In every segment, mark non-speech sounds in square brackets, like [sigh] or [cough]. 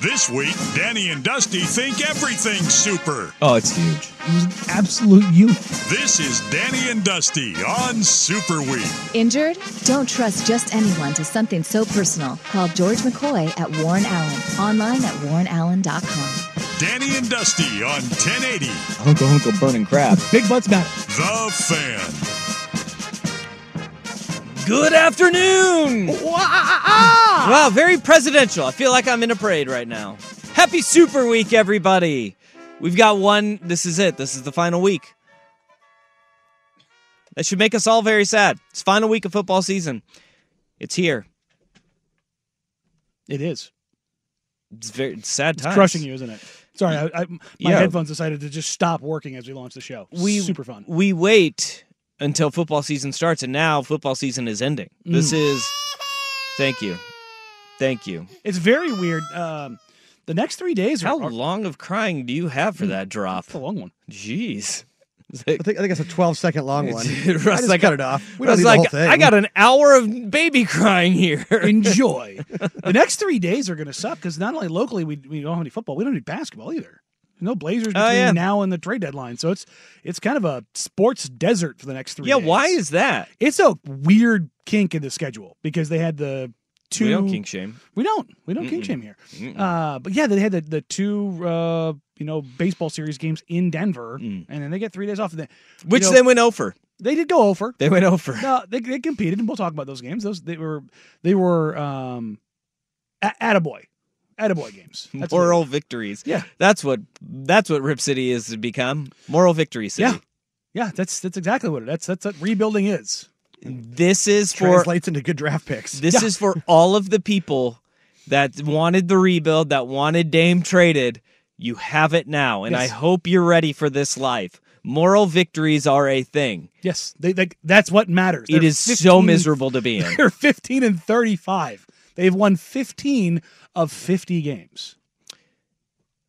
This week, Danny and Dusty think everything's super. Oh, it's huge. It was an absolute youth. This is Danny and Dusty on Super Week. Injured? Don't trust just anyone to something so personal. Call George McCoy at Warren Allen. Online at warrenallen.com. Danny and Dusty on 1080 Uncle Uncle burning crab. Big butts matter. The Fan. Good afternoon. Wow, very presidential. I feel like I'm in a parade right now. Happy Super Week, everybody. We've got one. This is it. This is the final week. That should make us all very sad. It's final week of football season. It's here. It is. It's very it's sad It's times. crushing you, isn't it? Sorry, I, I, my Yeah. headphones decided to just stop working as we launched the show. We Super fun. We wait until football season starts, and now football season is ending. This Mm. is. Thank you, thank you. It's very weird. Um, the next three days are, How are long of crying do you have for that drop? it's a long one. Jeez. It's I think I think it's a 12 second long one. [laughs] Russ, I just like, cut it off. We Russ, don't need like, the whole thing. I got an hour of baby crying here. [laughs] Enjoy. [laughs] the next three days are going to suck because not only locally we, we don't have any football, we don't need basketball either. No Blazers between Oh, yeah. now and the trade deadline, so it's it's kind of a sports desert for the next three. yeah, days. why is that? it's a weird kink in the schedule because they had the two. We don't king shame. We don't. We don't king Mm-mm. shame here. Uh, but yeah, they had the, the two uh, you know baseball series games in Denver, Mm. and then they get three days off. Of the, Which know- they went over. they did go over. They went over. No, they, they competed, and we'll talk about those games. Those they were they were um, a- attaboy, attaboy games. That's Moral victories. Yeah. That's what that's what Rip City is to become. Moral victory city. Yeah. Yeah, that's that's exactly what it. That's that's what rebuilding is. This is for translates into good draft picks. this Yeah. is for all of the people that wanted the rebuild, that wanted Dame traded. You have it now, and I hope you're ready for this life. Moral victories are a thing. Yes, they, they that's what matters. It They're is so miserable to be in. [laughs] They're 15 and 35. They've won 15 of 50 games.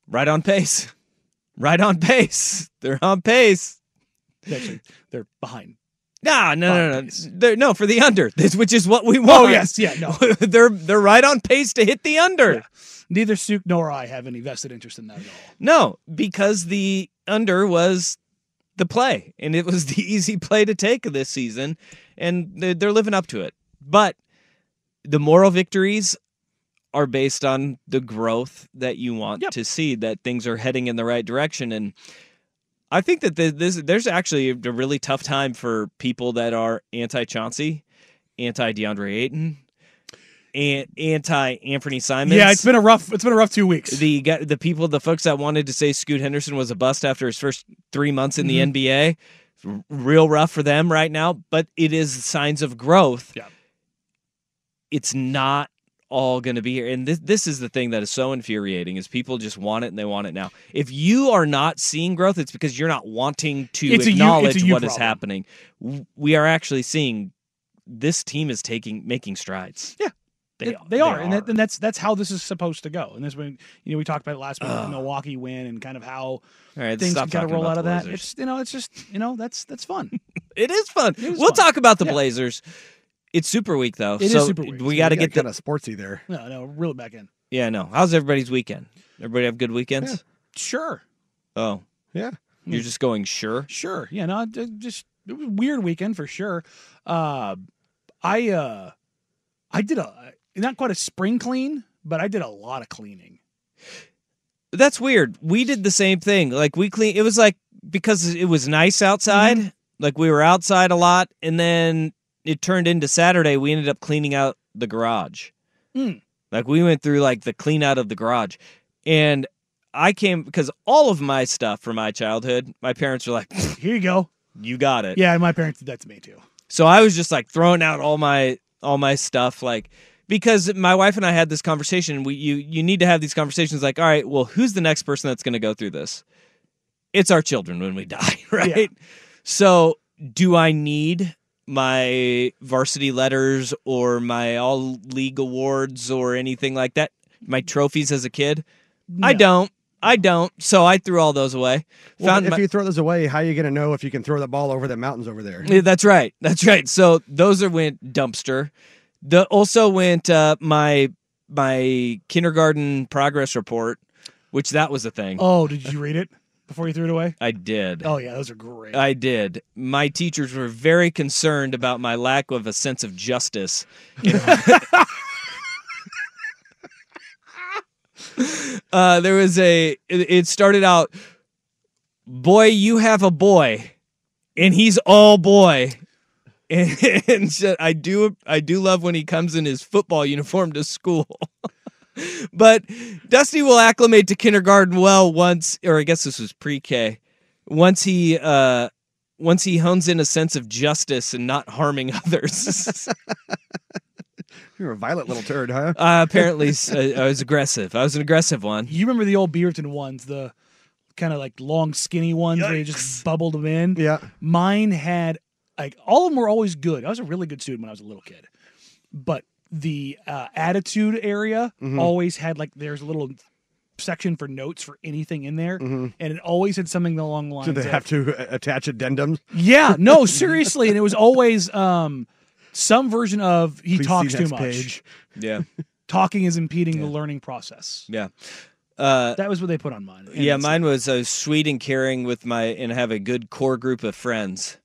Right on pace. Right on pace. They're on pace. Actually, they're behind. No, no, no, no. They're, no, for the under, this, which is what we oh, want. Oh yes, yeah, no. [laughs] they're they're right on pace to hit the under. Yeah. Neither Suk nor I have any vested interest in that at all. No, because the under was the play, and it was [laughs] the easy play to take this season, and they're living up to it. But the moral victories are based on the growth that you want Yep. to see, that things are heading in the right direction, and I think that the, this there's actually a really tough time for people that are anti Chauncey, anti DeAndre Ayton, and anti Anfernee Simons. Yeah, it's been a rough. It's been a rough two weeks. the the people, the folks that wanted to say Scoot Henderson was a bust after his first three months in Mhm. the NBA, real rough for them right now. But it is signs of growth. Yeah. It's not all going to be here, and this this is the thing that is so infuriating: is people just want it and they want it now. If you are not seeing growth, it's because you're not wanting to It's acknowledge you what is problem. happening. We are actually seeing this team is taking making strides. Yeah. They, they, are, and, that, and that's that's how this is supposed to go. And this when you know we talked about it last week, the Milwaukee win, and kind of how all right, things can kind of roll out of that. Blazers. It's you know, it's just you know that's that's fun. [laughs] It is fun. It is we'll fun. talk about the Yeah. Blazers. It's Super Week though. It is so Super Week. We got to get the kind of sportsy there. no, no, reel it back in. Yeah, no. How's everybody's weekend? Everybody have good weekends? Yeah. Sure, Oh, Yeah. you're just going sure. sure. Yeah, no, it- it just it was a weird weekend for sure. Uh, I uh, I did a not quite a spring clean, but I did a lot of cleaning. That's weird. We did the same thing. Like we clean it was like because it was nice outside, Mm-hmm. like we were outside a lot and then it turned into Saturday we ended up cleaning out the garage. Mm. Like we went through like the clean out of the garage. And I came because all of my stuff from my childhood, my parents were like, Here you go. "You got it." Yeah, my parents did that to me too. So I was just like throwing out all my all my stuff like because my wife and I had this conversation we you you need to have these conversations like all right well who's the next person that's going to go through this it's our children when we [laughs] die right so do I need my varsity letters or my all league awards or anything like that my trophies as a kid I don't I don't so I threw all those away Well, found if my- you throw those away, how are you going to know if you can throw the ball over the mountains over there? Yeah, that's right. That's right. So those are went dumpster. The also went uh, my my kindergarten progress report, which that was a thing. Oh, did you read it before you threw it away? I did. Oh yeah, those are great. I did. My teachers were very concerned about my lack of a sense of justice. [laughs] uh, there was a. It, it started out, boy, you have a boy, and he's all boy. [laughs] And, and I do, I do love when he comes in his football uniform to school. [laughs] [laughs] but Dusty will acclimate to kindergarten well once, or I guess this was pre-K. Once he, uh, once he hones in a sense of justice and not harming [laughs] others. [laughs] You're a violent little turd, huh? uh, apparently, s- uh, I was aggressive. I was an aggressive one. you remember the old Beaverton ones, the kind of like long, skinny ones where you just bubbled them in? Yeah. Mine had like all of them were always good. I was a really good student when I was a little kid, but the uh, attitude area Mm-hmm. always had like there's a little section for notes for anything in there, and it always had something along the lines. Do Mm-hmm. they of, have to uh, attach addendums? Yeah, no, [laughs] seriously, and it was always um some version of he Please talks too much. page. Yeah, [laughs] Talking is impeding the learning process. yeah. Uh, That was what they put on mine. And yeah, mine was uh, sweet and caring with my and have a good core group of friends,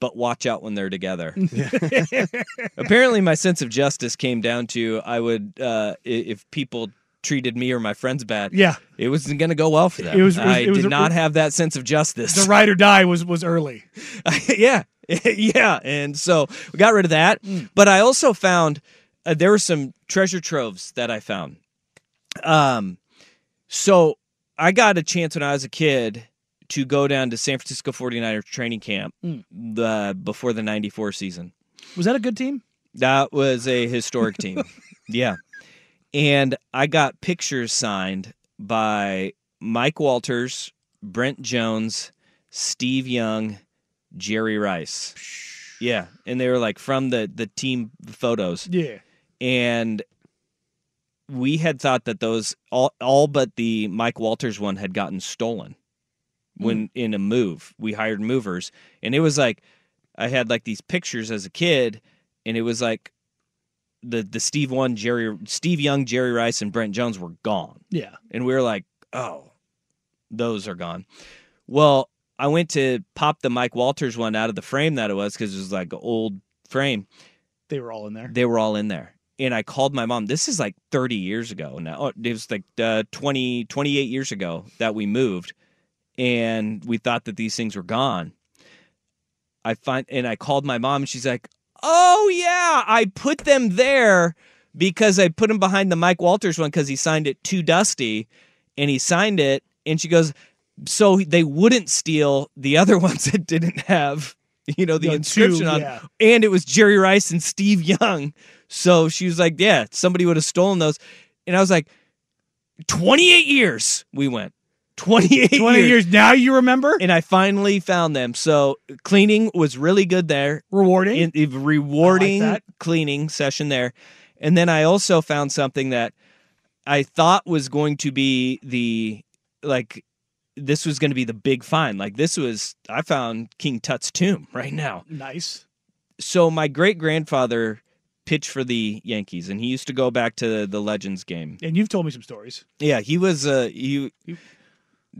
but watch out when they're together. [laughs] [laughs] Apparently, my sense of justice came down to I would uh, if people treated me or my friends bad, Yeah, it wasn't going to go well for them. It was- it was- I it was did a- not have that sense of justice. the ride or die was was early. [laughs] yeah, yeah, and so we got rid of that. Mm. But I also found uh, there were some treasure troves that I found. Um, so I got a chance when I was a kid to go down to San Francisco 49ers training camp Mm. the before the 94 season. Was that a good team? That was a historic team. [laughs] Yeah. And I got pictures signed by Mike Walters, Brent Jones, Steve Young, Jerry Rice. Yeah. And they were like from the the team photos. Yeah. And we had thought that those all all but the Mike Walters one had gotten stolen when in a move. We hired movers and it was like I had like these pictures as a kid and it was like the the Steve one Jerry Steve Young, Jerry Rice and Brent Jones were gone. Yeah. And we were like, "Oh, those are gone." Well, I went to pop the Mike Walters one out of the frame that it was cuz it was like an old frame They were all in there. they were all in there and i called my mom this is like 30 years ago now Oh, it was like uh, 20 28 years ago that we moved and we thought that these things were gone i find and i called my mom and she's like oh yeah i put them there because i put them behind the mike walters one because he signed it too dusty and he signed it and she goes so they wouldn't steal the other [laughs] ones that didn't have you know the two, inscription on yeah. and it was Jerry Rice and Steve Young. So she was like, "Yeah, somebody would have stolen those." And I was like, "28 years we went. 28 Twenty years now, you remember? And I finally found them. So cleaning was really good there. Rewarding. Rewarding like cleaning session there. And then I also found something that I thought was going to be the like this was going to be the big find. Like this was I found King Tut's tomb right now nice. so my great grandfather pitched for the Yankees, and he used to go back to the Legends game. And you've told me some stories. Yeah, he was. Uh, he,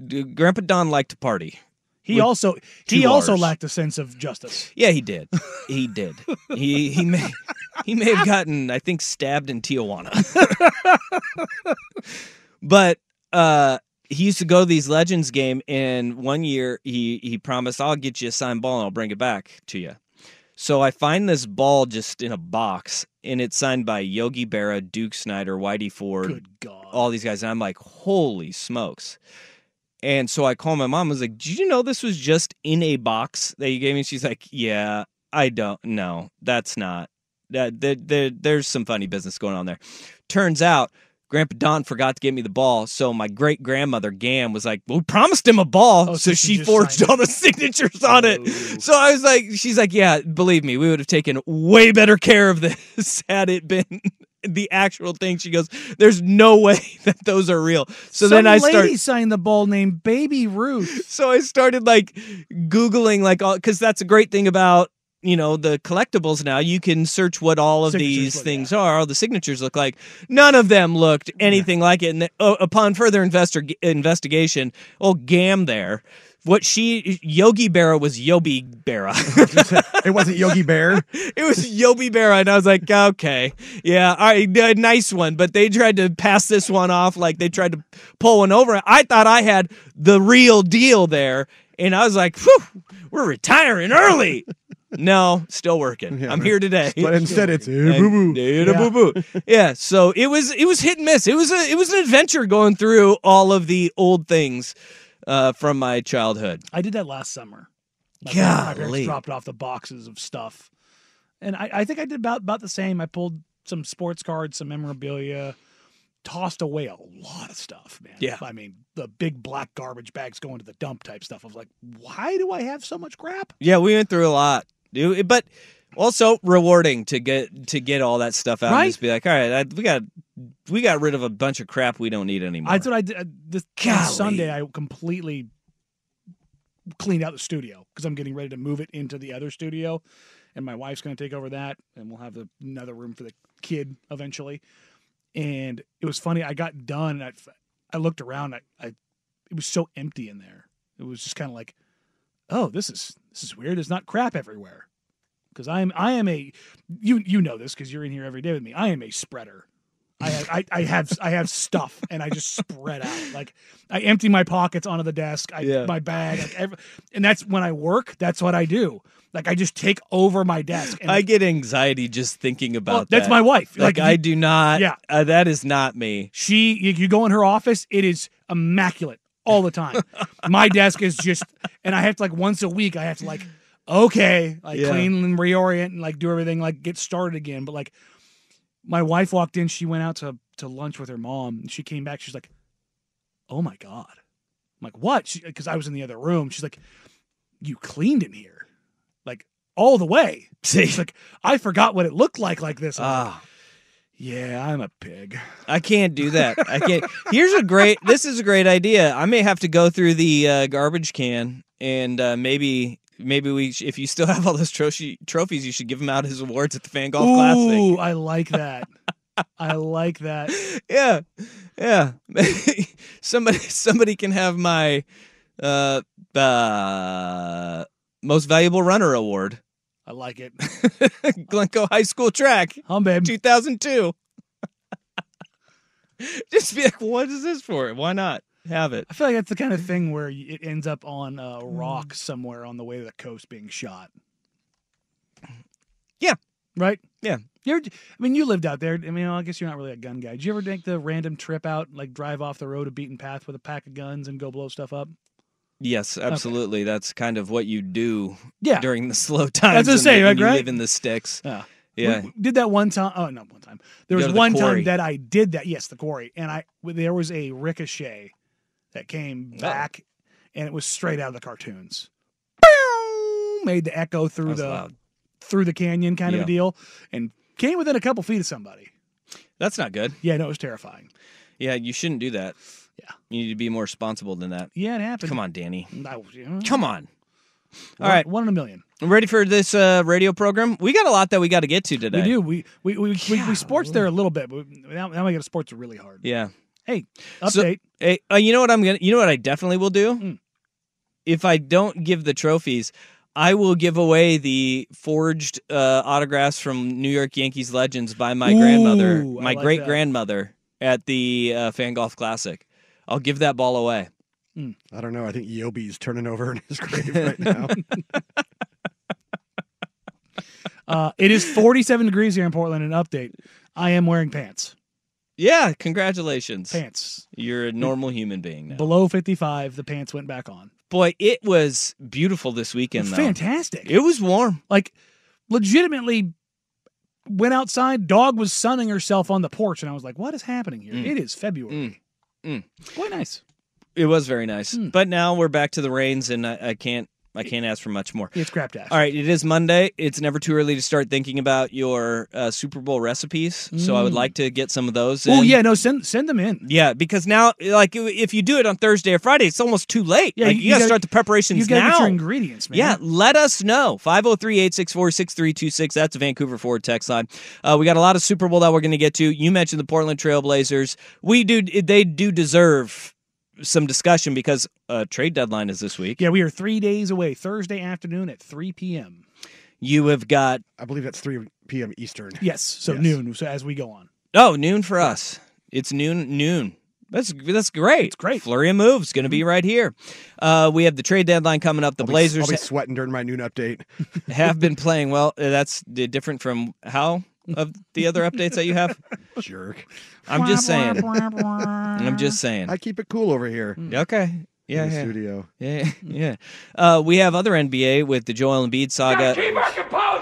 Grandpa Don liked to party. He also he also Rs. lacked a sense of justice. Yeah, he did. He did. [laughs] he he may he may have gotten I think stabbed in Tijuana. [laughs] but uh he used to go to these Legends game and one year he he promised I'll get you a signed ball and I'll bring it back to you. So I find this ball just in a box and it's signed by Yogi Berra, Duke Snider, Whitey Ford, Good God. all these guys. And I'm like, holy smokes. And so I call my mom. I was like, did you know this was just in a box that you gave me? She's like, yeah, I don't know. That's not. That there, there, there's some funny business going on there. Turns out, Grandpa Don forgot to get me the ball, so my great grandmother Gam was like, "We promised him a ball," Oh, so, so she she forged all the [laughs] signatures on it. Oh. So I was like, "She's like, yeah, believe me, we would have taken way better care of this [laughs] had it been the actual thing." She goes, "There's no way [laughs] that those are real." So Some then I lady start. signed the ball named Baby Ruth. [laughs] So I started like googling like all because that's a great thing about you know the collectibles now you can search what all of Signatures these look, things yeah. are all the signatures look like none of them looked anything like it and the, uh, upon further investor, investigation oh gam there what she yogi berra was yobi berra [laughs] it wasn't Yogi Bear. it was yobi berra and i was like okay yeah all right uh, nice one but they tried to pass this one off like they tried to pull one over i thought i had the real deal there and i was like we're retiring early no still working Yeah, i'm right. here today But instead, it's and- eh, boo boo. Yeah. boo boo. Yeah. So it was it was hit and miss. It was a it was an adventure going through all of the old things uh, from my childhood. I did that last summer. My parents- my Golly. parents dropped off the boxes of stuff, and I, I think I did about about the same. I pulled some sports cards, some memorabilia, tossed away a lot of stuff, man. Yeah. I mean the big black garbage bags going to the dump type stuff. I was like, why do I have so much crap? Yeah, we went through a lot, dude. But also rewarding to get to get all that stuff out Right? and just be like, all right, I, we got we got rid of a bunch of crap we don't need anymore. That's what I did. uh, This Golly. Sunday, I completely cleaned out the studio because I'm getting ready to move it into the other studio, and my wife's going to take over that, and we'll have the, another room for the kid eventually. And it was funny. I got done. And I, I looked around. I, I, it was so empty in there. It was just kind of like, oh, this is this is weird. There's not crap everywhere. Because I am I am a you you know this because you're in here every day with me. I am a spreader. I have, I, I have I have stuff and I just spread out. Like I empty my pockets onto the desk, I Yeah. my bag, like every, and that's when I work. That's what I do. Like I just take over my desk. And I get anxiety just thinking about well, that's that. my wife. Like, Like, I do not. Yeah. uh, that is not me. she you go in her office, it is immaculate all the time. [laughs] my desk is just, and I have to like once a week. I have to like okay, like Yeah. clean and reorient and like do everything, like get started again. But like my wife walked in, she went out to to lunch with her mom, and she came back. She's like, "Oh my god!" I'm like, "What?" Because I was in the other room. She's like, "You cleaned in here, like all the way." [laughs] See, She's like, "I forgot what it looked like like this." Ah, yeah, I'm a pig. I can't do that. I can't. [laughs] Here's a great. This is a great idea. I may have to go through the uh, garbage can and uh, maybe maybe we. sh- If you still [laughs] have all those trophy trophies, you should give them out as awards at the Fan Golf Classic. Ooh, I like [laughs] that. I like that. Yeah, yeah. [laughs] somebody somebody can have my uh, uh, most valuable runner award. I like it. Glencoe High School track, Hum, babe. 2002. Just be like, what is this for? Why not have it? I feel like that's the kind of thing where it ends up on a Mm. rock somewhere on the way to the coast being shot. Yeah. Right? Yeah. You I mean, you lived out there. I mean, I guess you're not really a gun guy. Did you ever take the random trip out, like drive off the road a beaten path with a pack of guns and go blow stuff up? Yes, absolutely. That's kind of what you do Yeah. during the [laughs] slow times. what I say, like, you right? live in the sticks. Yeah. Yeah. We- did that one time. Oh, no, one time. There was to the one time that I did that. Yes, the quarry. And I there was a ricochet that came Oh. back, and it was straight out of the cartoons. Bow! Made the echo through the loud. through the canyon kind of a deal, and came within a couple feet of somebody. That's not good. Yeah, no, it was terrifying. Yeah, you shouldn't do that. Yeah. You need to be more responsible than that. Yeah, it happened. Come on, Danny. I know, Come on. one- All right. one in a million. I'm Ready for this uh, radio program? We got a lot that we got to get to today. We do. We we we, we, we sports there a little bit, but now, now we got to sports really hard. Yeah. Hey, So- update. Hey, uh, you know what I'm gonna? You know what I definitely will do. Mm. If I don't give the trophies, I will give away the forged uh, autographs from New York Yankees legends by my grandmother, Ooh, I my like great that. grandmother, at the uh, Fan Golf Classic. I'll give that ball away. I don't know. I think Yobi's turning over in his [laughs] grave right now. [laughs] Uh, it is 47 degrees here in Portland. An update. I am wearing pants. Yeah, congratulations. Pants. You're a normal human being now. Below 55, the pants went back on. Boy, it was beautiful this weekend. though. Fantastic. It was warm. like, legitimately went outside. Dog was sunning herself on the porch, and I was like, "What is happening here? Mm. It is February. Mm. Quite nice. It was very nice. Hmm. But now we're back to the rains, and I, I can't. I can't ask for much more. It's craptastic. All right, it is Monday. It's never too early to start thinking about your uh, Super Bowl recipes. So I would like to get some of those. Oh yeah, no, send send them in. Yeah, because now, like, if you do it on Thursday or Friday, it's almost too late. Yeah, like, you- you, you got to gotta- start the preparations You gotta now. get your ingredients, man. Yeah, let us know. 503 864 6326. That's the Vancouver Ford text line. Uh, we got a lot of Super Bowl that we're going to get to. You mentioned the Portland Trailblazers. We do, they do deserve some discussion because uh, trade deadline is this week. Yeah, we are three days away. Thursday afternoon at three p.m. You have got, I believe that's 3 p.m. Eastern. Yes, so Yes. noon. So as we go on. oh, noon for us. It's noon, noon. That's that's great. It's great. Flurry of moves going to be right here. Uh, we have the trade deadline coming up. The I'll be- Blazers I'll be sweating during my noon update. [laughs] have been playing well. [laughs] That's different from how of the other updates that you have. [laughs] Jerk. I'm just saying. I'm just saying. I keep it cool over here Okay. Yeah. in the Yeah. studio. Yeah. Yeah. [laughs] Uh, we have other NBA with the Joel Embiid saga.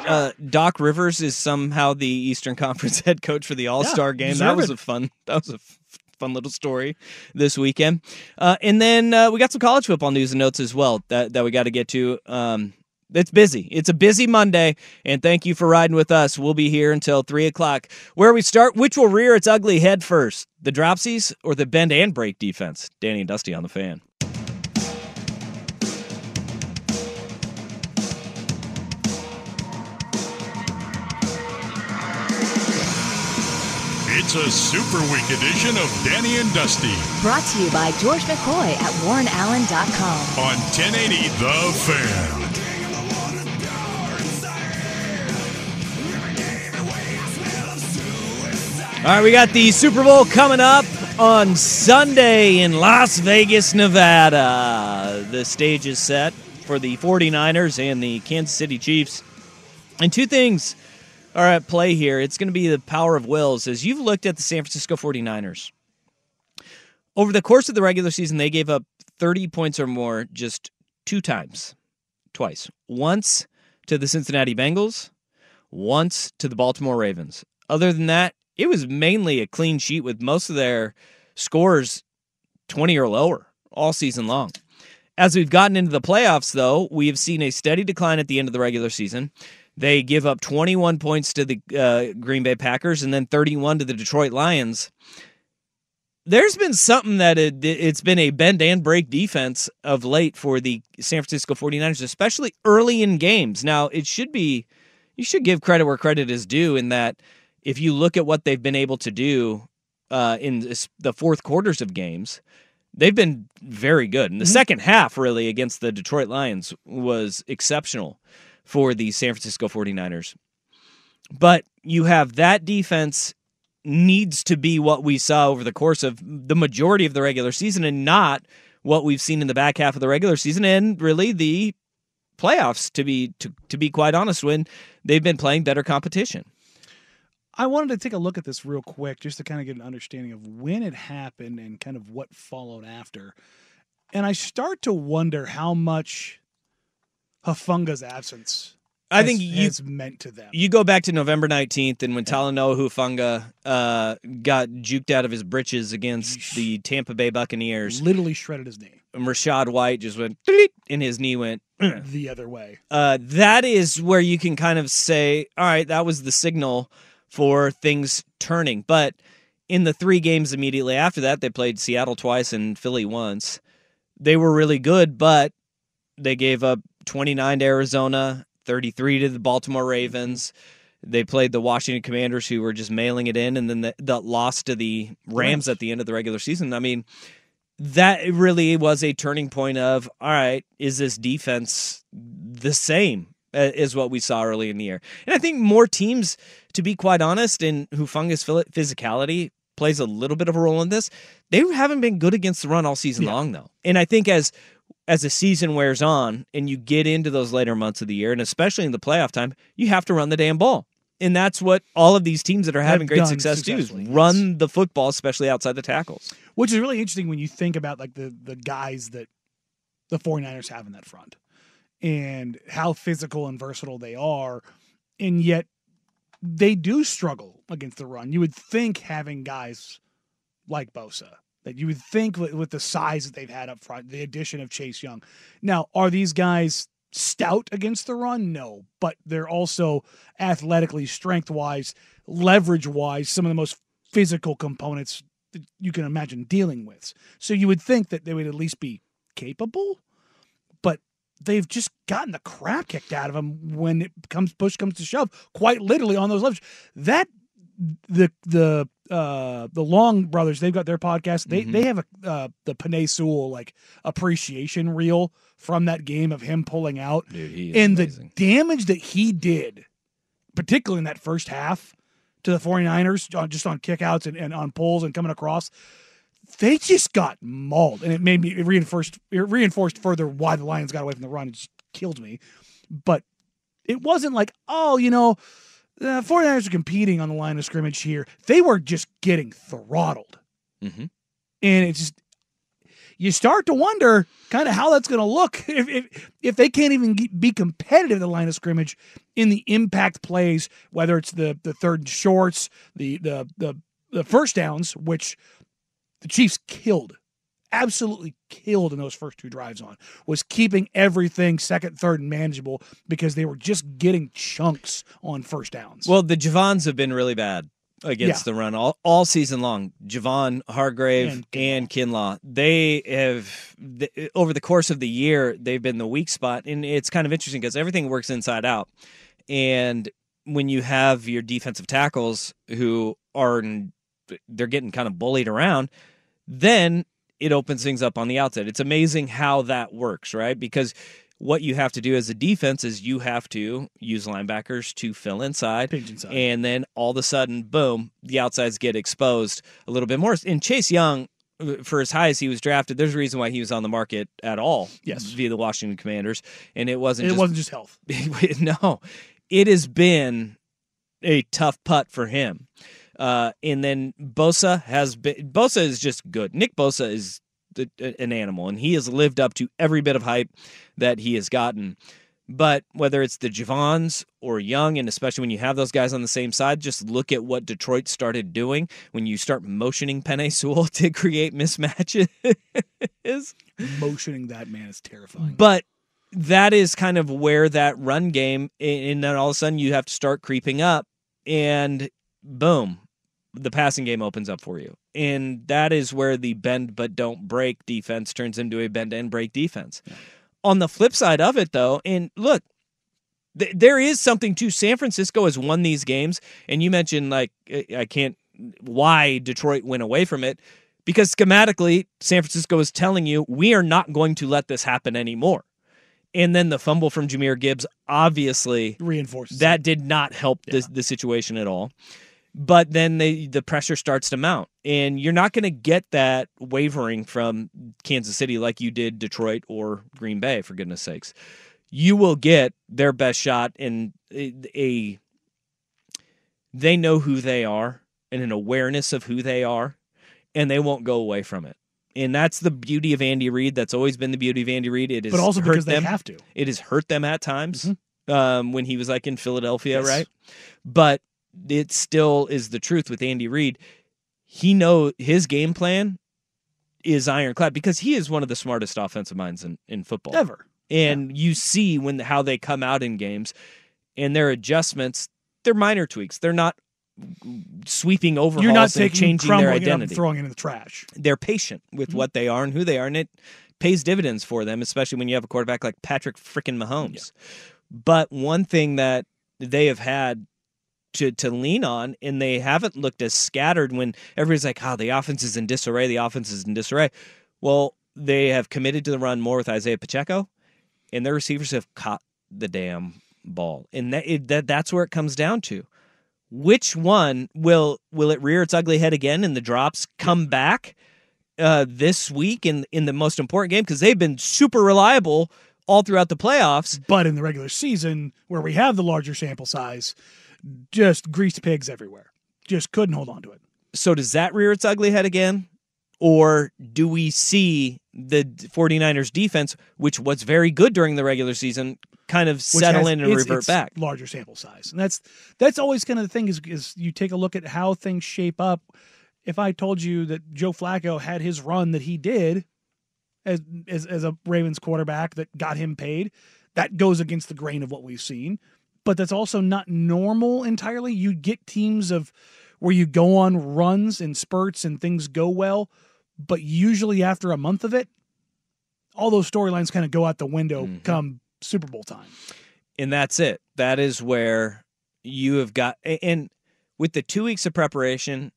Uh, Doc Rivers is somehow the Eastern [laughs] Conference head coach for the All Star game. That was deserved. a fun. That was a f- fun little story this weekend. Uh, and then uh, we got some college football news and notes as well that that we got to get to. Um, it's busy. It's a busy Monday, and thank you for riding with us. We'll be here until three o'clock. Where we start, which will rear its ugly head first, the dropsies or the bend and break defense? Danny and Dusty on the fan. It's a super week edition of Danny and Dusty Brought to you by George McCoy at warrenallen.com. on 1080 The Fan. All right, we got the Super Bowl coming up on Sunday in Las Vegas, Nevada. The stage is set for the 49ers and the Kansas City Chiefs. And two things are at play here. It's going to be the power of wills. As you've looked at the San Francisco 49ers, over the course of the regular season, they gave up 30 points or more just two times. Twice. Once to the Cincinnati Bengals, once to the Baltimore Ravens. Other than that, it was mainly a clean sheet with most of their scores 20 or lower all season long. As we've gotten into the playoffs, though, we have seen a steady decline at the end of the regular season. They give up 21 points to the uh, Green Bay Packers and then 31 to the Detroit Lions. There's been something that it, it's been a bend and break defense of late for the San Francisco 49ers, especially early in games. Now, it should be, you should give credit where credit is due in that if you look at what they've been able to do uh, in this, the fourth quarters of games, they've been very good. And the second half, really, against the Detroit Lions was exceptional for the San Francisco 49ers. But you have that defense needs to be what we saw over the course of the majority of the regular season and not what we've seen in the back half of the regular season and really the playoffs to be to, to be quite honest when they've been playing better competition. I wanted to take a look at this real quick just to kind of get an understanding of when it happened and kind of what followed after. And I start to wonder how much Hufanga's absence I has, think you meant to them. you go back to November 19th and when Talanoa Hufanga uh, got juked out of his britches against the Tampa Bay Buccaneers, literally shredded his knee And Rachaad White just went and his knee went the other way. uh, that is where you can kind of say, all right, that was the signal for things turning. But in the three games immediately after that, they played Seattle twice and Philly once. They were really good, but they gave up 29 to Arizona, 33 to the Baltimore Ravens. They played the Washington Commanders, who were just mailing it in, and then the, the loss to the Rams at the end of the regular season. I mean, that really was a turning point of all right is this defense the same Uh, a- as what we saw early in the year. And i think more teams to be quite honest and hufanga's phil- physicality plays a little bit of a role in this. They haven't been good against the run all season Yeah. long though. And i think as as the season wears on and you get into those later months of the year and especially in the playoff time you have to run the damn ball. And that's what all of these teams that are having great success do is successfully, yes. run the football especially outside the tackles. Which is really interesting when you think about like the the guys that the 49ers have in that front and how physical and versatile they are. And yet they do struggle against the run. You would think having guys like Bosa, that you would think with, the size that they've had up front, the addition of Chase Young. Now, are these guys stout against the run? No, but they're also athletically, strength wise, leverage wise, some of the most physical components that you can imagine dealing with. So you would think that they would at least be capable, they've just gotten the crap kicked out of them when it comes push comes to shove. Quite literally on those levels. That the the uh the Long brothers they've got their podcast. They they have a uh, the Penei Sewell like appreciation reel from that game of him pulling out Dude, and amazing. the damage that he did, particularly in that first half to the 49ers, on, just on kickouts and, and on pulls and coming across, they just got mauled. And it made me, it reinforced, it reinforced further why the Lions got away from the run. It just killed me. But it wasn't like, oh, you know, the 49ers are competing on the line of scrimmage here. They were just getting throttled. Mhm. And it's just, you start to wonder kind of how that's going to look [laughs] if, if if they can't even be competitive at the line of scrimmage in the impact plays, whether it's the the third and shorts, the the the the first downs, which the Chiefs killed, absolutely killed in those first two drives on, was keeping everything second, third, and manageable because they were just getting chunks on first downs. Well, the Javons have been really bad against Yeah. the run all, all season long. Javon, Hargrave, And and Kinlaw. They have over the course of the year they've been the weak spot, and it's kind of interesting because everything works inside out. And when you have your defensive tackles who are they're getting kind of bullied around, then it opens things up on the outside. It's amazing how that works, right? Because what you have to do as a defense is you have to use linebackers to fill inside. Inside. And then all of a sudden, boom, the outsides get exposed a little bit more. And Chase Young, uh, for as high as he was drafted, there's a reason why he was on the market at all. Yes. Via the Washington Commanders. And it wasn't it just wasn't just health. [laughs] no, it has been a tough putt for him. Uh, and then Bosa has been Bosa is just good. Nick Bosa is an animal, and he has lived up to every bit of hype that he has gotten. But whether it's the Javons or Young, and especially when you have those guys on the same side, just look at what Detroit started doing when you start motioning Penei Sewell [laughs] to create mismatches. Motioning that man is terrifying. But that is kind of where that run game, and then all of a sudden you have to start creeping up, and boom, the passing game opens up for you. And that is where the bend but don't break defense turns into a bend and break defense. On the flip side of it, though, and look, th- there is something to San Francisco has won these games, and you mentioned like I can't why Detroit went away from it because schematically San Francisco is telling you we are not going to let this happen anymore. And then the fumble from Jahmyr Gibbs obviously Reinforces that did not help the the situation at all. But then they, the pressure starts to mount, and you're not going to get that wavering from Kansas City like you did Detroit or Green Bay, for goodness sakes. You will get their best shot in a, they know who they are and an awareness of who they are, and they won't go away from it. And that's the beauty of Andy Reid. That's always been the beauty of Andy Reid. It is, but also because they have to. It has hurt them at times um, when he was like in Philadelphia, Yes. right? But it still is the truth with Andy Reid. He know his game plan is ironclad because he is one of the smartest offensive minds in, in football Ever. and you see when how they come out in games and their adjustments they're minor tweaks they're not sweeping overhauls You're not taking changing their identity throwing it in the trash. they're patient with mm-hmm. what they are and who they are, and it pays dividends for them, especially when you have a quarterback like Patrick frickin' Mahomes. But one thing that they have had to to lean on, and they haven't looked as scattered when everybody's like, "Oh, the offense is in disarray. The offense is in disarray." Well, they have committed to the run more with Isaiah Pacheco, and their receivers have caught the damn ball, and that, it, that that's where it comes down to which one will will it rear its ugly head again and the drops come back uh, this week in in the most important game because they've been super reliable all throughout the playoffs. But in the regular season, where we have the larger sample size, just greased pigs everywhere. Just couldn't hold on to it. So does that rear its ugly head again? Or do we see the 49ers defense, which was very good during the regular season, kind of settle has- in and it's- revert it's back? Larger sample size, and that's that's always kind of the thing is is you take a look at how things shape up. If I told you that Joe Flacco had his run that he did as as, as a Ravens quarterback that got him paid, that goes against the grain of what we've seen, but that's also not normal entirely. You get teams of where you go on runs and spurts and things go well, but usually after a month of it, all those storylines kind of go out the window Mm-hmm. come Super Bowl time. and that's it. That is where you have got and with the 2 weeks of preparation,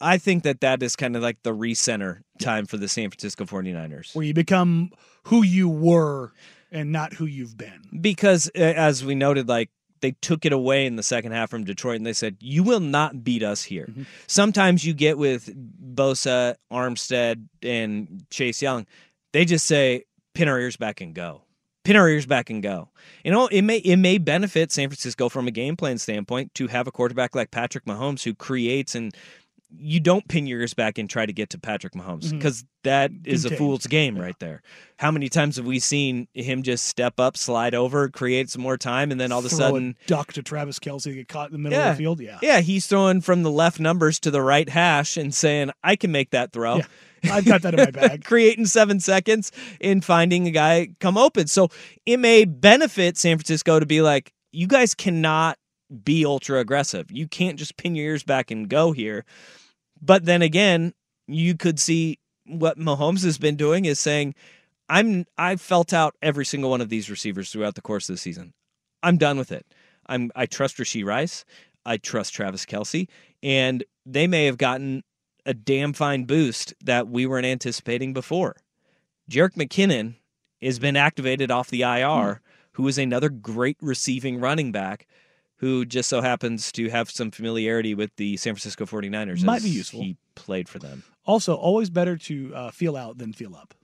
I think that that is kind of like the recenter time for the San Francisco 49ers. Where you become who you were and not who you've been. because as we noted like they took it away in the second half from Detroit and they said you will not beat us here. Mm-hmm. Sometimes you get with Bosa, Armstead and Chase Young, they just say pin our ears back and go. Pin our ears back and go. You know, it may it may benefit San Francisco from a game plan standpoint to have a quarterback like Patrick Mahomes who creates and you don't pin your ears back and try to get to Patrick Mahomes mm-hmm. because that is a Contained. fool's game right there. How many times have we seen him just step up, slide over, create some more time, and then all of a Throw sudden, duck to Travis Kelce, get caught in the middle yeah, of the field. Yeah. yeah, he's throwing from the left numbers to the right hash and saying, "I can make that throw." Yeah. I've got that in my bag. [laughs] creating seven seconds in finding a guy come open. So it may benefit San Francisco to be like, you guys cannot be ultra aggressive. You can't just pin your ears back and go here. But then again, you could see what Mahomes has been doing is saying, I'm I've felt out every single one of these receivers throughout the course of the season. I'm done with it. I'm I trust Rashee Rice. I trust Travis Kelce. And they may have gotten a damn fine boost that we weren't anticipating before. Jerick McKinnon has been activated off the IR, hmm. who is another great receiving running back who just so happens to have some familiarity with the San Francisco 49ers. Might be useful. He played for them. Also, always better to uh, feel out than feel up.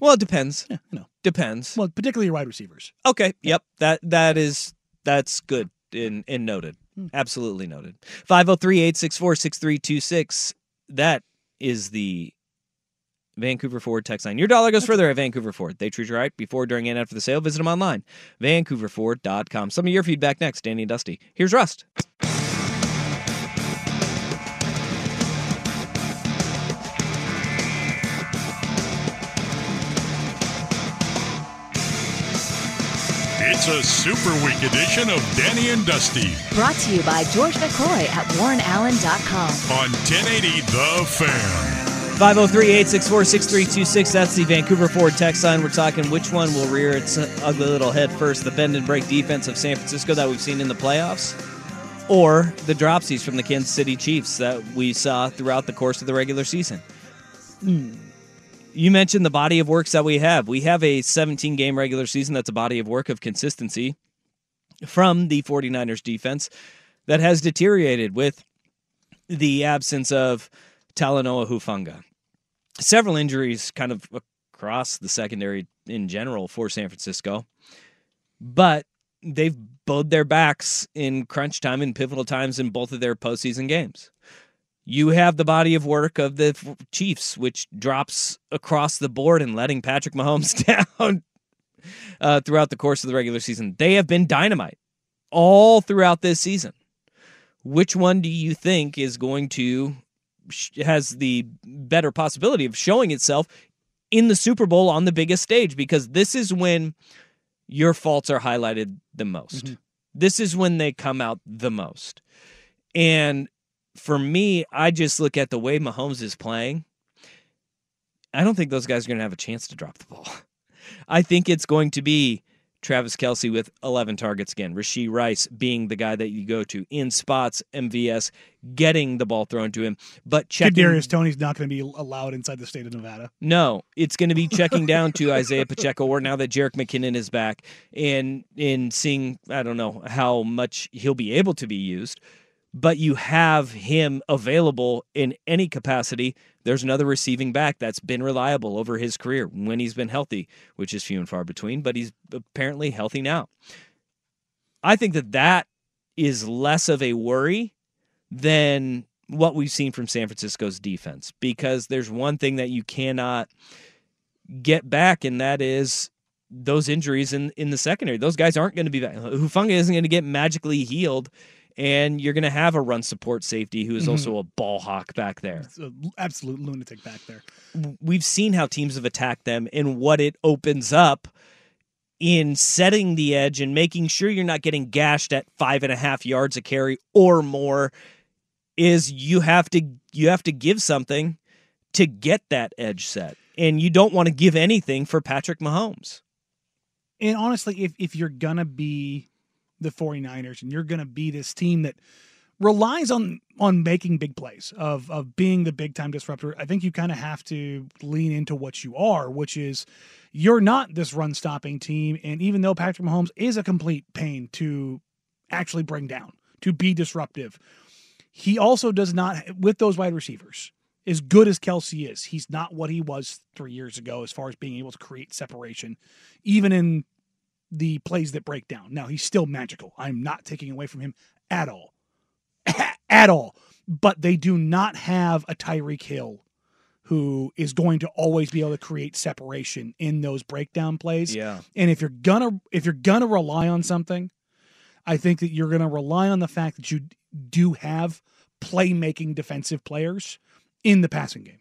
Well, it depends. Yeah, you know. Depends. Well, particularly your wide receivers. Okay. Yep. That that is that's good and and noted. Absolutely noted. 503-864-6326. That is the Vancouver Ford text line. Your dollar goes further at Vancouver Ford. They treat you right before, during, and after the sale. Visit them online. VancouverFord.com. Some of your feedback next. Danny and Dusty. Here's Rust. It's a super week edition of Danny and Dusty Brought to you by George McCoy at WarrenAllen.com. on 1080 The Fan. 503-864-6326. That's the Vancouver Ford text line. We're talking which one will rear its ugly little head first, the bend and break defense of San Francisco that we've seen in the playoffs, or the dropsies from the Kansas City Chiefs that we saw throughout the course of the regular season. Hmm. You mentioned the body of works that we have. We have a 17 game regular season that's a body of work of consistency from the 49ers defense that has deteriorated with the absence of Talanoa Hufanga. Several injuries kind of across the secondary in general for San Francisco. But they've bowed their backs in crunch time and pivotal times in both of their postseason games. You have the body of work of the Chiefs, which drops across the board and letting Patrick Mahomes [laughs] down uh, throughout the course of the regular season. They have been dynamite all throughout this season. Which one do you think is going to has the better possibility of showing itself in the Super Bowl on the biggest stage? Because this is when your faults are highlighted the most. Mm-hmm. This is when they come out the most. And for me, I just look at the way Mahomes is playing. I don't think those guys are going to have a chance to drop the ball. [laughs] I think it's going to be Travis Kelce with 11 targets again, Rashee Rice being the guy that you go to in spots, MVS getting the ball thrown to him, but checking. Kadarius Toney's not going to be allowed inside the state of Nevada. No, it's going to be checking down to [laughs] Isaiah Pacheco, or now that Jerick McKinnon is back, and in seeing I don't know how much he'll be able to be used, but you have him available in any capacity. There's another receiving back that's been reliable over his career when he's been healthy, which is few and far between, but he's apparently healthy now. I think that that is less of a worry than what we've seen from San Francisco's defense because there's one thing that you cannot get back, and that is those injuries in, in the secondary. Those guys aren't going to be back. Hufanga isn't going to get magically healed, and you're going to have a run support safety who is also mm-hmm. a ball hawk back there. It's an absolute lunatic back there. We've seen how teams have attacked them and what it opens up in setting the edge and making sure you're not getting gashed at five and a half yards a carry or more is you have to you have to give something to get that edge set. And you don't want to give anything for Patrick Mahomes. And honestly, if if you're gonna be the 49ers and you're gonna be this team that relies on on making big plays of of being the big time disruptor, I think you kind of have to lean into what you are, which is you're not this run stopping team. And even though Patrick Mahomes is a complete pain to actually bring down, to be disruptive, he also does not with those wide receivers. As good as Kelsey is, he's not what he was three years ago as far as being able to create separation, even in the plays that break down. Now he's still magical. I'm not taking away from him at all. [laughs] at all. But they do not have a Tyreek Hill who is going to always be able to create separation in those breakdown plays. Yeah. And if you're gonna if you're gonna rely on something, I think that you're gonna rely on the fact that you do have playmaking defensive players in the passing game.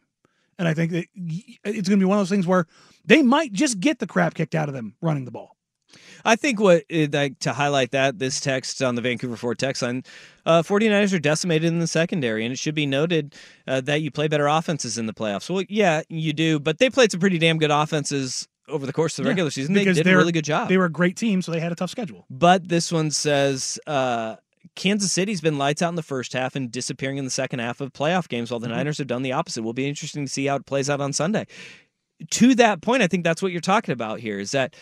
And I think that it's going to be one of those things where they might just get the crap kicked out of them running the ball. I think what uh, like to highlight that this text on the Vancouver Ford text line, uh, 49ers are decimated in the secondary, and it should be noted uh, that you play better offenses in the playoffs. Well, yeah, you do, but they played some pretty damn good offenses over the course of the Yeah, regular season. They did a really good job. They were a great team, so they had a tough schedule. But this one says uh, Kansas City's been lights out in the first half and disappearing in the second half of playoff games, while the Niners have done the opposite. Will be interesting to see how it plays out on Sunday. To that point, I think that's what you're talking about here is that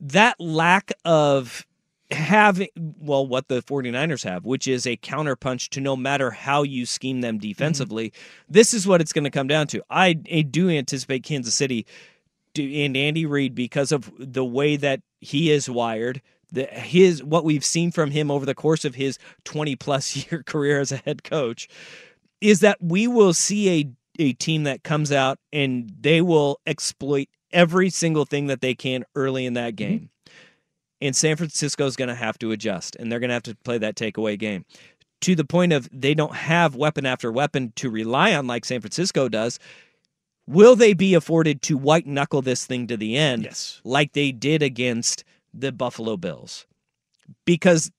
that lack of having well what the 49ers have which is a counterpunch to no matter how you scheme them mm-hmm. defensively this is what it's going to come down to. I, I do anticipate kansas city to, and Andy Reid because of the way that he is wired, the, his what we've seen from him over the course of his 20 plus [laughs] year career as a head coach is that we will see a a team that comes out and they will exploit every single thing that they can early in that mm-hmm. game. And San Francisco is going to have to adjust and they're going to have to play that takeaway game. To the point of they don't have weapon after weapon to rely on like San Francisco does. Will they be afforded to white knuckle this thing to the end Yes. like they did against the Buffalo Bills? Because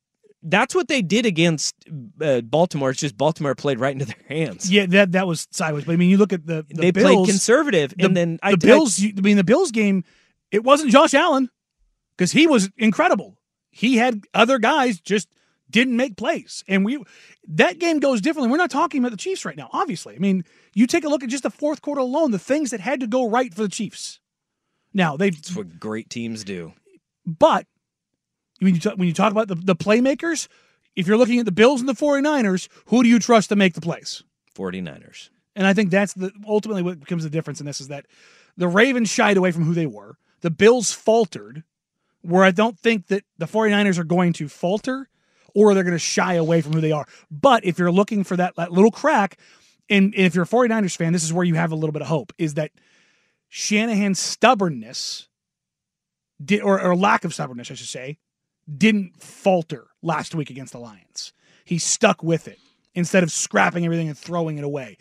that's what they did against uh, Baltimore. It's just Baltimore played right into their hands. Yeah, that that was sideways. But I mean, you look at the, the they Bills, played conservative, the, and then I the Bills. you- I mean, the Bills game. It wasn't Josh Allen because he was incredible. He had other guys just didn't make plays, and we that game goes differently. We're not talking about the Chiefs right now. Obviously, I mean, you take a look at just the fourth quarter alone, the things that had to go right for the Chiefs. Now they, That's what great teams do. but when you talk, when you talk about the, the playmakers, if you're looking at the Bills and the 49ers, who do you trust to make the plays? 49ers. And I think that's the ultimately what becomes the difference in this is that the Ravens shied away from who they were. The Bills faltered, where I don't think that the 49ers are going to falter or they're going to shy away from who they are. But if you're looking for that, that little crack, and, and if you're a 49ers fan, this is where you have a little bit of hope, is that Shanahan's stubbornness, did, or, or lack of stubbornness, I should say, didn't falter last week against the Lions. He stuck with it instead of scrapping everything and throwing it away.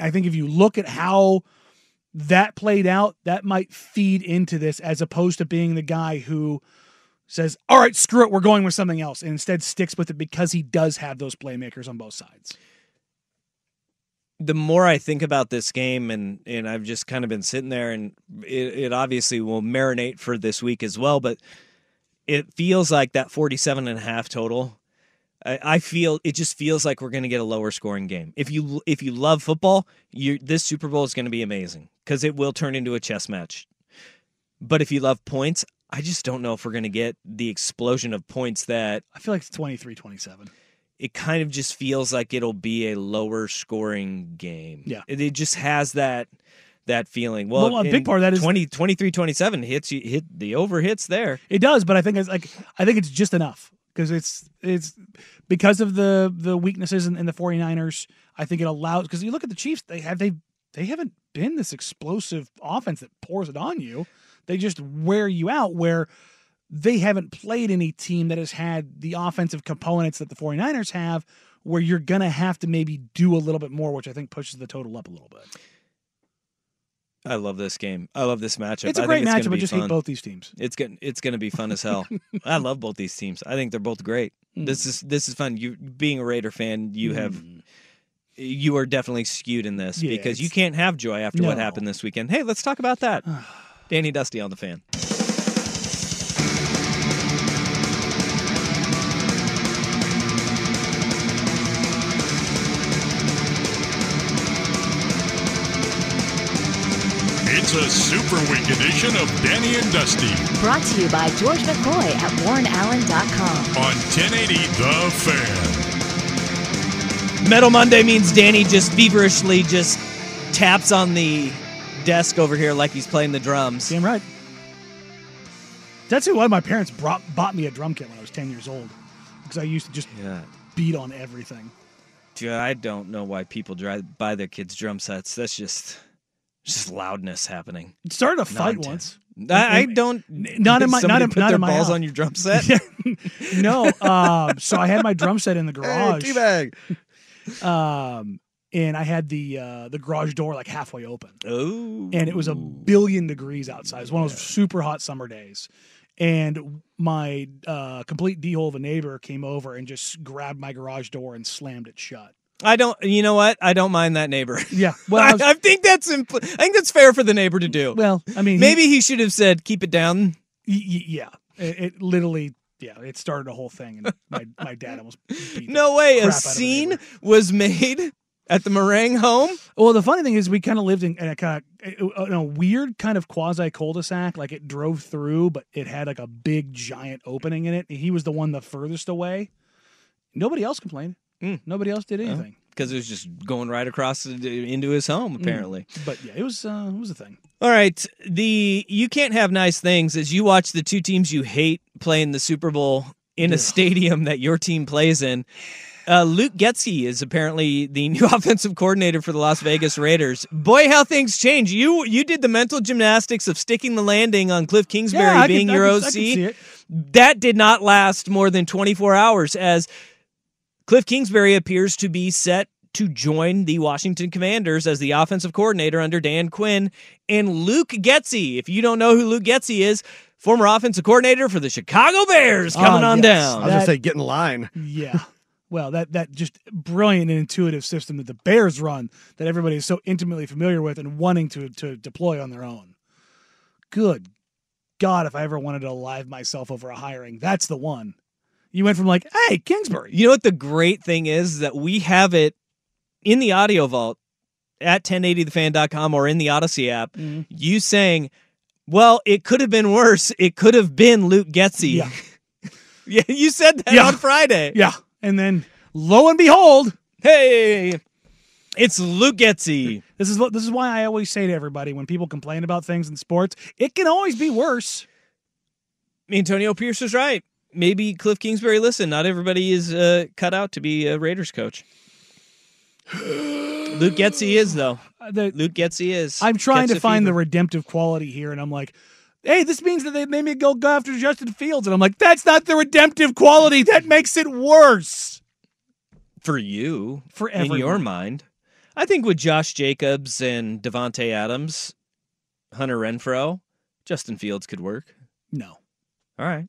I think if you look at how that played out, that might feed into this as opposed to being the guy who says, All right, screw it, we're going with something else, and instead sticks with it because he does have those playmakers on both sides. the more I think about this game, and and I've just kind of been sitting there, and it, it obviously will marinate for this week as well, but it feels like that 47 and a half total. I, I feel it just feels like we're going to get a lower scoring game. If you if you love football, you this Super Bowl is going to be amazing because it will turn into a chess match. But if you love points, I just don't know if we're going to get the explosion of points that I feel like it's 23 27. it kind of just feels like it'll be a lower scoring game. Yeah. It, it just has that that feeling. Well, Well, a big part of that is- 20, 23 27 hits you hit the over hits there. It does, but I think it's like I think it's just enough because it's it's because of the the weaknesses in, in the 49ers. I think it allows because you look at the Chiefs, they have they they haven't been this explosive offense that pours it on you. They just wear you out where they haven't played any team that has had the offensive components that the 49ers have where you're going to have to maybe do a little bit more which I think pushes the total up a little bit. I love this game. I love this matchup. It's a I great think it's matchup. I be just fun. hate both these teams. It's gonna it's gonna be fun as hell. [laughs] I love both these teams. I think they're both great. Hmm. This is this is fun. You being a Raider fan, you have you are definitely skewed in this Yeah, because you can't have joy after what happened this weekend. Hey, let's talk about that. [sighs] Danny Dusty on the fan. It's a Super Week edition of Danny and Dusty Brought to you by George McCoy at warrenallen.com. on 1080 The Fan. Metal Monday means Danny just feverishly just taps on the desk over here like he's playing the drums. Damn right. That's why my parents brought bought me a drum kit when I was ten years old because I used to just Yeah. beat on everything. Dude, I don't know why people drive buy their kids drum sets. That's just just loudness happening. It started a fight once. I, I don't. not in my- not in- put not their in my balls house. on your drum [laughs] set. no, um, [laughs] so I had my drum set in the [laughs] Hey, garage, teabag. um, and I had the uh, the garage door like halfway open, Oh, and it was a billion degrees outside. It was one of those super hot summer days, and my uh, complete d hole of a neighbor came over and just grabbed my garage door and slammed it shut. I don't. You know what? I don't mind that neighbor. Yeah, [laughs] well, I was- I think that's impl- I think that's fair for the neighbor to do. well, I mean, Maybe he should have said, "Keep it down." Y- y- yeah, it, it literally, yeah, it started a whole thing, and my, my dad almost [laughs] No way. A scene was made at the Marang home. Well, the funny thing is, we kind of lived in, in a kind of in a weird kind of quasi cul-de-sac. Like it drove through, but it had like a big giant opening in it. He was the one the furthest away. Nobody else complained. Mm. Nobody else did anything. because it was just going right across into his home. Mm. Apparently. But yeah, it was uh, it was a thing. All right, the you can't have nice things as you watch the two teams you hate playing the Super Bowl in a stadium that your team plays in. Uh, Luke Getsy is apparently the [laughs] new offensive coordinator for the Las Vegas Raiders. Boy, how things change! You you did the mental gymnastics of sticking the landing on Kliff Kingsbury Yeah, I being I your I OC. could see it. That did not last more than 24 hours as Kliff Kingsbury appears to be set to join the Washington Commanders as the offensive coordinator under Dan Quinn. And Luke Getsy, if you don't know who Luke Getsy is, former offensive coordinator for the Chicago Bears, coming Ah, on yes. I down. was gonna say get in line. Yeah. Well, that that just brilliant and intuitive system that the Bears run that everybody is so intimately familiar with and wanting to to deploy on their own. Good God, if I ever wanted to live myself over a hiring, that's the one. You went from like, hey, Kingsbury. You know what the great thing is that we have it in the audio vault at 1080thefan.com or in the Odyssey app. Mhm. You saying, "Well, it could have been worse. It could have been Luke Getsy." Yeah. [laughs] yeah, you said that Yeah. on Friday. Yeah. And then lo and behold, Hey, it's Luke Getsy. this is what this is why I always say to everybody when people complain about things in sports, it can always be worse. Antonio Pierce was right. Maybe Kliff Kingsbury. Listen, not everybody is uh, cut out to be a Raiders coach. [gasps] Luke Getsy is though. Uh, the- Luke Getsy is. I'm trying Gets to find the redemptive quality here, and I'm like, hey, this means that they made me go, go after Justin Fields. And I'm like, that's not the redemptive quality. That makes it worse for you for in your mind. I think with Josh Jacobs and Davante Adams, Hunter Renfrow, Justin Fields could work. No. All right,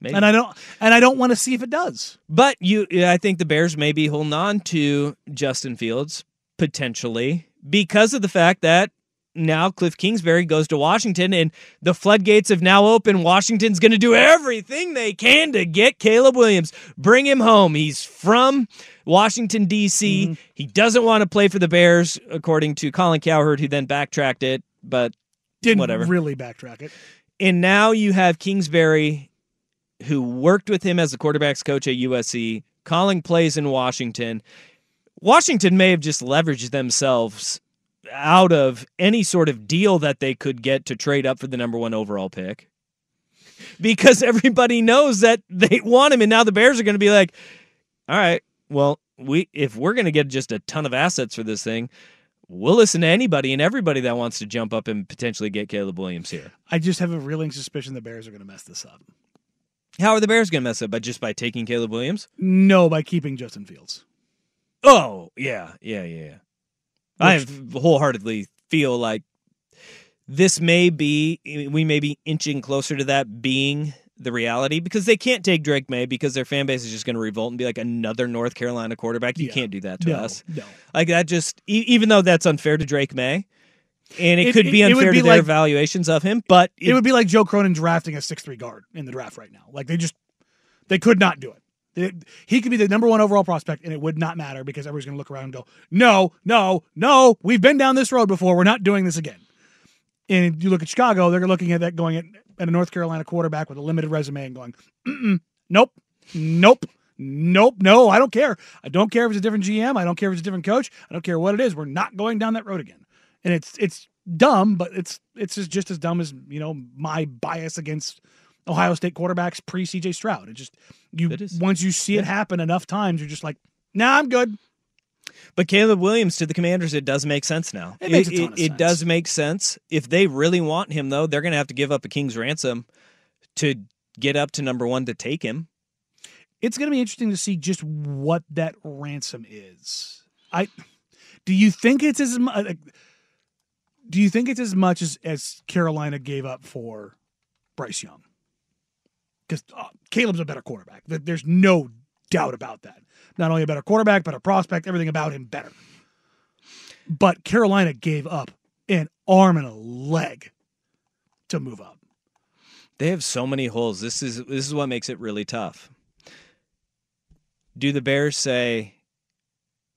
maybe. And I don't and I don't want to see if it does. But you, I think the Bears may be holding on to Justin Fields potentially because of the fact that now Kliff Kingsbury goes to Washington and the floodgates have now opened. Washington's going to do everything they can to get Caleb Williams, bring him home. He's from Washington, D.C. Mm-hmm. He doesn't want to play for the Bears, according to Colin Cowherd, who then backtracked it. But Didn't Whatever. really backtrack it. and now you have Kingsbury, who worked with him as a quarterbacks coach at USC, calling plays in Washington. Washington may have just leveraged themselves out of any sort of deal that they could get to trade up for the number one overall pick. Because [laughs] everybody knows that they want him, and now the Bears are going to be like, "All right, well, we if we're going to get just a ton of assets for this thing, we'll listen to anybody and everybody that wants to jump up and potentially get Caleb Williams here." I just have a reeling suspicion the Bears are going to mess this up. How are the Bears going to mess up? By just by taking Caleb Williams? No, by keeping Justin Fields. Oh, yeah, yeah, yeah. yeah. I wholeheartedly feel like this may be we may be inching closer to that being the reality because they can't take Drake Maye because their fan base is just going to revolt and be like another North Carolina quarterback. You Yeah. can't do that to no, us. no. Like that just e- even though that's unfair to Drake Maye and it, It- could be it- it unfair be to their like- evaluations of him, but It would be like Joe Cronin drafting a six three guard in the draft right now. Like they just they could not do it. They- he could be the number one overall prospect, and it would not matter because everyone's going to look around and go, "No, no, no, we've been down this road before. We're not doing this again." And you look at Chicago; they're looking at that going at, at a North Carolina quarterback with a limited resume and going, "Nope, nope." Nope, no, I don't care. I don't care if it's a different GM. I don't care if it's a different coach. I don't care what it is. We're not going down that road again. And it's it's dumb, but it's it's just, just as dumb as you know my bias against Ohio State quarterbacks pre CJ Stroud. It just you It once you see it happen enough times, you're just like, nah, I'm good. But Caleb Williams to the Commanders, it does make sense now. It makes a ton of it sense. does make sense. If they really want him, though, they're going to have to give up a king's ransom to get up to number one to take him. It's going to be interesting to see just what that ransom is. I do you think it's as much? Do you think it's as much as as Carolina gave up for Bryce Young? Because uh, Caleb's a better quarterback. There's no doubt about that. Not only a better quarterback, better prospect. Everything about him better. But Carolina gave up an arm and a leg to move up. They have so many holes. This is this is what makes it really tough. Do the Bears say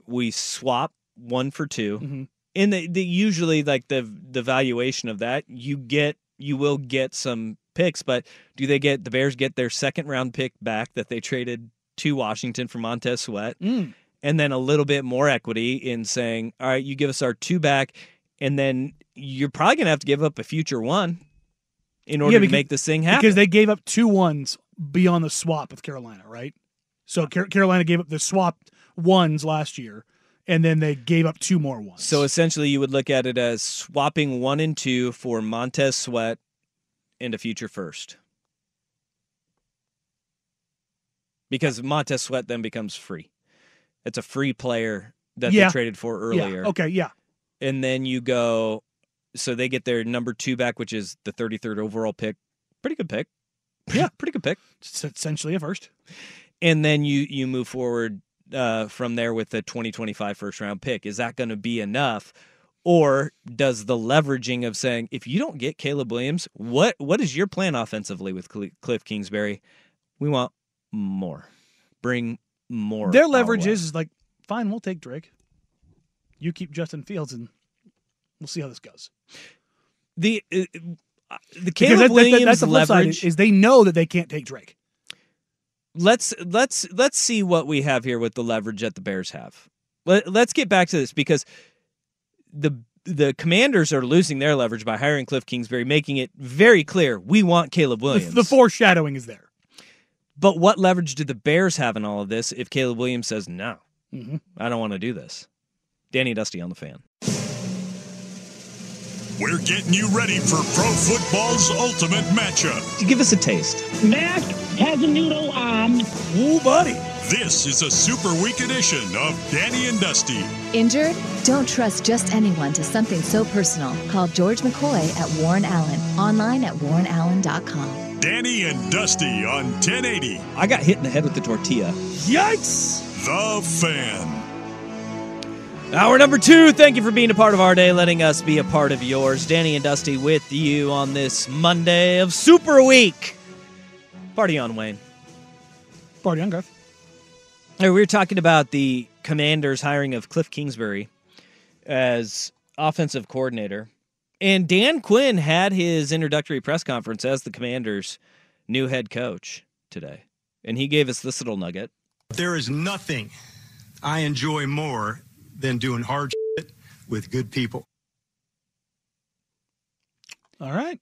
we swap one for 2 Mhm. And the, the usually like the the valuation of that, you get you will get some picks, but do they get the Bears get their second round pick back that they traded to Washington for Montez Sweat? Mm. and then a little bit more equity in saying, all right, you give us our two back, and then you're probably going to have to give up a future one in order Yeah, to make this thing happen. Because they gave up two ones beyond the swap with Carolina, right? So Car- Carolina gave up the swapped ones last year, and then they gave up two more ones. so essentially, you would look at it as swapping one and two for Montez Sweat and a future first. Because Montez Sweat then becomes free. It's a free player that Yeah. they traded for earlier. Yeah. Okay. Yeah. and then you go so they get their number two back which is the 33rd overall pick pretty good pick Yeah. [laughs] pretty good pick It's essentially a first. and then you you move forward uh, from there with the 2025 first round pick is that going to be enough or does the leveraging of saying if you don't get Caleb Williams what what is your plan offensively with Cl- Kliff Kingsbury we want more bring more Their leverage way. is, is like, fine, we'll take Drake. You keep Justin Fields, and we'll see how this goes. the uh, uh, the Caleb that- that- Williams that's the leverage is they know that they can't take Drake. Let's let's let's see what we have here with the leverage that the Bears have. Let, let's get back to this because the the Commanders are losing their leverage by hiring Kliff Kingsbury, making it very clear we want Caleb Williams. the foreshadowing is there. but what leverage do the Bears have in all of this if Caleb Williams says no? Mhm. I don't want to do this. Danny Dusty on the fan. We're getting you ready for pro football's ultimate matchup. Give us a taste. Mac has a noodle on. Ooh, buddy. This is a super week edition of Danny and Dusty. Injured? Don't trust just anyone to something so personal. Call George McCoy at Warren Allen. Online at warrenallen.com. Danny and Dusty on 1080 I got hit in the head with the tortilla. Yikes. The Fan. Hour number two. Thank you for being a part of our day, letting us be a part of yours. Danny and Dusty with you on this Monday of Super Week. Party on, Wayne. Party on, Garth. Hey, we were talking about the Commanders' hiring of Kliff Kingsbury as offensive coordinator. And Dan Quinn had his introductory press conference as the Commanders' new head coach today. And he gave us this little nugget. There is nothing I enjoy more than doing hard shit with good people. All right.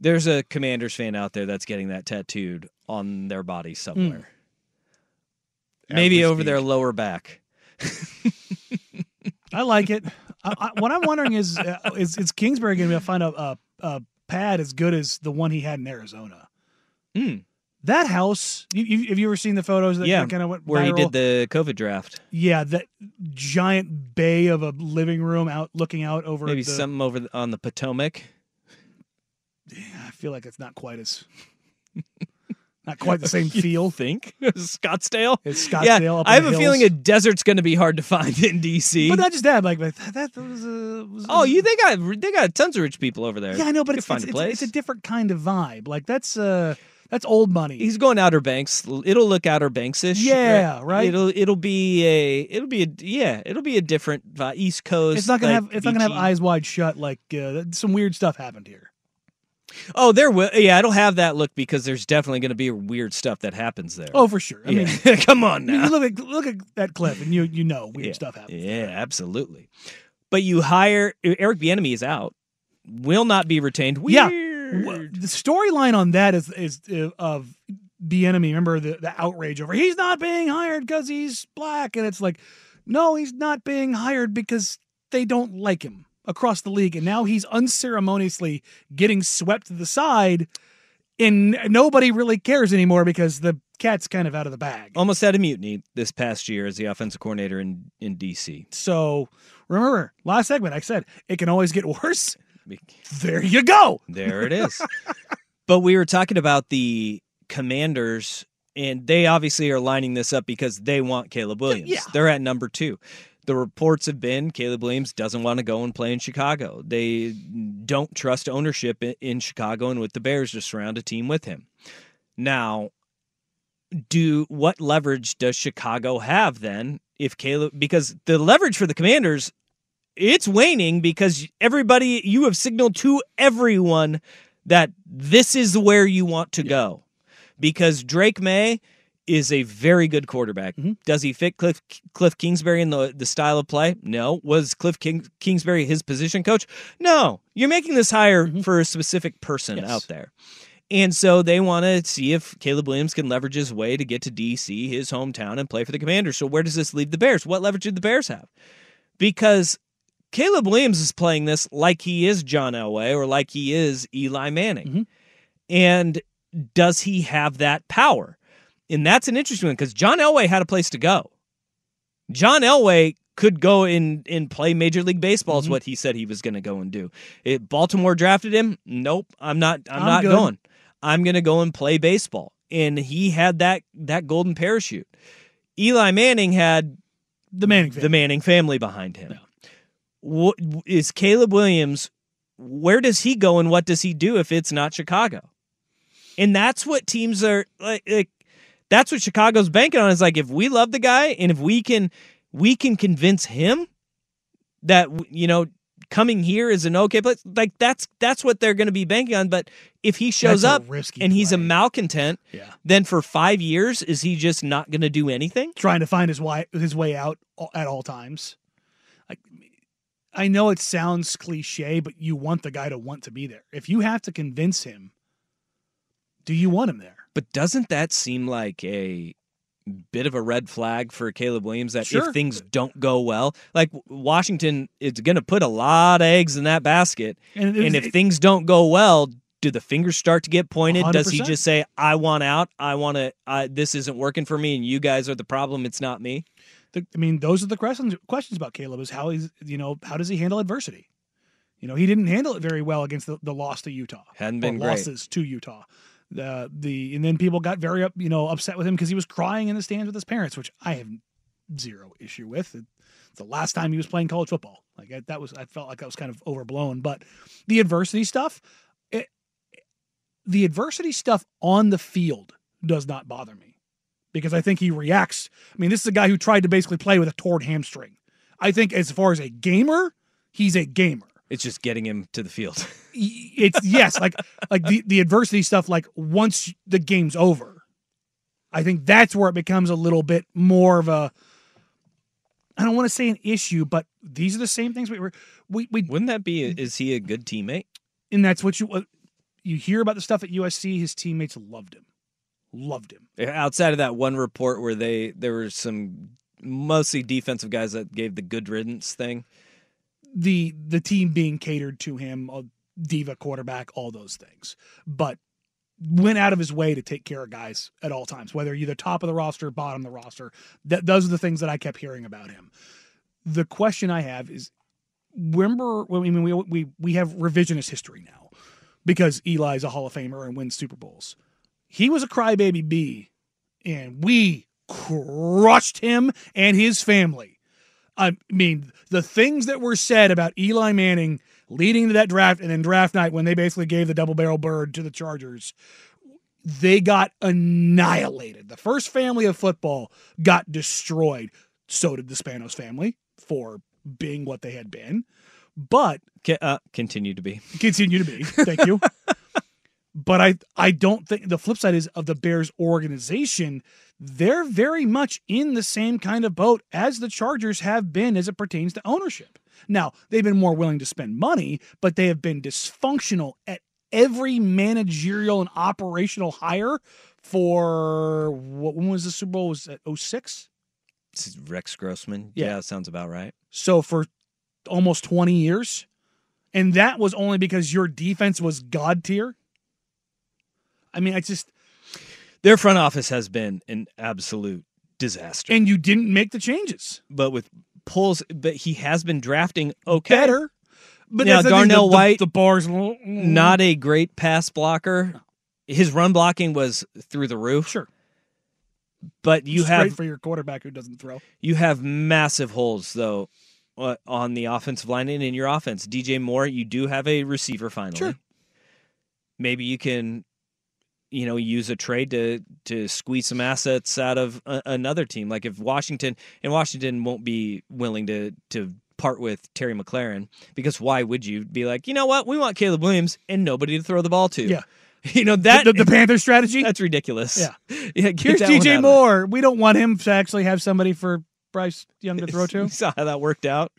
There's a Commanders fan out there that's getting that tattooed on their body somewhere. Maybe over speak. their lower back. [laughs] I like it. I, I, what I'm wondering is, uh, is is Kingsbury going to be able to find a, a, a pad as good as the one he had in Arizona? Hmm. That house, you, you, have you ever seen the photos that Yeah, kind of went where he did the COVID draft. Yeah, that giant bay of a living room out looking out over. Maybe the, something over the, on the Potomac. I feel like it's not quite as, [laughs] not quite the same [laughs] feel. Think [laughs] Scottsdale. It's Yeah, Scottsdale. up in I have a feeling a desert's going to be hard to find in DC. But not just that, like that, that was, uh, was oh, you they got they got tons of rich people over there. Yeah, I know, but it's, it's, a it's, it's a different kind of vibe. Like that's uh that's old money. He's going Outer Banks. It'll look Outer Banks ish. Yeah, right? It'll it'll be a it'll be a yeah it'll be a different vi- East Coast. it's not gonna like, have it's not gonna have eyes wide shut. Like uh, some weird stuff happened here. Oh, there will. Yeah, it'll have that look because there's definitely going to be weird stuff that happens there. Oh, for sure. I yeah. mean, [laughs] come on now. look at look at that clip and you you know weird yeah. stuff happens. Yeah, absolutely. But you hire Eric Bieniemy is out. Will not be retained. Yeah. Well, the storyline on that is is uh, of the enemy. Remember the the outrage over he's not being hired because he's black, and it's like, no, he's not being hired because they don't like him across the league, and now he's unceremoniously getting swept to the side, and nobody really cares anymore because the cat's kind of out of the bag. Almost had a mutiny this past year as the offensive coordinator in in DC. So remember, last segment I said it can always get [laughs] worse. There you go. There it is. but we were talking about the commanders, and they obviously are lining this up because they want Caleb Williams. yeah. They're at number two. The reports have been Caleb Williams doesn't want to go and play in Chicago. They don't trust ownership in Chicago and with the Bears to surround a team with him. Now, do what leverage does Chicago have then if Caleb because the leverage for the Commanders it's waning because everybody you have signaled to everyone that this is where you want to go because Drake Maye is a very good quarterback. Mm-hmm. Does he fit Kliff Kliff Kingsbury in the the style of play? No. Was Kliff King, Kingsbury his position coach? No. You're making this hire mm-hmm. for a specific person Yes. out there. And so they want to see if Caleb Williams can leverage his way to get to DC, his hometown, and play for the Commanders. So where does this leave the Bears? What leverage do the Bears have? Because Caleb Williams is playing this like he is John Elway or like he is Eli Manning. Mm-hmm. And does he have that power? And that's an interesting one because John Elway had a place to go. John Elway could go in and play Major League Baseball is mm-hmm. what he said he was going to go and do. It, Baltimore drafted him. Nope, I'm not. I'm, I'm not good. going. I'm going to go and play baseball. And he had that that golden parachute. Eli Manning had The Manning the. Manning family behind him. What is Caleb Williams? Where does he go and what does he do if it's not Chicago? And that's what teams are like. like that's what Chicago's banking on. Is like if we love the guy and if we can, we can convince him that you know coming here is an okay place. Like that's that's what they're going to be banking on. But if he shows That's up risky and he's a malcontent, Yeah. then for five years is he just not going to do anything? trying to find his way his way out at all times. I know it sounds cliche, but you want the guy to want to be there. If you have to convince him, do you want him there? But doesn't that seem like a bit of a red flag for Caleb Williams that Sure. if things don't go well, like Washington is going to put a lot of eggs in that basket, And, it- and if it- things don't go well, do the fingers start to get pointed? Does he just say, "I want out. I want to. This isn't working for me, and you guys are the problem. It's not me." The, I mean, those are the questions questions about Caleb is how he's you know how does he handle adversity? You know, he didn't handle it very well against the, the loss to Utah. Hadn't been great. losses to Utah. The the and then people got very up you know upset with him because he was crying in the stands with his parents, which I have zero issue with. It's the last time he was playing college football. Like I- that was I felt like that was kind of overblown. But the adversity stuff, it, the adversity stuff on the field does not bother me because I think he reacts. I mean, this is a guy who tried to basically play with a torn hamstring. I think as far as a gamer, he's a gamer. It's just getting him to the field. [laughs] It's yes, like like the the adversity stuff. Like once the game's over, I think that's where it becomes a little bit more of a. I don't want to say an issue, but these are the same things we were we we Wouldn't that be? Is he a good teammate? and that's what you what you hear about the stuff at USC. His teammates loved him, loved him. Outside of that one report where they there were some mostly defensive guys that gave the good riddance thing. the the team being catered to him, a diva quarterback, all those things. But went out of his way to take care of guys at all times, whether you're the top of the roster, bottom of the roster. That those are the things that I kept hearing about him. The question I have is, remember? I mean, we we we have revisionist history now because Eli's a Hall of Famer and wins Super Bowls. He was a crybaby B, and we crushed him and his family. I mean, the things that were said about Eli Manning leading to that draft and then draft night when they basically gave the double barrel bird to the Chargers, they got annihilated. The first family of football got destroyed. So did the Spanos family for being what they had been. But uh, continue to be. continue to be. Thank you. [laughs] but I I don't think the flip side is of the Bears organization, they're very much in the same kind of boat as the Chargers have been as it pertains to ownership. Now, they've been more willing to spend money, but they have been dysfunctional at every managerial and operational hire for what when was the Super Bowl? Was it 06? This is Rex Grossman. Yeah. Yeah, sounds about right. So for almost 20 years. And that was only because your defense was god tier. I mean, I just Their front office has been an absolute disaster. and you didn't make the changes. but with pulls, but he has been drafting okay. Better. But Now, that's the thing, Darnell the, the- White- the, bars Not a great pass blocker. His run blocking was through the roof. sure. But you great have for your quarterback who doesn't throw. you have massive holes though uh, on the offensive line and in your offense. DJ Moore, you do have a receiver finally. Sure. Maybe you can, you know, use a trade to to squeeze some assets out of a, another team. Like if Washington and Washington won't be willing to to part with Terry McLaurin because why would you be like, you know what, we want Caleb Williams and nobody to throw the ball to. Yeah. [laughs] You know that the, the Panther strategy. that's ridiculous. Yeah. [laughs] yeah. Here's DJ Moore. We don't want him to actually have somebody for Bryce Young to throw [laughs] to. You saw how that worked out,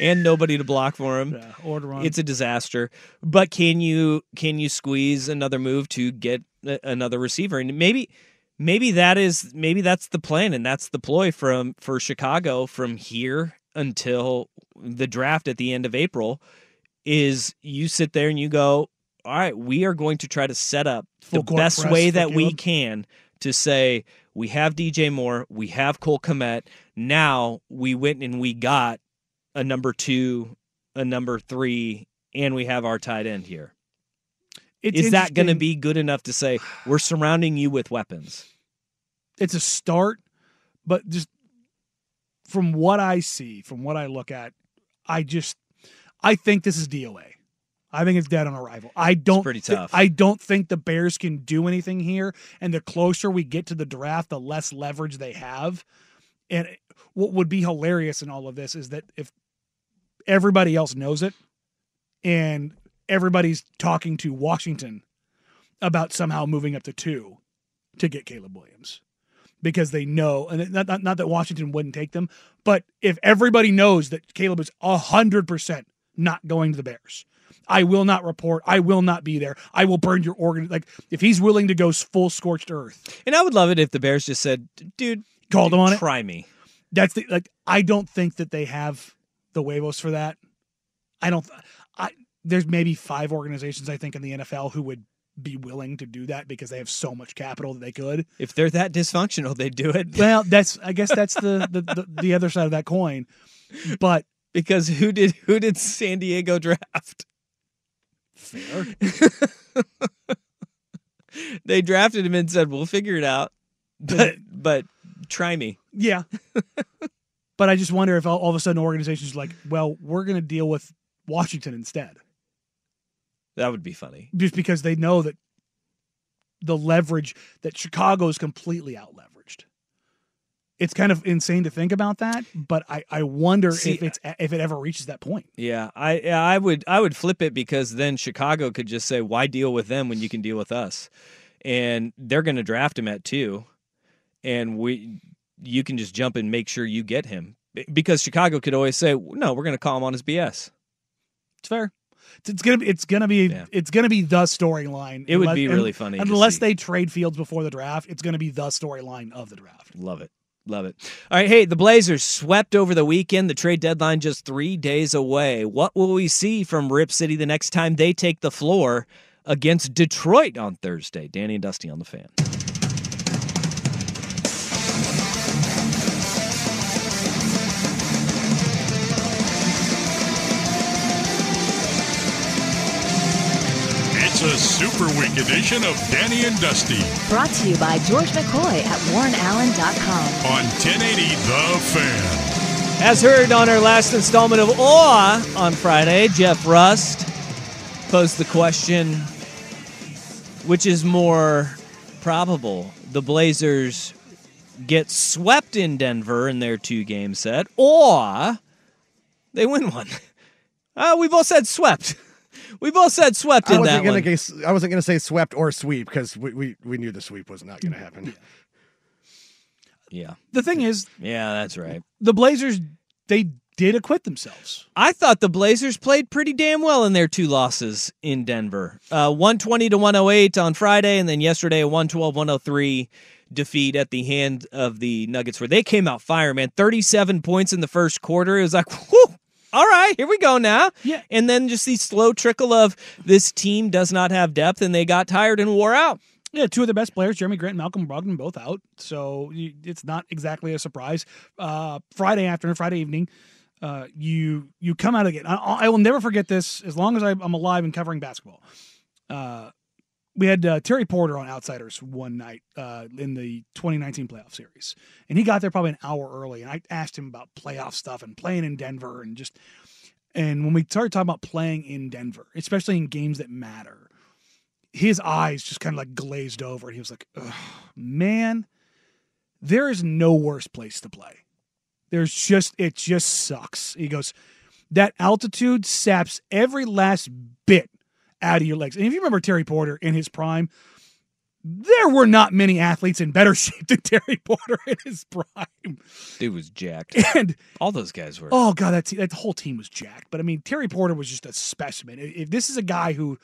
and nobody to block for him. Yeah, or to run. It's a disaster. But can you can you squeeze another move to get another receiver? And maybe maybe that is maybe that's the plan and that's the ploy from for Chicago from here until the draft at the end of April is you sit there and you go, all right, we are going to try to set up Full the best way that we can to say we have DJ Moore, we have Cole Kmet. Now we went and we got a number two, a number three, and we have our tight end here. It's Is that going to be good enough to say we're surrounding you with weapons? it's a start, but just from what I see, from what I look at, I just I think this is DOA. I think it's dead on arrival. I don't pretty thi- tough. I don't think the Bears can do anything here. And the closer we get to the draft, the less leverage they have. And what would be hilarious in all of this is that if everybody else knows it and everybody's talking to Washington about somehow moving up to two to get Caleb Williams because they know, and not, not, not that Washington wouldn't take them, but if everybody knows that Caleb is 100% not going to the Bears, I will not report. I will not be there. I will burn your organ. Like, if he's willing to go full scorched earth, And I would love it if the Bears just said, "Dude, called him on it. try me." That's the, like, I don't think that they have the huevos for that. I don't, I, there's maybe five organizations, I think, in the NFL who would be willing to do that because they have so much capital that they could. If they're that dysfunctional, they do it. Well, that's I guess that's the [laughs] the, the, the other side of that coin. But because who did who did San Diego draft? fair. [laughs] They drafted him and said, "We'll figure it out." But but try me. Yeah. [laughs] but I just wonder if all, all of a sudden organizations are like, well, we're going to deal with Washington instead, That would be funny. just because they know that the leverage that Chicago is completely out leveraged. It's kind of insane to think about that, but I, I wonder See, if it's if it ever reaches that point. Yeah, I yeah, I would I would flip it because then Chicago could just say, "Why deal with them when you can deal with us?" And they're going to draft him at two, and we you can just jump and make sure you get him because Chicago could always say, "No, we're going to call him on his BS." It's fair. It's, gonna be it's gonna be Yeah. it's gonna be the storyline. It would Unless- be and- really funny unless they trade Fields before the draft. It's gonna be the storyline of the draft. Love it. Love it. All right. Hey, the Blazers swept over the weekend. The trade deadline just three days away. What will we see from Rip City the next time they take the floor? against Detroit on Thursday. Danny and Dusty on the fan. It's a Super Week edition of Danny and Dusty Brought to you by George McCoy at warrenallen.com. on 1080 The Fan. As heard on our last installment of Awe on Friday, Jeff Rust posed the question which is more probable? The Blazers get swept in Denver in their two game set, or they win one? [laughs] Uh, we both said swept. [laughs] We both said swept I in wasn't that gonna one. guess, I wasn't gonna say swept or sweep because we, we, we knew the sweep was not gonna happen. Yeah, The thing is, yeah, that's right. the Blazers they did acquit themselves. I thought the Blazers played pretty damn well in their two losses in Denver. Uh, 120 to 108 on Friday, and then yesterday a 112 103 defeat at the hand of the Nuggets, where they came out fire, man. 37 points in the first quarter. It was like, [laughs] whew, all right, here we go now. Yeah. And then just the slow trickle of this team does not have depth, and they got tired and wore out. Yeah, two of the best players, Jerami Grant and Malcolm Brogdon, both out. So it's not exactly a surprise. Uh, Friday afternoon, Friday evening, uh, you you come out again. I, I will never forget this as long as I, I'm alive and covering basketball. Uh, we had uh, Terry Porter on Outsiders one night uh, in the 2019 playoff series, and he got there probably an hour early. And I asked him about playoff stuff and playing in Denver, and just and when we started talking about playing in Denver, especially in games that matter, his eyes just kind of like glazed over, and he was like, "Man, there is no worse place to play. There's just it just sucks." He goes, "That altitude saps every last bit out of your legs." And if you remember Terry Porter in his prime, there were not many athletes in better [laughs] shape than Terry Porter in his prime. Dude was jacked. And All those guys were. Oh god, that te- that whole team was jacked. But I mean, Terry Porter was just a specimen. If if this is a guy who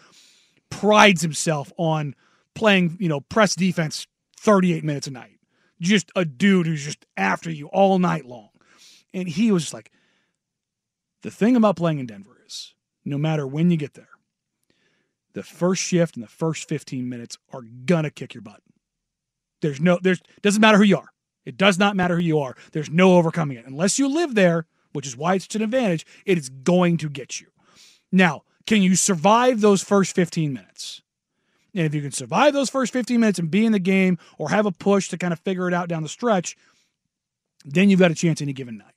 prides himself on playing, you know, press defense 38 minutes a night, just a dude who's just after you all night long, and he was just like, the thing about playing in Denver is, no matter when you get there, the first shift and the first 15 minutes are gonna kick your butt. There's no, there's doesn't matter who you are. It does not matter who you are. There's no overcoming it. Unless you live there, which is why it's an advantage, it is going to get you. Now, can you survive those first 15 minutes? And if you can survive those first 15 minutes and be in the game or have a push to kind of figure it out down the stretch, then you've got a chance any given night.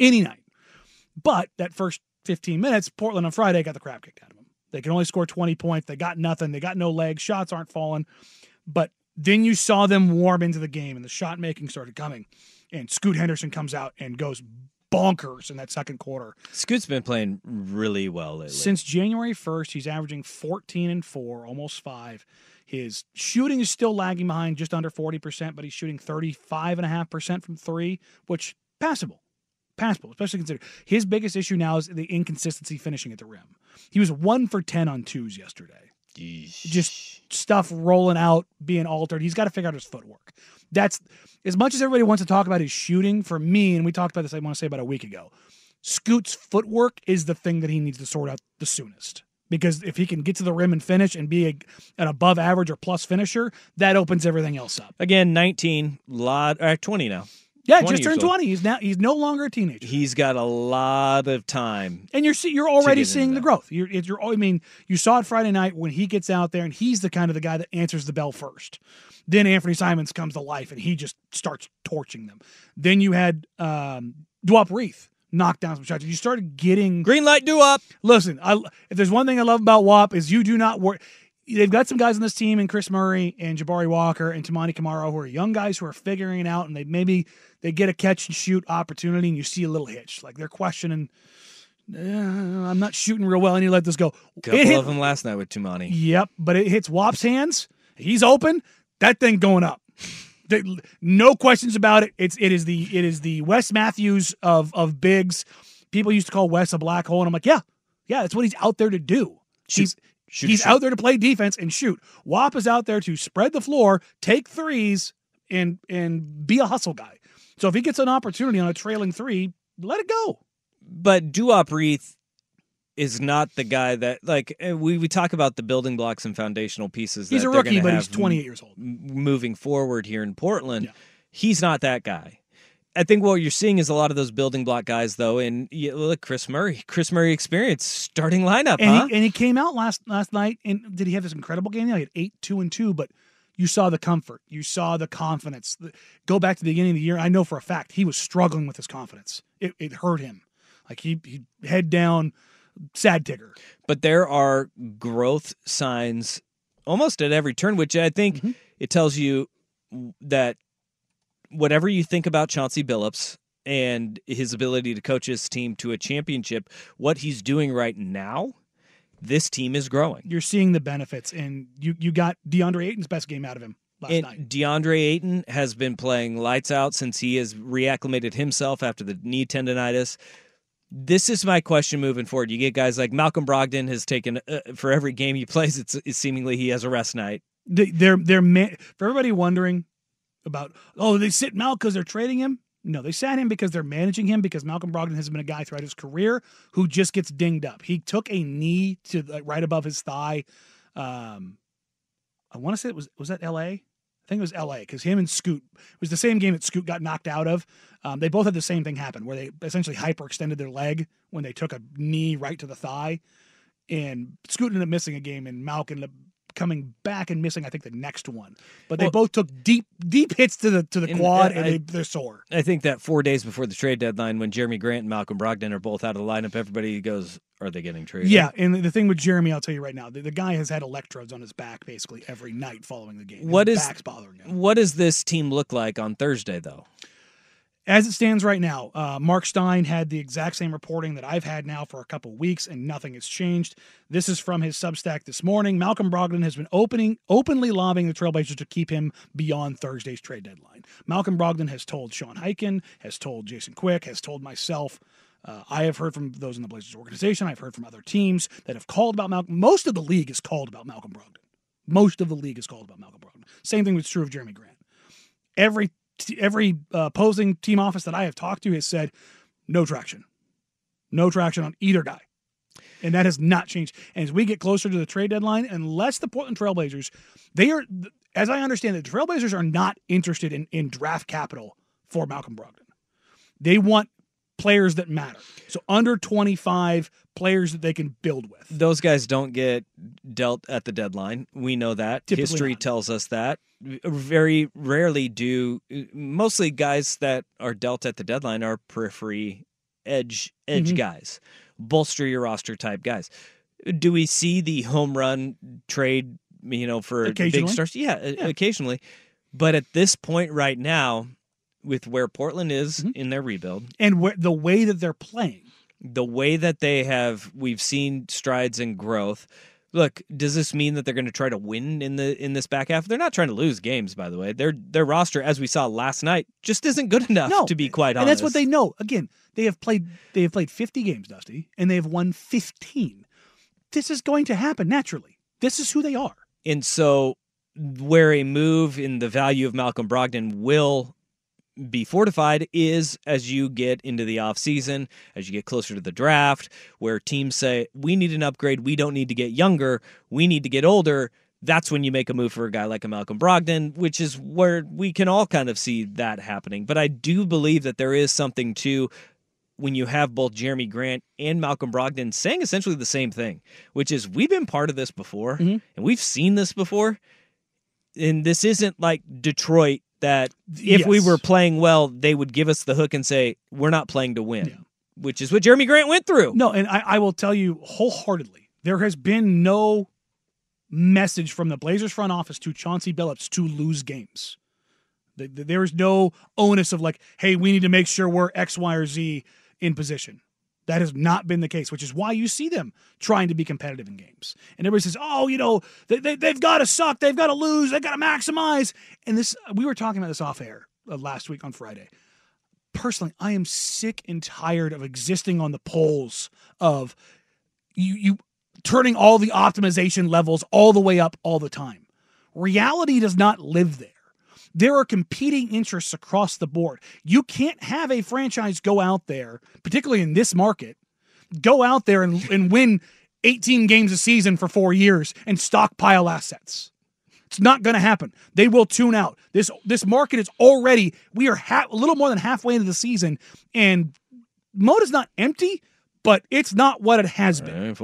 Any night. But that first 15 minutes, Portland on Friday got the crap kicked out of them. They can only score 20 points. They got nothing. They got no legs. Shots aren't falling. But then you saw them warm into the game and the shot making started coming. And Scoot Henderson comes out and goes bonkers in that second quarter. Scoot's been playing really well lately. Since January 1st, he's averaging 14 and 4, almost 5. His shooting is still lagging behind just under 40%, but he's shooting 35.5% from 3, which passable. Passable, especially considered his biggest issue now is the inconsistency finishing at the rim. He was 1 for 10 on twos yesterday. Just stuff rolling out, being altered. He's got to figure out his footwork. That's as much as everybody wants to talk about his shooting. For me, and we talked about this, I want to say about a week ago. Scoot's footwork is the thing that he needs to sort out the soonest. Because if he can get to the rim and finish and be a, an above average or plus finisher, that opens everything else up. Again, 19, lot, uh, 20 now. Yeah, just turned old. twenty. He's now he's no longer a teenager, He's got a lot of time. and you're see, you're already seeing the growth. You're, you're I mean, you saw it Friday night when he gets out there and he's the kind of the guy that answers the bell first. Then Anfernee Simons comes to life and he just starts torching them. Then you had um, Duop Reath knock down some shots. You started getting Green light do up. Listen, I, if there's one thing I love about WAP is you do not worry. They've got some guys on this team, and Kris Murray and Jabari Walker and Toumani Camara, who are young guys who are figuring it out, and they maybe they get a catch and shoot opportunity, and you see a little hitch, like they're questioning. "Uh, I'm not shooting real well. I need to let this go. Couple hit- of them last night with Toumani. Yep, but it hits Wop's hands. He's open. That thing going up. There- no questions about it. It's it is the it is the Wes Matthews of of bigs. People used to call Wes a black hole, and I'm like, yeah, yeah, that's what he's out there to do. He's Shoot, he's shoot. out there to play defense and shoot. WAP is out there to spread the floor, take threes, and and be a hustle guy. So if he gets an opportunity on a trailing three, let it go. But Duop Reath is not the guy that like eh, we, we talk about the building blocks and foundational pieces. He's a rookie, but he's 28 years old. m- moving forward here in Portland. Yeah. He's not that guy. I think what you're seeing is a lot of those building block guys, though. And you look, Kris Murray, Kris Murray experience starting lineup, And huh? he and he came out last last night and did he have this incredible game? He had eight, two, and two, but you saw the comfort, you saw the confidence. Go back to the beginning of the year. I know for a fact he was struggling with his confidence. It, it hurt him. Like he he head down, sad tigger. but there are growth signs almost at every turn, which I think Mm-hmm. it tells you that whatever you think about Chauncey Billups and his ability to coach his team to a championship, what he's doing right now, this team is growing. You're seeing the benefits, and you you got DeAndre Ayton's best game out of him last And night. DeAndre Ayton has been playing lights out since he has reacclimated himself after the knee tendonitis. This is my question moving forward. You get guys like Malcolm Brogdon has taken uh, for every game he plays. It's, it's seemingly he has a rest night. They, they're they're man, for everybody wondering about oh they sit Mal because they're trading him. No, they sat him because they're managing him because Malcolm Brogdon has been a guy throughout his career who just gets dinged up. He took a knee to like, right above his thigh. Um, I want to say it was was that L.A. I think it was L.A. because him and Scoot it was the same game that Scoot got knocked out of. Um, they both had the same thing happen where they essentially hyperextended their leg when they took a knee right to the thigh, and Scoot ended up missing a game, and Malcolm coming back and missing I think the next one. But they both took deep deep hits to the to the And, quad, uh, and they, they're sore. I think that four days before the trade deadline, when Jerami Grant and Malcolm Brogdon are both out of the lineup, everybody goes, "Are they getting traded?" Yeah, and the thing with Jerami, I'll tell you right now, the, the guy has had electrodes on his back basically every night following the game. His What is- back's bothering him? What does this team look like on Thursday, though? As it stands right now, uh, Mark Stein had the exact same reporting that I've had now for a couple weeks, and nothing has changed. This is from his Substack this morning. Malcolm Brogdon has been opening openly lobbying the Trailblazers to keep him beyond Thursday's trade deadline. Malcolm Brogdon has told Sean Highkin, has told Jason Quick, has told myself. Uh, I have heard from those in the Blazers organization. I've heard from other teams that have called about Malcolm. Most of the league is called about Malcolm Brogdon. Most of the league is called about Malcolm Brogdon. Same thing was true of Jerami Grant. Every every uh, opposing team office that I have talked to has said no traction, no traction on either guy, and that has not changed. And as we get closer to the trade deadline, unless the Portland Trailblazers, they are, as I understand it, the Trailblazers are not interested in in draft capital for Malcolm Brogdon. They want players that matter. So under twenty five players that they can build with. Those guys don't get dealt at the deadline. We know that. Typically History not. tells us that. Very rarely do. Mostly guys that are dealt at the deadline are periphery edge edge Mhm. guys, bolster your roster type guys. Do we see the home run trade? You know, for big stars, yeah, Yeah. occasionally. But at this point right now, with where Portland is Mm-hmm. in their rebuild, And wh- the way that they're playing, the way that they have we've seen strides in growth look does this mean that they're going to try to win in the in this back half they're not trying to lose games by the way their their roster as we saw last night just isn't good enough no, to be quite honest, and that's what they know. Again, they have played they have played 50 games, Dusty, and they have won 15. This is going to happen naturally. This is who they are. and so where a move in the value of Malcolm Brogdon will be fortified is as you get into the offseason, as you get closer to the draft, where teams say, We need an upgrade. We don't need to get younger. We need to get older. That's when you make a move for a guy like a Malcolm Brogdon, which is where we can all kind of see that happening. But I do believe that there is something to when you have both Jerami Grant and Malcolm Brogdon saying essentially the same thing, which is we've been part of this before Mhm. and we've seen this before. And this isn't like Detroit that if we were playing well, they would give us the hook and say, We're not playing to win. Yeah. Which is what Jerami Grant went through. No, and I, I will tell you wholeheartedly, there has been no message from the Blazers front office to Chauncey Billups to lose games. The- the- There is no onus of like, hey, we need to make sure we're X, Y, or Z in position. That has not been the case, which is why you see them trying to be competitive in games. And everybody says, oh, you know, they, they, they've got to suck. They've got to lose. They've got to maximize. And this, we were talking about this off air uh, last week on Friday personally, I am sick and tired of existing on the poles of you you turning all the optimization levels all the way up all the time. Reality does not live there. There are competing interests across the board. You can't have a franchise go out there, particularly in this market, go out there and, and win 18 games a season for four years and stockpile assets. It's not going to happen. They will tune out. This this market is already we are ha- a little more than halfway into the season, and mode is not empty, but it's not what it has been. And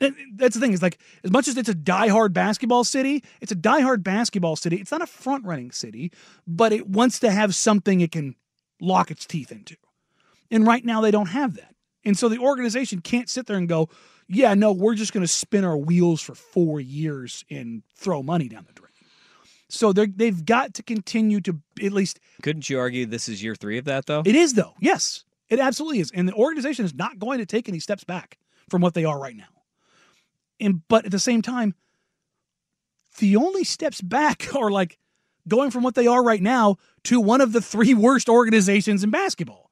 that's the thing is like as much as it's a diehard basketball city, it's a diehard basketball city. It's not a front running city, but it wants to have something it can lock its teeth into. And right now they don't have that. And so the organization can't sit there and go, yeah, no, we're just going to spin our wheels for four years and throw money down the drain. So they they've got to continue to at least. Couldn't you argue this is year three of that though? It is though. Yes, it absolutely is. And the organization is not going to take any steps back from what they are right now. And but at the same time, the only steps back [laughs] are like going from what they are right now to one of the three worst organizations in basketball.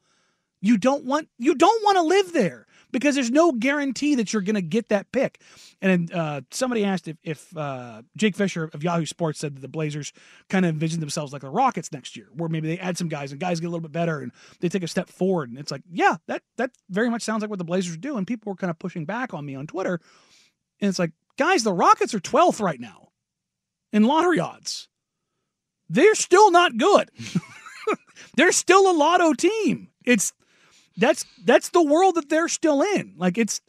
You don't want you don't want to live there because there's no guarantee that you're going to get that pick. And uh, somebody asked if, if uh, Jake Fisher of Yahoo Sports said that the Blazers kind of envision themselves like the Rockets next year, where maybe they add some guys and guys get a little bit better and they take a step forward. And it's like, yeah, that that very much sounds like what the Blazers do. And people were kind of pushing back on me on Twitter, and it's like, guys, the Rockets are 12th right now in lottery odds. They're still not good. [laughs] they're still a lotto team. It's that's that's the world that they're still in. Like it's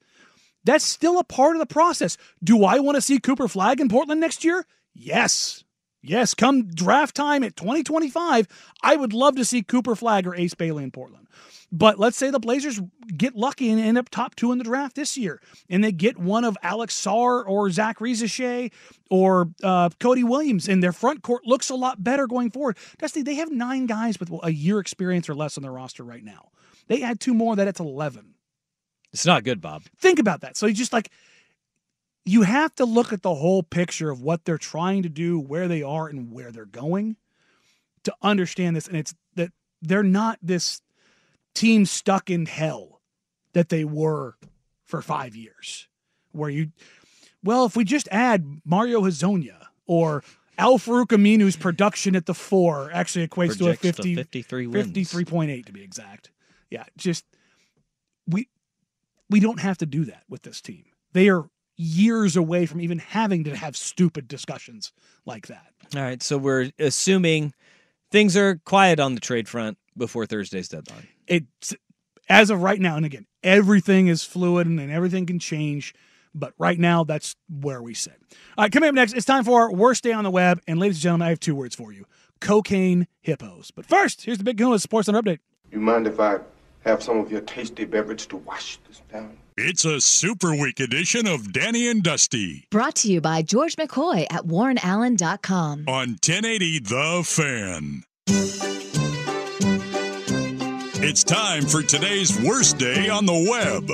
that's still a part of the process. Do I want to see Cooper Flagg in Portland next year? Yes. Yes, come draft time at 2025, I would love to see Cooper Flagg or Ace Bailey in Portland. But let's say the Blazers get lucky and end up top two in the draft this year, and they get one of Alex Sarr or Zaccharie Risacher or uh, Cody Williams, and their front court looks a lot better going forward. Dusty, they have nine guys with a year experience or less on their roster right now. They add two more, that it's 11. It's not good, Bob. Think about that. So you just like, you have to look at the whole picture of what they're trying to do, where they are, and where they're going to understand this. And it's that they're not this team stuck in hell that they were for five years, where you, well, if we just add Mario Hezonja or Al Farouq Aminu's production at the four actually equates to a Projects to 50, 53 wins. 53.8 to be exact. Yeah, just we we don't have to do that with this team. They are years away from even having to have stupid discussions like that. All right, so we're assuming things are quiet on the trade front before Thursday's deadline. It's as of right now, and again, everything is fluid and, and everything can change. But right now, that's where we sit. All right, coming up next, it's time for our worst day on the web. And ladies and gentlemen, I have two words for you cocaine hippos. But first, here's the big Kahuna Sports Center update. You mind if I have some of your tasty beverage to wash this down? It's a super week edition of Danny and Dusty Brought to you by George McCoy at warrenallen.com. on 1080 The Fan. It's time for today's worst day on the web.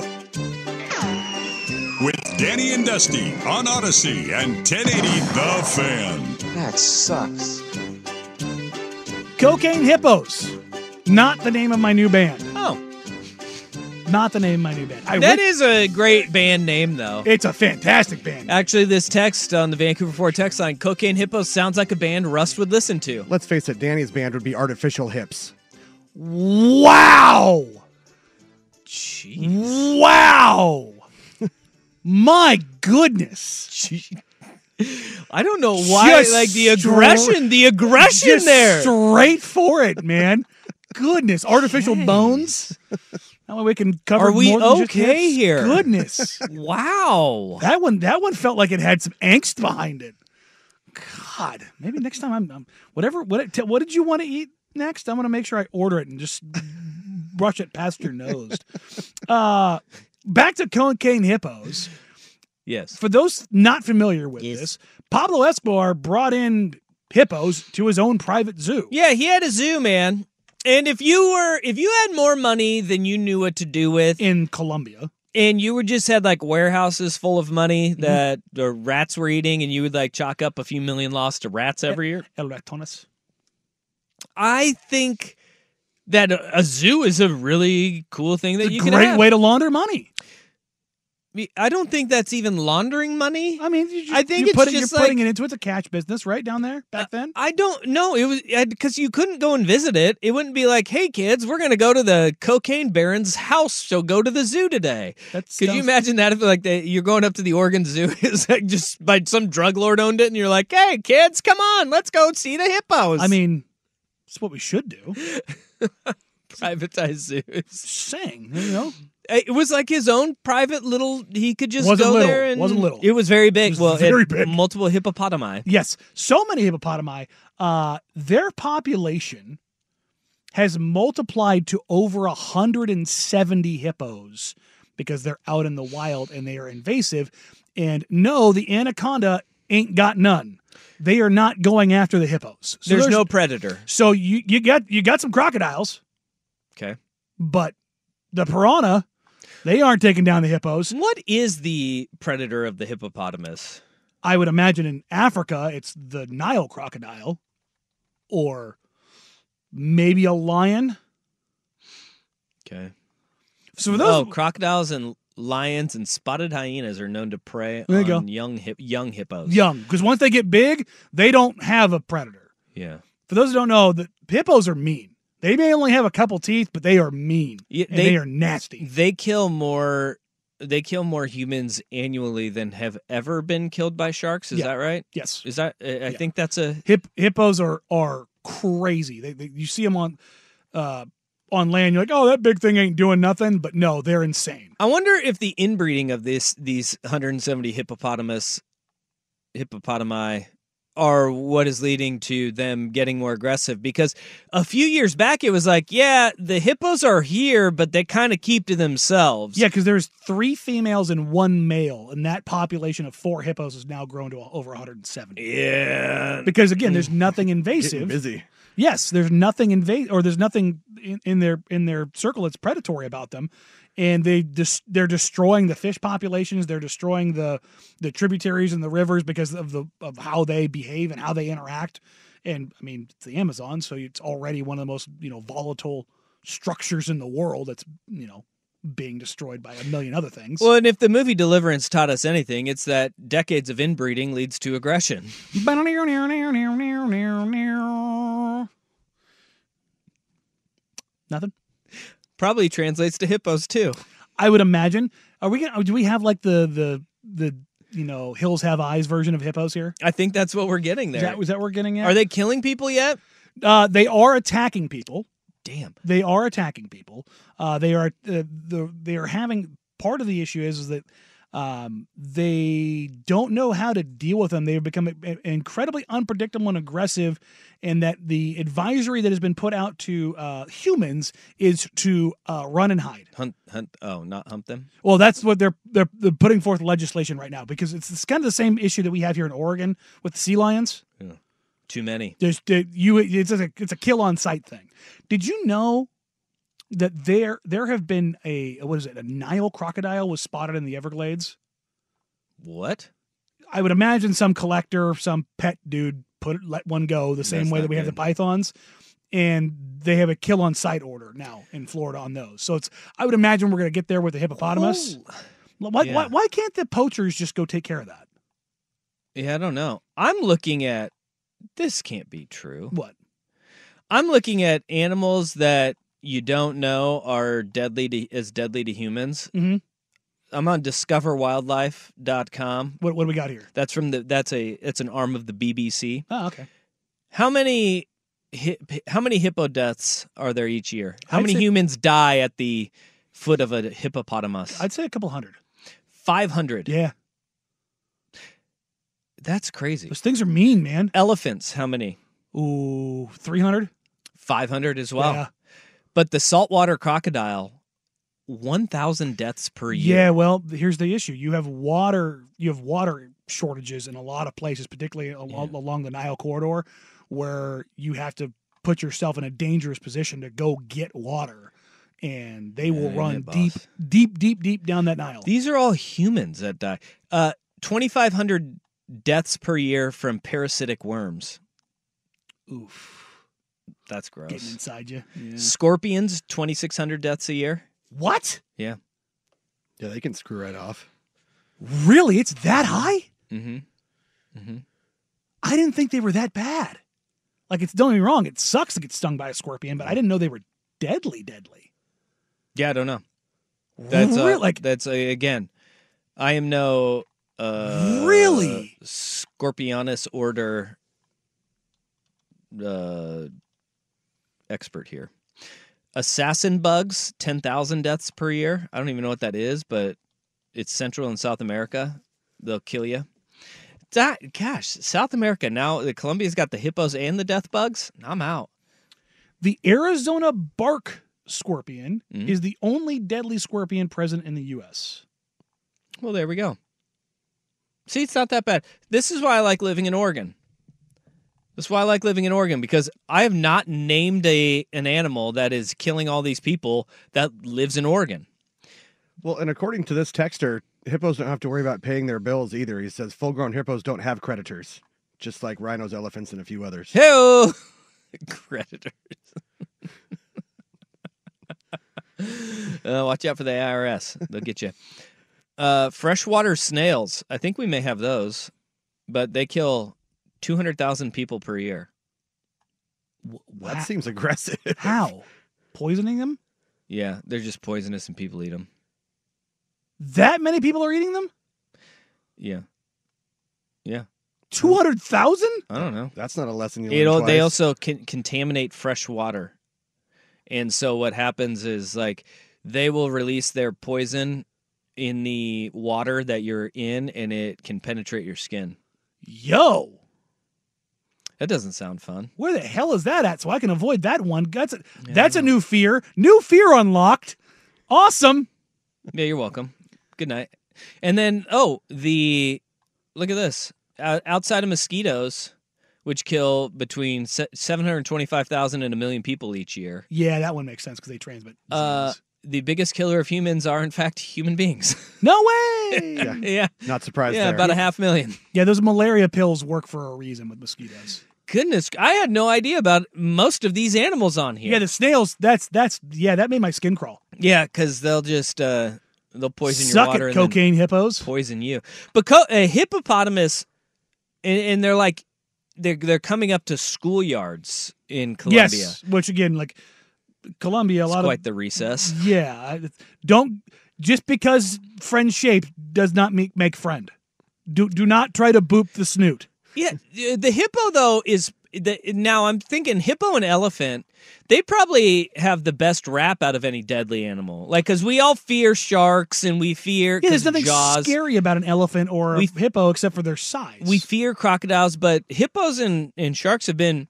With Danny and Dusty on Odyssey and 1080 The Fan. That sucks. Cocaine Hippos. Not the name of my new band. Oh, Not the name of my new band. I that went- is a great band name, though. It's a fantastic band. Actually, this text on the Vancouver 4 text line, Cocaine Hippos sounds like a band Rust would listen to. Let's face it, Danny's band would be Artificial Hips. Wow. Jeez. Wow. my goodness. I don't know why, Just like the aggression, the aggression Just there. Straight for it, man. goodness. Artificial bones. That way we can cover Are we more than just okay here? Goodness. wow. That one that one felt like it had some angst behind it. God, maybe next time I'm, I'm whatever what what did you want to eat next? I'm going to make sure I order it and just [laughs] brush it past your nose. [laughs] Uh back to cocaine hippos. Yes. For those not familiar with Yes. this, Pablo Escobar brought in hippos to his own private zoo. Yeah, he had a zoo, man. And if you were if you had more money than you knew what to do with in Colombia, and you were just had like warehouses full of Mm-hmm. money that the rats were eating and you would like chalk up a few million loss to rats every year. El Ratones. I think that a zoo is a really cool thing that It's a you can great have. way to launder money. I don't think that's even laundering money. I mean, you I think you it's put it, just you're putting like- it into it's a cash business right down there back uh, then. I don't know. It was because you couldn't go and visit it. It wouldn't be like, "Hey kids, we're gonna go to the cocaine baron's house, so go to the zoo today." That's Could you imagine that if like they, you're going up to the Oregon Zoo, [laughs] it's like just by some drug lord owned it, and you're like, "Hey kids, come on, let's go see the hippos." I mean, it's what we should do. [laughs] Privatize zoos. Saying, you know, It was like his own private little. He could just Wasn't go little. there and Wasn't little. It was very big. was well, very had big. Multiple hippopotami. yes, so many hippopotami. Uh, their population has multiplied to over 170 hippos because they're out in the wild and they are invasive. And no, the anaconda ain't got none. They are not going after the hippos. So there's, no predator. So you you got you got some crocodiles, Okay. but the piranha, they aren't taking down the hippos. What is the predator of the hippopotamus? I would imagine in Africa it's the Nile crocodile, or maybe a lion. Okay. So those, oh, crocodiles and lions and spotted hyenas are known to prey There you on go. young hip, young hippos. young, because once they get big, they don't have a predator. Yeah. For those who don't know, the hippos are mean. They may only have a couple teeth, but they are mean. Yeah, and they- they, are nasty. They kill more. They kill more humans annually than have ever been killed by sharks. Is Yeah. that right? Yes, Is that? I I think that's a. Hip, hippos are are crazy. They, they you see them on uh, on land. You're like, oh, that big thing ain't doing nothing. But no, they're insane. I wonder if the inbreeding of this these 170 hippopotamus hippopotami are what is leading to them getting more aggressive because a few years back it was like yeah the hippos are here but they kind of keep to themselves Yeah, because there's three females and one male, and that population of four hippos has now grown to over 170. yeah Because again, there's mm. nothing Getting invasive. busy. Yes, there's nothing invade or there's nothing in, in their in their circle that's predatory about them, and they dis- they're destroying the fish populations. They're destroying the the tributaries and the rivers because of the of how they behave and how they interact. And I mean, it's the Amazon, so it's already one of the most you know volatile structures in the world. That's you know being destroyed by a million other things. well and if the movie deliverance taught us anything it's that decades of inbreeding leads to aggression Nothing. probably translates to hippos too I would imagine. Are we gonna? Do we have like the the the you know hills have eyes version of hippos here? i think that's what we're getting Is there that, is that what we're getting at? are they killing people yet Uh, they are attacking people. Damn They are attacking people. Uh, they are uh, the they are having part of the issue is, is that um, they don't know how to deal with them. They've become incredibly unpredictable and aggressive, and that the advisory that has been put out to uh, humans is to uh, run and hide. hunt hunt oh not hump them Well, that's what they're, they're they're putting forth legislation right now because it's, it's kind of the same issue that we have here in Oregon with the sea lions. Too many There's there- you it's a it's a kill on sight thing. Did you know that there there have been a what is it a Nile crocodile was spotted in the Everglades? what I would imagine some collector, some pet dude put let one go the same way that we have the pythons. And they have a kill on sight order now in Florida on those. So it's I would imagine we're going to get there with the hippopotamus. Oh. Why, why why can't the poachers just go take care of that? Yeah, I don't know. I'm looking at this can't be true. What? I'm looking at animals that you don't know are deadly to as deadly to humans. Mhm. I'm on discoverwildlife.com. What what do we got here? That's from the that's a it's an arm of the BBC. Oh, okay. How many hi, how many hippo deaths are there each year? How I'd many say- humans die at the foot of a hippopotamus? I'd say a couple hundred. 500. Yeah. That's crazy. Those things are mean, man. Elephants, how many? Ooh, 300? 500 as well. Yeah. But the saltwater crocodile, 1,000 deaths per year. Yeah, well, here's the issue. You have water you have water shortages in a lot of places, particularly al- along the Nile corridor where you have to put yourself in a dangerous position to go get water and they will Yeah, run deep deep deep deep down that Nile. These are all humans that die. Uh, 2,500 deaths per year from parasitic worms. Oof. That's gross. Getting inside you. Yeah. Scorpions, 2,600 deaths a year. What? Yeah. Yeah, they can screw right off. Really, it's that high? Mm-hmm. Mm-hmm. I didn't think they were that bad. Like, it's don't get me wrong, it sucks to get stung by a scorpion, but I didn't know they were deadly, deadly. Yeah, I don't know. That's uh, Really? like that's uh, again. I am no uh, Really? Scorpionus order uh, expert here. Assassin bugs, ten thousand deaths per year. I don't even know what that is, but it's Central and South America. They'll kill you. That gosh, South America now. The Colombia's got the hippos and the death bugs. I'm out. the Arizona bark scorpion Mhm. is the only deadly scorpion present in the U.S. Well, there we go. See, it's not that bad. This is why I like living in Oregon. That's why I like living in Oregon because I have not named a an animal that is killing all these people that lives in Oregon. Well, and according to this texter, hippos don't have to worry about paying their bills either. He says full grown hippos don't have creditors, just like rhinos, elephants, and a few others. Hey, [laughs] creditors. [laughs] uh, watch out for the IRS; they'll get you. Uh, freshwater snails. I think we may have those, but they kill two hundred thousand people per year. That seems aggressive. How? Poisoning them? Yeah, they're just poisonous and people eat them. That many people are eating them? Yeah. Yeah. 200,000? I don't know. That's not a lesson you It, learn al- they also can contaminate fresh water. And so what happens is like they will release their poison in the water that you're in and it can penetrate your skin. Yo, That doesn't sound fun. where the hell is that at? So I can avoid that one. That's a, that's a new fear. New fear unlocked. Awesome. Yeah, you're welcome. Good night. And then oh, the look at this. O- outside of mosquitoes, which kill between se- 725,000 and a million people each year. Yeah, that one makes sense because they transmit. Uh. The biggest killer of humans are in fact human beings. no way. [laughs] Yeah. yeah. Not surprised Yeah, there. about a half million. yeah, those malaria pills work for a reason with mosquitoes. Goodness, I had no idea about most of these animals on here. Yeah, the snails. That's that's yeah. That made my skin crawl. Yeah, because they'll just uh, they'll poison Suck your water it, and then cocaine hippos. poison you. But co- a hippopotamus, and, and they're like they're they're coming up to schoolyards in Colombia. Yes, which again, like Colombia, a It's lot quite of the recess. yeah. Don't just because friend shape does not make make friend. Do do not try to boop the snoot. Yeah, the hippo though is the, now I'm thinking hippo and elephant. They probably have the best rap out of any deadly animal. Like, cause we all fear sharks and we fear Yeah, there's nothing jaws. scary about an elephant or a We- hippo except for their size. We fear crocodiles, but hippos and, and sharks have been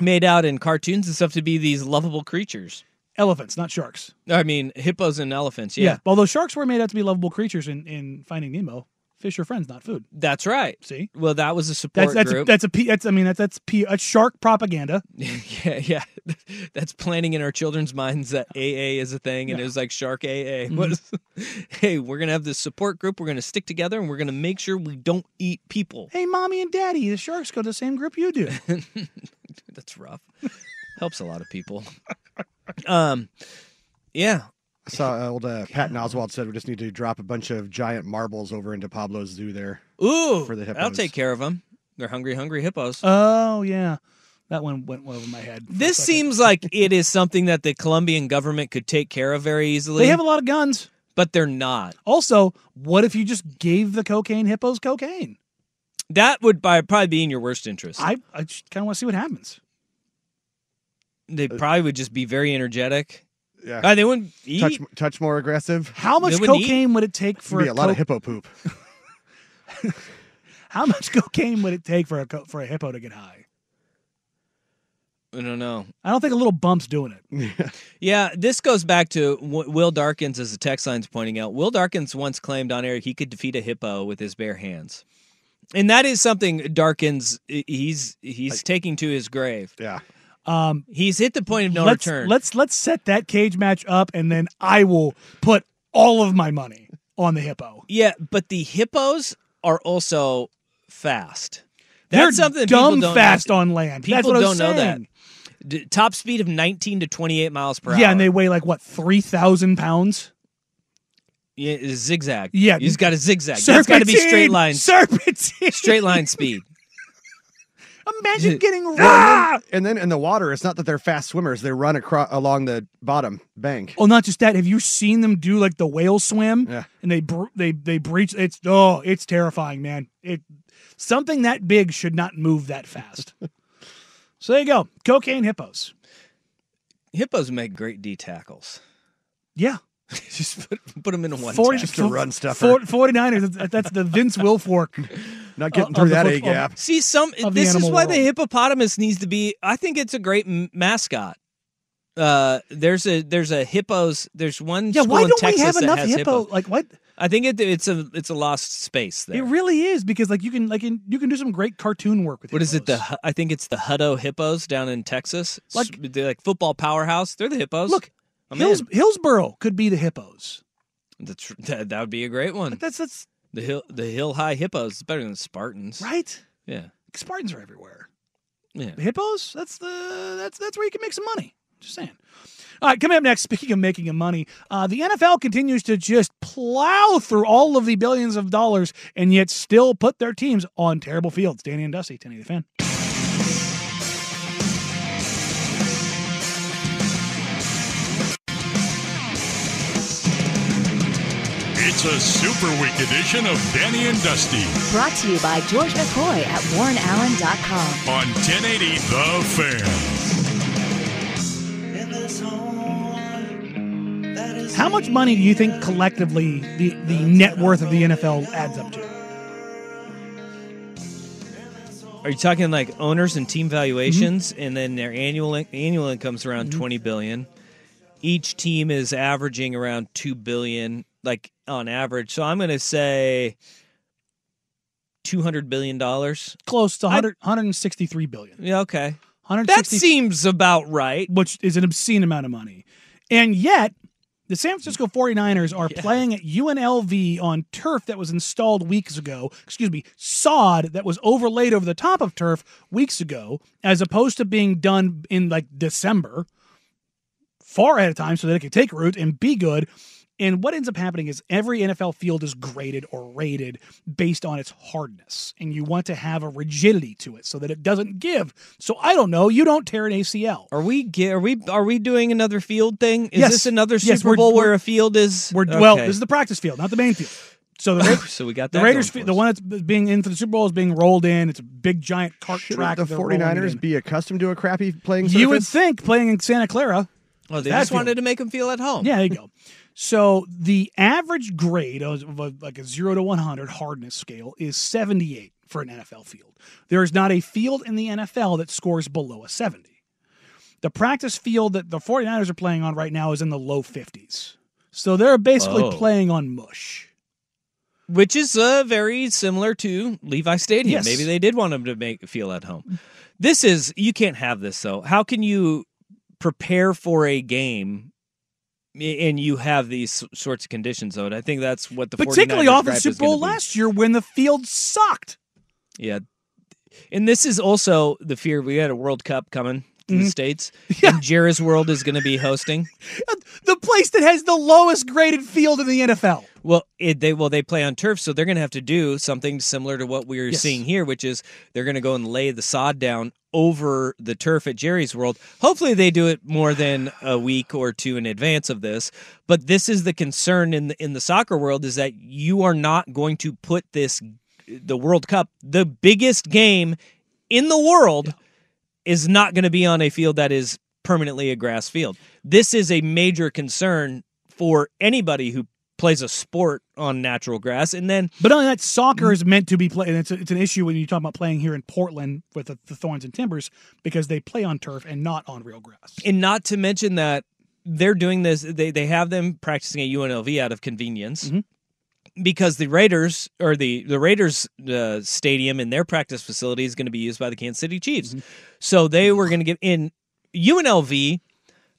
made out in cartoons and stuff to be these lovable creatures. elephants, not sharks. I mean, hippos and elephants. Yeah, Although sharks were made out to be lovable creatures in, in Finding Nemo. Fish are friends, not food. that's right. See, Well, that was a support that's that's group. that's a p. That's I mean that's that's p. That's shark propaganda. [laughs] yeah, yeah. [laughs] That's planting in our children's minds that AA is a thing, and it was like Shark AA. Mm-hmm. Is, [laughs] hey, we're gonna have this support group. We're gonna stick together, and we're gonna make sure we don't eat people. Hey, mommy and daddy, the sharks go to the same group you do. [laughs] That's rough. Helps a lot of people. Um, yeah. I saw old uh, Patton Oswalt said we just need to drop a bunch of giant marbles over into Pablo's zoo there. Ooh, For the I'll take care of them. They're hungry, hungry hippos. oh yeah, that one went over my head. this seems like [laughs] it is something that the Colombian government could take care of very easily. They have a lot of guns. but they're not. Also, what if you just gave the cocaine hippos cocaine? That would by- probably be in your worst interest. I I just kind of want to see what happens. they probably would just be very energetic. Yeah. Uh, they wouldn't eat. touch touch more aggressive. How much wouldn't eat? cocaine would it take for Be a, a lot of hippo poop. [laughs] [laughs] How much cocaine would it take for a co- for a hippo to get high? I don't know. I don't think a little bump's doing it. Yeah, this goes back to what Will Darkins, as the text line's pointing out. Will Darkins once claimed on air he could defeat a hippo with his bare hands, and that is something Darkins he's he's taking to his grave. Yeah. Um, He's hit the point of no let's return. let's let's set that cage match up, and then I will put all of my money on the hippo. yeah, but the hippos are also fast. They're That's something dumb people don't fast know. on land. People That's what don't was know that. D- top speed of 19 to 28 miles per hour. Yeah, and they weigh like what three thousand pounds. Yeah, it's zigzag. Yeah. you just got a zigzag. That's got to be straight Serpentine! lines. Serpentine. straight line speed. [laughs] Imagine getting Well, ah! and, then, and then in the water, it's not that they're fast swimmers; they run across along the bottom bank. Oh, not just that. Have you seen them do like the whale swim? Yeah. And they br- they they breach. It's oh, it's terrifying, man. It something that big should not move that fast. [laughs] so there you go. Cocaine hippos. Hippos make great D tackles. Yeah. [laughs] just put, put them in one. 40. Just to run stuff. 49ers. [laughs] That's, that's the Vince Wilfork. [laughs] Not getting of through the that A football- gap. See, some this is animal why the hippopotamus needs to be. I think it's a great m- mascot. Uh, there's a there's a hippos. There's one. Yeah, why don't we Texas have that enough has hippo? Like what? I think it, it's a it's a lost space there. It really is because like you can like in, you can do some great cartoon work with. What is it? The hippos. I think it's the Hutto Hippos down in Texas. Like- Like they're like football powerhouse. They're the hippos. look? Hills. Hillsboro could be the hippos. That's, [laughs] that, that would be a great one. Like that's that's The hill the hill high hippos is better than Spartans. right. Yeah. Spartans are everywhere. Yeah. The hippos. That's the that's that's where you can make some money. Just saying. All right, coming up next. Speaking of making money, uh, the NFL continues to just plow through all of the billions of dollars and yet still put their teams on terrible fields. Danny and Dusty, Tenny the fan. It's a super week edition of Danny and Dusty Brought to you by George McCoy at WarrenAllen.com. on 1080 The Fan. How much money do you think collectively the, the net worth of the NFL adds up to? Are you talking like owners and team valuations, Mm-hmm. and then their annual annual income's around twenty billion? Each team is averaging around two billion, like on average. So I'm going to say two hundred billion dollars. Close to 100, 163 billion. Yeah, okay, 160 that seems about right. which is an obscene amount of money. And yet, the San Francisco 49ers are playing at UNLV on turf that was installed weeks ago. Excuse me, sod that was overlaid over the top of turf weeks ago, as opposed to being done in like December, far ahead of time so that it could take root and be good. And what ends up happening is every NFL field is graded or rated based on its hardness. And you want to have a rigidity to it so that it doesn't give. So I don't know, you don't tear an ACL. Are we ge- are we are we doing another field thing? Is Yes. this another Yes, Super we're- Bowl we're- where a field is? We're well. Okay. This is the practice field, not the main field. So the [laughs] Ra- so we got the Raiders, going for the one that's being in for the Super Bowl is being rolled in. It's a big giant cart Shouldn't track. the they're 49ers be accustomed to a crappy playing surface? You would think playing in Santa Clara. Oh, they just wanted to make them feel at home. Yeah, there you go. So the average grade of a, like a zero to one hundred hardness scale is seventy eight for an NFL field. There is not a field in the NFL that scores below a seventy. The practice field that the 49ers are playing on right now is in the low fifties. So they're basically Oh. playing on mush. which is uh, very similar to Levi Stadium. Yes. Maybe they did want them to make feel at home. This is you can't have this though. How can you prepare for a game and you have these sorts of conditions though? And I think that's what the Particularly 49ers off the Super Bowl last year when the field sucked. Yeah. And this is also the fear we had a World Cup coming to the States. Mm-hmm. [laughs] Yeah. And Jerry's World is going to be hosting. [laughs] The place that has the lowest graded field in the NFL. Well, it, they well they play on turf, so they're going to have to do something similar to what we're Yes. seeing here, which is they're going to go and lay the sod down over the turf at Jerry's World. Hopefully, they do it more than a week or two in advance of this. But this is the concern in the in the soccer world is that you are not going to put this the World Cup, the biggest game in the world, is not going to be on a field that is permanently a grass field. This is a major concern for anybody who plays a sport on natural grass. And then But only that, soccer is meant to be played. And it's, a, it's an issue when you talk about playing here in Portland with the, the Thorns and Timbers because they play on turf and not on real grass. and not to mention that they're doing this they they have them practicing at UNLV out of convenience. Because the Raiders or the the Raiders uh, stadium and their practice facility is going to be used by the Kansas City Chiefs, so they were going to get in UNLV.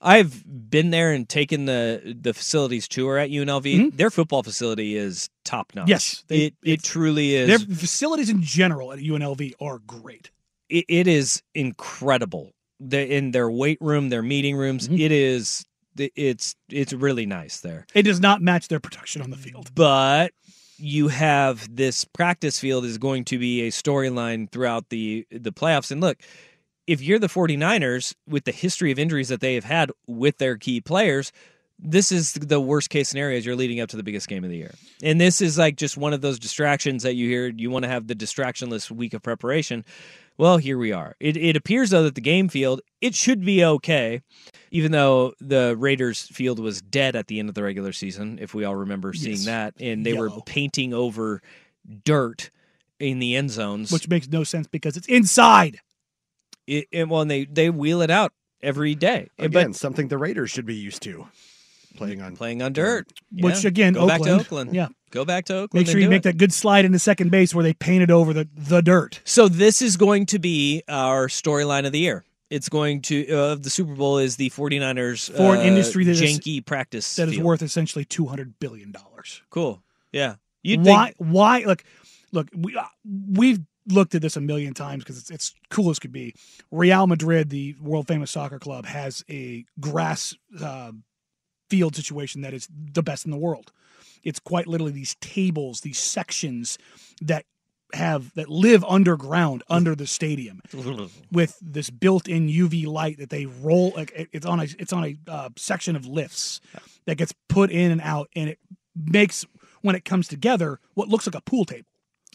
I've been there and taken the the facilities tour at UNLV. Their football facility is top notch. Yes, they- it it truly is. Their facilities in general at UNLV are great. it, it is incredible. The, in their weight room, their meeting rooms, Mm-hmm. it is it's it's really nice there. It does not match their production on the field. But you have this practice field is going to be a storyline throughout the the playoffs. And look, if you're the 49ers with the history of injuries that they have had with their key players, this is the worst case scenario as you're leading up to the biggest game of the year. And this is like just one of those distractions that you hear you want to have the distractionless week of preparation. Well, here we are. It, it appears though that the game field it should be okay, even though the Raiders field was dead at the end of the regular season. If we all remember seeing Yes. that, and they were painting over dirt in the end zones. Which makes no sense because it's inside. It, it, well, and they they wheel it out every day. Again, but something the Raiders should be used to. Playing on playing on dirt, Which, again, go back to Oakland. Oakland. Yeah. go back to Oakland. Make sure you make it. that good slide into second base where they painted over the, the dirt. So this is going to be our storyline of the year. It's going to uh, the Super Bowl is the 49ers For an uh, industry that is- janky practice That is field. worth essentially two hundred billion dollars. cool. Yeah, you Why? think Why? Look, look. We uh, we've looked at this a million times because it's it's cool as could be. Real Madrid, the world famous soccer club, has a grass uh, field situation that is the best in the world. It's quite literally these tables, these sections that have that live underground under the stadium [laughs] with this built-in UV light that they roll like it's on a it's on a uh, section of lifts that gets put in and out and it makes when it comes together what looks like a pool table.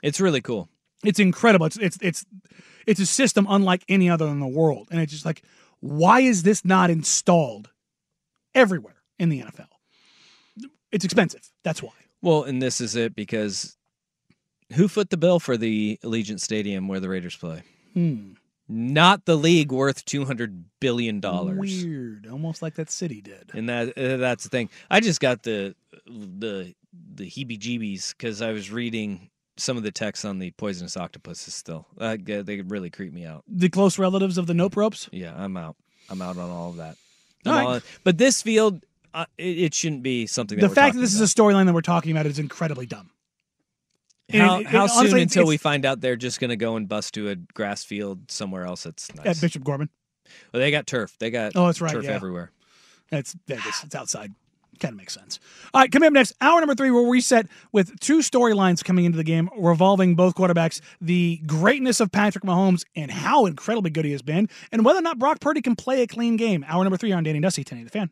it's really cool. It's incredible. It's it's it's it's a system unlike any other in the world and it's just like why is this not installed everywhere in the NFL? It's expensive. That's why. Well, and this is it because who foot the bill for the Allegiant Stadium where the Raiders play? Hmm. Not the league worth two hundred billion dollars. Weird. Almost like that city did. and that uh, that's the thing. I just got the the the heebie-jeebies because I was reading some of the text on the poisonous octopuses. Still, uh, they really creep me out. The close relatives of the nope ropes. Yeah, I'm out. I'm out on all of that. All all. But this field, uh, it, it shouldn't be something. That The fact that this about. is a storyline that we're talking about is incredibly dumb. how, and it- how it- soon until we find out they're just going to go and bust to a grass field somewhere else? That's nice. At Bishop Gorman. well, they got turf. They got Oh, that's right, turf yeah. everywhere. It's Vegas. It's outside. Kind of makes sense. All right, coming up next, hour number three, we'll reset with two storylines coming into the game revolving both quarterbacks, the greatness of Patrick Mahomes and how incredibly good he has been, and whether or not Brock Purdy can play a clean game. Hour number three on Danny Dusty, 10 the fan.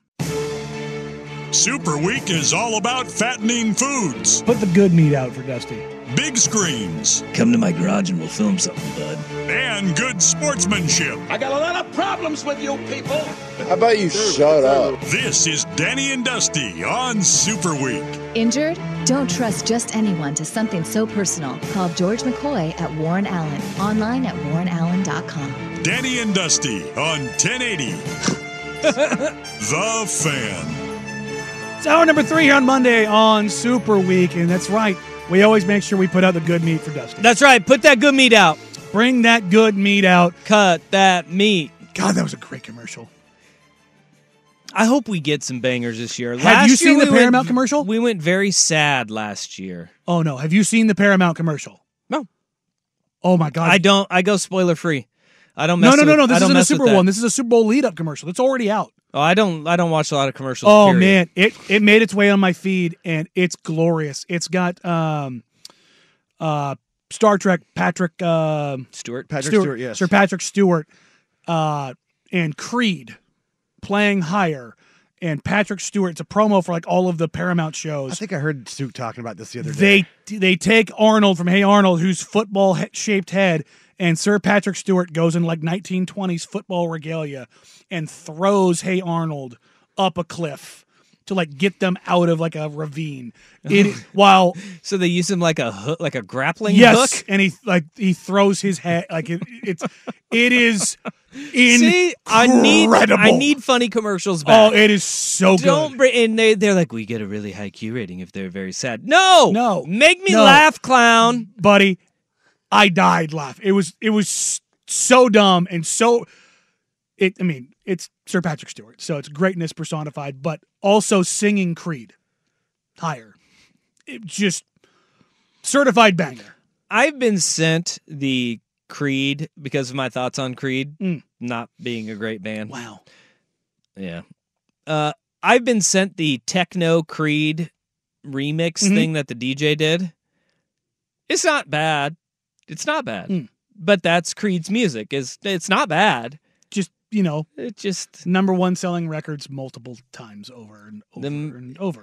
Super Week is all about fattening foods, Put the good meat out for Dusty. Big screens, Come to my garage and we'll film something, bud. and good sportsmanship. I got a lot of problems with you people. How about you shut up? This is Danny and Dusty on Super Week. Injured? Don't trust just anyone to something so personal. Call George McCoy at Warren Allen. Online at warrenallen.com. Danny and Dusty on 1080. [laughs] the Fan. It's hour number three here on Monday on Super Week, and that's right. We always make sure we put out the good meat for Dusty. That's right. Put that good meat out. Bring that good meat out. Cut that meat. God, that was a great commercial. I hope we get some bangers this year. Have Last you year seen we the went- Paramount commercial? We went very sad last year. Oh no, have you seen the Paramount commercial? No. Oh my God. I don't. I go spoiler free. I don't. no, Mess no, no, with- no. I This isn't a Super Bowl one. This is a Super Bowl lead up commercial. It's already out. Oh, I don't. I don't watch a lot of commercials. Oh period. man, it it made its way on my feed and it's glorious. It's got um uh Star Trek Patrick uh Stewart. Patrick Stewart, yes. Sir Patrick Stewart uh and Creed playing higher and Patrick Stewart. It's a promo for like all of the Paramount shows. I think I heard Stu talking about this the other day. they they take Arnold from Hey Arnold, whose football shaped head, and Sir Patrick Stewart goes in like 1920s football regalia and throws Hey Arnold up a cliff to like get them out of like a ravine. [laughs] It while So they use him like a hook, like a grappling yes, hook. and he like he throws his head like it, it's it is in See, I need. I need funny commercials Oh, it is so Don't good. bring. And they they're like, we get a really high Q rating if they're very sad. No, No. make me No. laugh, clown. buddy. I died laughing. It was it was so dumb and so it. I mean, it's Sir Patrick Stewart, so it's greatness personified, but also singing Creed higher. It just certified banger. I've been sent the Creed because of my thoughts on Creed Mm. not being a great band. Wow. Yeah. Uh, I've been sent the techno Creed remix Mhm. thing that the DJ did. It's not bad. It's not bad. Mm. But that's Creed's music. Is it's not bad. Just you know, It just number one selling records multiple times over and over The- and over.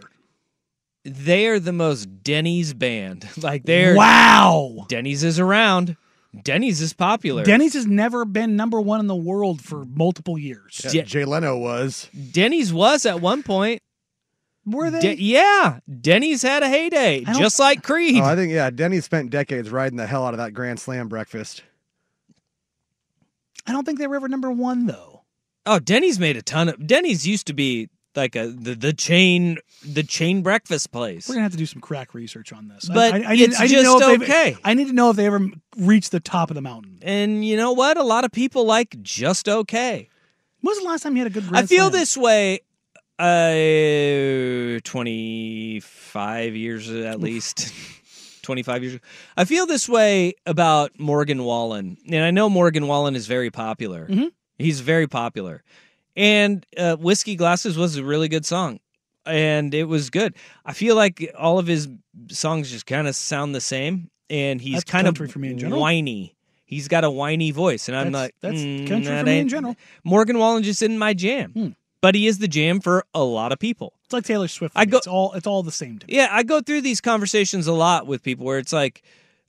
they are the most Denny's band. [laughs] Like they're wow. Denny's is around. Denny's is popular. Denny's has never been number one in the world for multiple years. Yeah, Yeah. Jay Leno was. Denny's was at one point. Were they? De- yeah, Denny's had a heyday, just like Creed. Oh, I think yeah. Denny spent decades riding the hell out of that Grand Slam breakfast. I don't think they were ever number one though. Oh, Denny's made a ton of. Denny's used to be like a the, the chain the chain breakfast place. We're gonna have to do some crack research on this. I- But I, I, need, it's I need to know just if okay. I need to know if they ever reached the top of the mountain. And you know what? A lot of people like just okay. When was the last time you had a good? I feel Slam? this way. Uh, twenty five years at least. [laughs] 25 years. I feel this way about Morgan Wallen. And I know Morgan Wallen is very popular. Mhm. He's very popular. And uh, Whiskey Glasses was a really good song. And it was good. I feel like all of his songs just kind of sound the same. And he's That's kind of for me in general. whiny. He's got a whiny voice. And I'm That's- like, that's mm, country that for me in general. Morgan Wallen just isn't my jam. Hmm. But he is the jam for a lot of people. It's like Taylor Swift. I go- it's all it's all the same to me. Yeah, I go through these conversations a lot with people where it's like,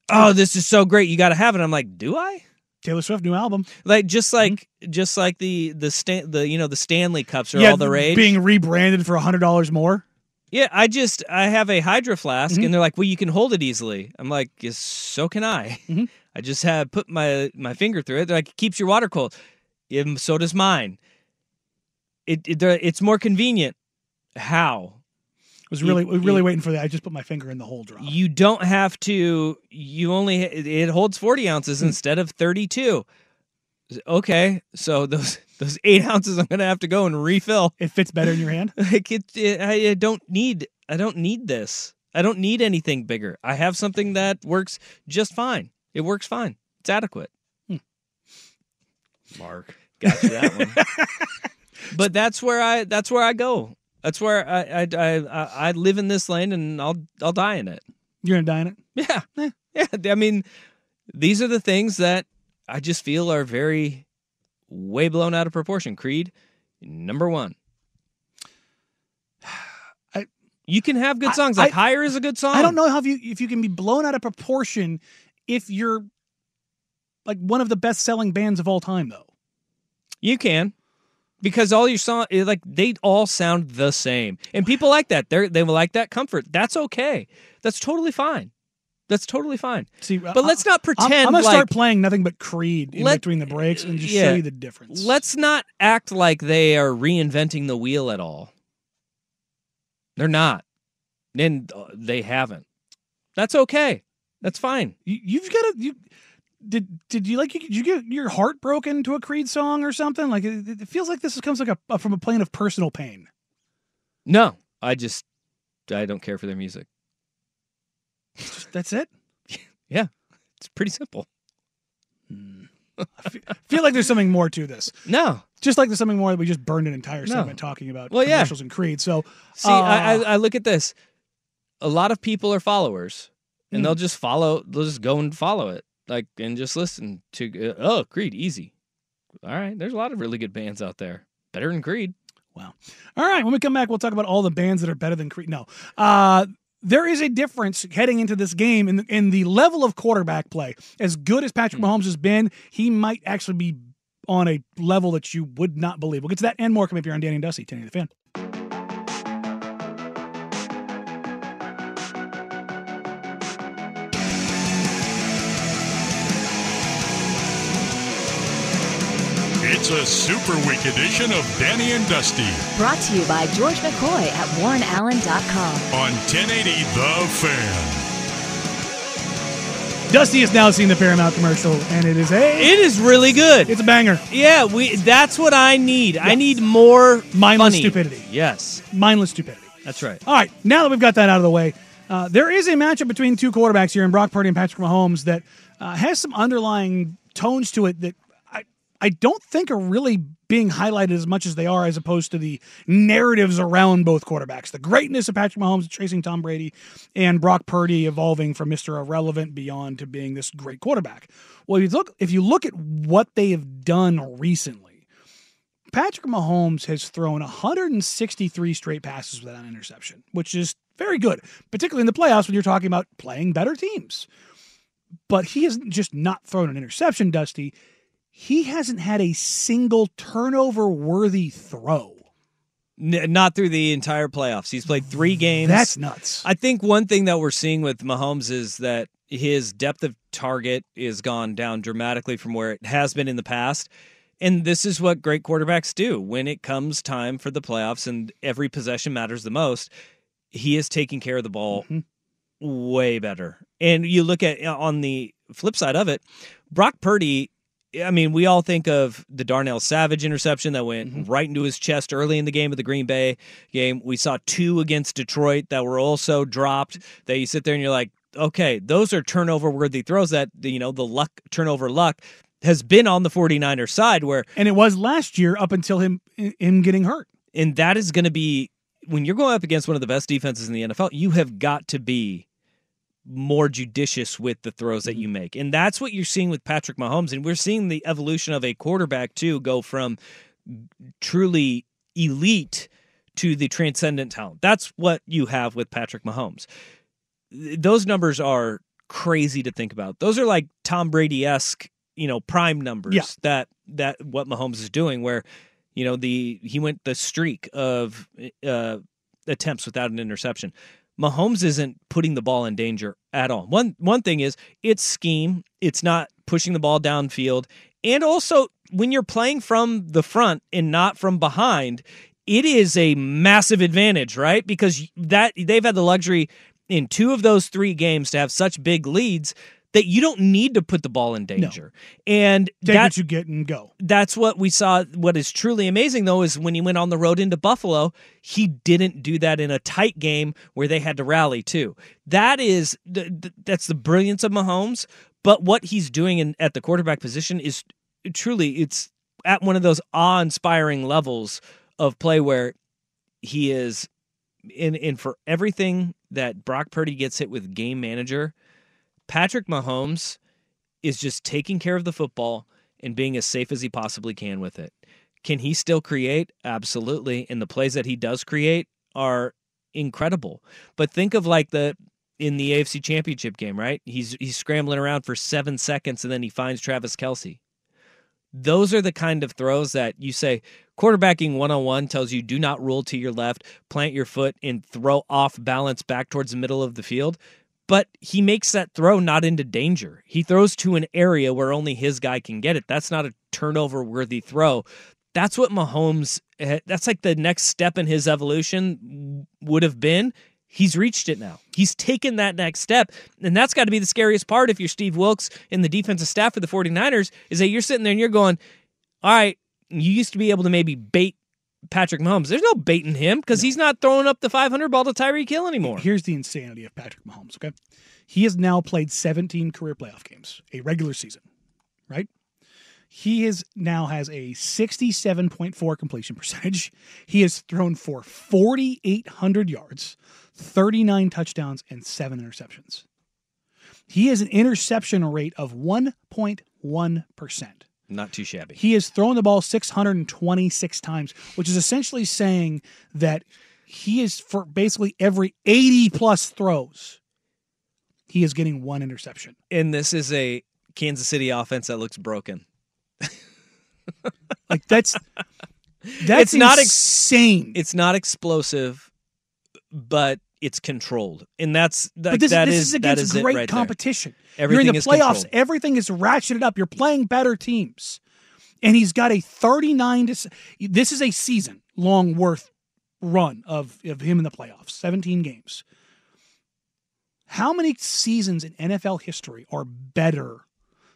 "Oh, this is so great, you got to have it." I'm like, "Do I?" Taylor Swift new album. Like just like just like the the Stan, the you know the Stanley Cups are yeah, all the rage. being rebranded for hundred dollars more. yeah, I just I have a Hydro flask, Mhm. and they're like, "Well, you can hold it easily." I'm like, yes, "So can I." Mhm. [laughs] I just have put my my finger through it. They're like, "It keeps your water cold." Yeah, so does mine. It, it it's more convenient. How? Was really You- really you- waiting for that. I just put my finger in the hole drop. You don't have to. You only it holds forty ounces Hmm. instead of thirty-two. Okay, so those those eight ounces, I'm gonna have to go and refill. It fits better in your hand. [laughs] Like it, it I I don't need. I don't need this. I don't need anything bigger. I have something that works just fine. It works fine. It's adequate. Mark. Got you that one. [laughs] but that's where I. That's where I go. That's where I. I. I, I I live in this lane, and I'll. I'll die in it. You're gonna die in it. Yeah. Eh. [laughs] Yeah. I mean, these are the things that I just feel are very way blown out of proportion. Creed, number one. [sighs] I- you can have good I- songs. Like I- Higher is a good song. I don't know how you if you can be blown out of proportion if you're like one of the best selling bands of all time though. You can. Because all your song like they all sound the same. And people like that. They they like that comfort. That's okay. That's totally fine. That's totally fine. See, But let's not I'm, pretend I'm gonna like start playing nothing but Creed in Let- between the breaks and just yeah. show you the difference. Let's not act like they are reinventing the wheel at all. They're not. And uh, they haven't. That's okay. That's fine. you, you've got to you. Did did you like did you get your heart broken to a Creed song or something? Like it, it feels like this comes like a, from a plane of personal pain. No, I just I don't care for their music. That's it. [laughs] Yeah, it's pretty simple. I fe- feel like there's something more to this. No. Just like there's something more that we just burned an entire No. segment talking about Well, yeah. commercials and Creed. So See, I, uh, I I look at this. A lot of people are followers, and Hmm. they'll just follow. They'll just go and follow it, like and just listen to. Uh, oh, Creed, easy. All right, there's a lot of really good bands out there, better than Creed. Wow. All right, when we come back, we'll talk about all the bands that are better than Creed. No, uh, there is a difference heading into this game in the, in the level of quarterback play. As good as Patrick Mahomes has been, he might actually be on a level that you would not believe. We'll get to that and more coming up here on Danny and Dusty, Danny the Fan. It's a super week edition of Danny and Dusty Brought to you by George McCoy at WarrenAllen.com. on 1080 The Fan. Dusty has now seen the Paramount commercial, and it is a It is really good. it's a banger. yeah, we. That's what I need. I need more Mindless funny. stupidity. Yes, Mindless stupidity. that's right. All right, now that we've got that out of the way, uh, there is a matchup between two quarterbacks here in Brock Purdy and Patrick Mahomes that uh, has some underlying tones to it that I, don't think are really being highlighted as much as they are, as opposed to the narratives around both quarterbacks. The greatness of Patrick Mahomes chasing Tom Brady and Brock Purdy evolving from Mr. Irrelevant beyond to being this great quarterback. Well, if you look if you look at what they have done recently, Patrick Mahomes has thrown 163 straight passes without an interception, which is very good, particularly in the playoffs when you're talking about playing better teams. But he hasn't just not thrown an interception, Dusty he hasn't had a single turnover worthy throw. N- not through the entire playoffs. He's played three games. That's nuts. I think one thing that we're seeing with Mahomes is that his depth of target is gone down dramatically from where it has been in the past. And this is what great quarterbacks do when it comes time for the playoffs and every possession matters the most. He is taking care of the ball mm-hmm. way better. And you look at on the flip side of it, Brock Purdy I mean, we all think of the Darnell Savage interception that went mm-hmm. right into his chest early in the game of the Green Bay game. We saw two against Detroit that were also dropped. That you sit there and you're like, okay, those are turnover worthy throws that, you know, the luck, turnover luck has been on the 49er side where. And it was last year up until him, him getting hurt. And that is going to be, when you're going up against one of the best defenses in the NFL, you have got to be more judicious with the throws that you make. And that's what you're seeing with Patrick Mahomes. And we're seeing the evolution of a quarterback, too, go from truly elite to the transcendent talent. That's what you have with Patrick Mahomes. Those numbers are crazy to think about. Those are like Tom Brady esque, you know, prime numbers yeah. that that what Mahomes is doing, where you know the he went the streak of uh, attempts without an interception. Mahomes isn't putting the ball in danger at all. One one thing is it's scheme, it's not pushing the ball downfield, and also when you're playing from the front and not from behind, it is a massive advantage, right? Because that they've had the luxury in two of those three games to have such big leads that you don't need to put the ball in danger. No. And take that, what you get and go. That's what we saw. What is truly amazing though is when he went on the road into Buffalo, he didn't do that in a tight game where they had to rally too. That is that's the brilliance of Mahomes. But what he's doing in, at the quarterback position is truly it's at one of those awe-inspiring levels of play where he is in in for everything that Brock Purdy gets hit with game manager Patrick Mahomes is just taking care of the football and being as safe as he possibly can with it. Can he still create? Absolutely. And the plays that he does create are incredible. But think of like the in the AFC Championship game, right? He's he's scrambling around for seven seconds and then he finds Travis Kelce. Those are the kind of throws that you say quarterbacking one on one tells you do not roll to your left, plant your foot, and throw off balance back towards the middle of the field but he makes that throw not into danger. He throws to an area where only his guy can get it. That's not a turnover worthy throw. That's what Mahomes, eh, that's like the next step in his evolution would have been. He's reached it now. He's taken that next step. And that's got to be the scariest part if you're Steve Wilks in the defensive staff for the 49ers is that you're sitting there and you're going, all right, you used to be able to maybe bait Patrick Mahomes. There's no baiting him because no. he's not throwing up the 500 ball to Tyreek Hill anymore. Here's the insanity of Patrick Mahomes, okay? He has now played 17 career playoff games, a regular season, right? He is now has a 67.4 completion percentage. [laughs] He has thrown for 4,800 yards, 39 touchdowns, and seven interceptions. He has an interception rate of 1.1%. Not too shabby. He has thrown the ball 626 times, which is essentially saying that he is for basically every 80 plus throws, he is getting one interception. And this is a Kansas City offense that looks broken. like that's [laughs] that's it's not insane. It's not explosive, but it's controlled, and that's that, but this, that this is, is against that is great right competition. You're in the playoffs. Controlled. Everything is ratcheted up. You're playing better teams, and he's got a 39 to. This is a season long worth run of of him in the playoffs. 17 games. How many seasons in NFL history are better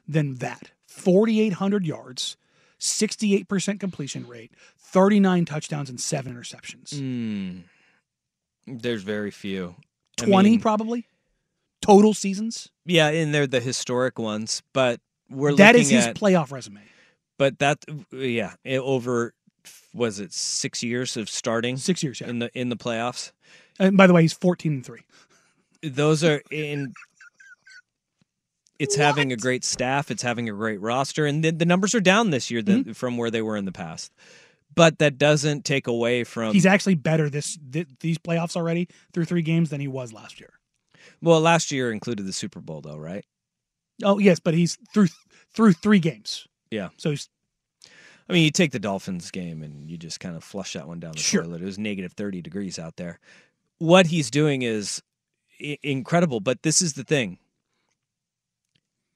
than that? 4,800 yards, 68% completion rate, 39 touchdowns, and seven interceptions. Mm. There's very few. 20 I mean, probably total seasons. Yeah, and they're the historic ones, but we're that is his at, playoff resume. But that, yeah, it, over was it six years of starting Six years, yeah. in the in the playoffs. And by the way, he's 14 and 3. Those are in. It's having a great staff. It's having a great roster, and the, the numbers are down this year than, mm-hmm. from where they were in the past. But that doesn't take away from. He's actually better this th- these playoffs already through three games than he was last year. well, last year included the Super Bowl, though, right? Oh yes, but he's through through three games. Yeah. So he's I mean, you take the Dolphins game and you just kind of flush that one down the Sure. toilet. It was negative 30 degrees out there. What he's doing is I- incredible, but this is the thing.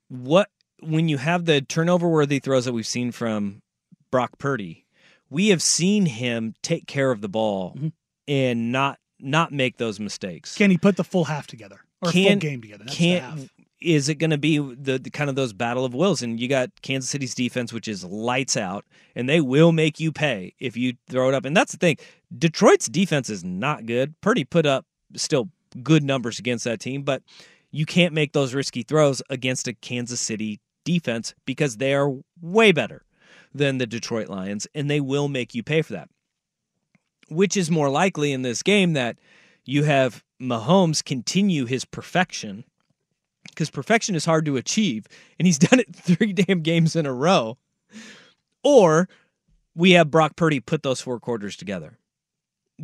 What when you have the turnover worthy throws that we've seen from Brock Purdy, we have seen him take care of the ball Mm-hmm. and not not make those mistakes. can he put the full half together or full Can- game together? That's half. is it going to be the, the kind of those battle of wills and you got Kansas City's defense which is lights out and they will make you pay if you throw it up and that's the thing Detroit's defense is not good Purdy put up still good numbers against that team but you can't make those risky throws against a Kansas City defense because they are way better than the Detroit Lions and they will make you pay for that which is more likely in this game that you have Mahomes continue his perfection because perfection is hard to achieve, and he's [laughs] done it three damn games in a row. Or we have Brock Purdy put those four quarters together.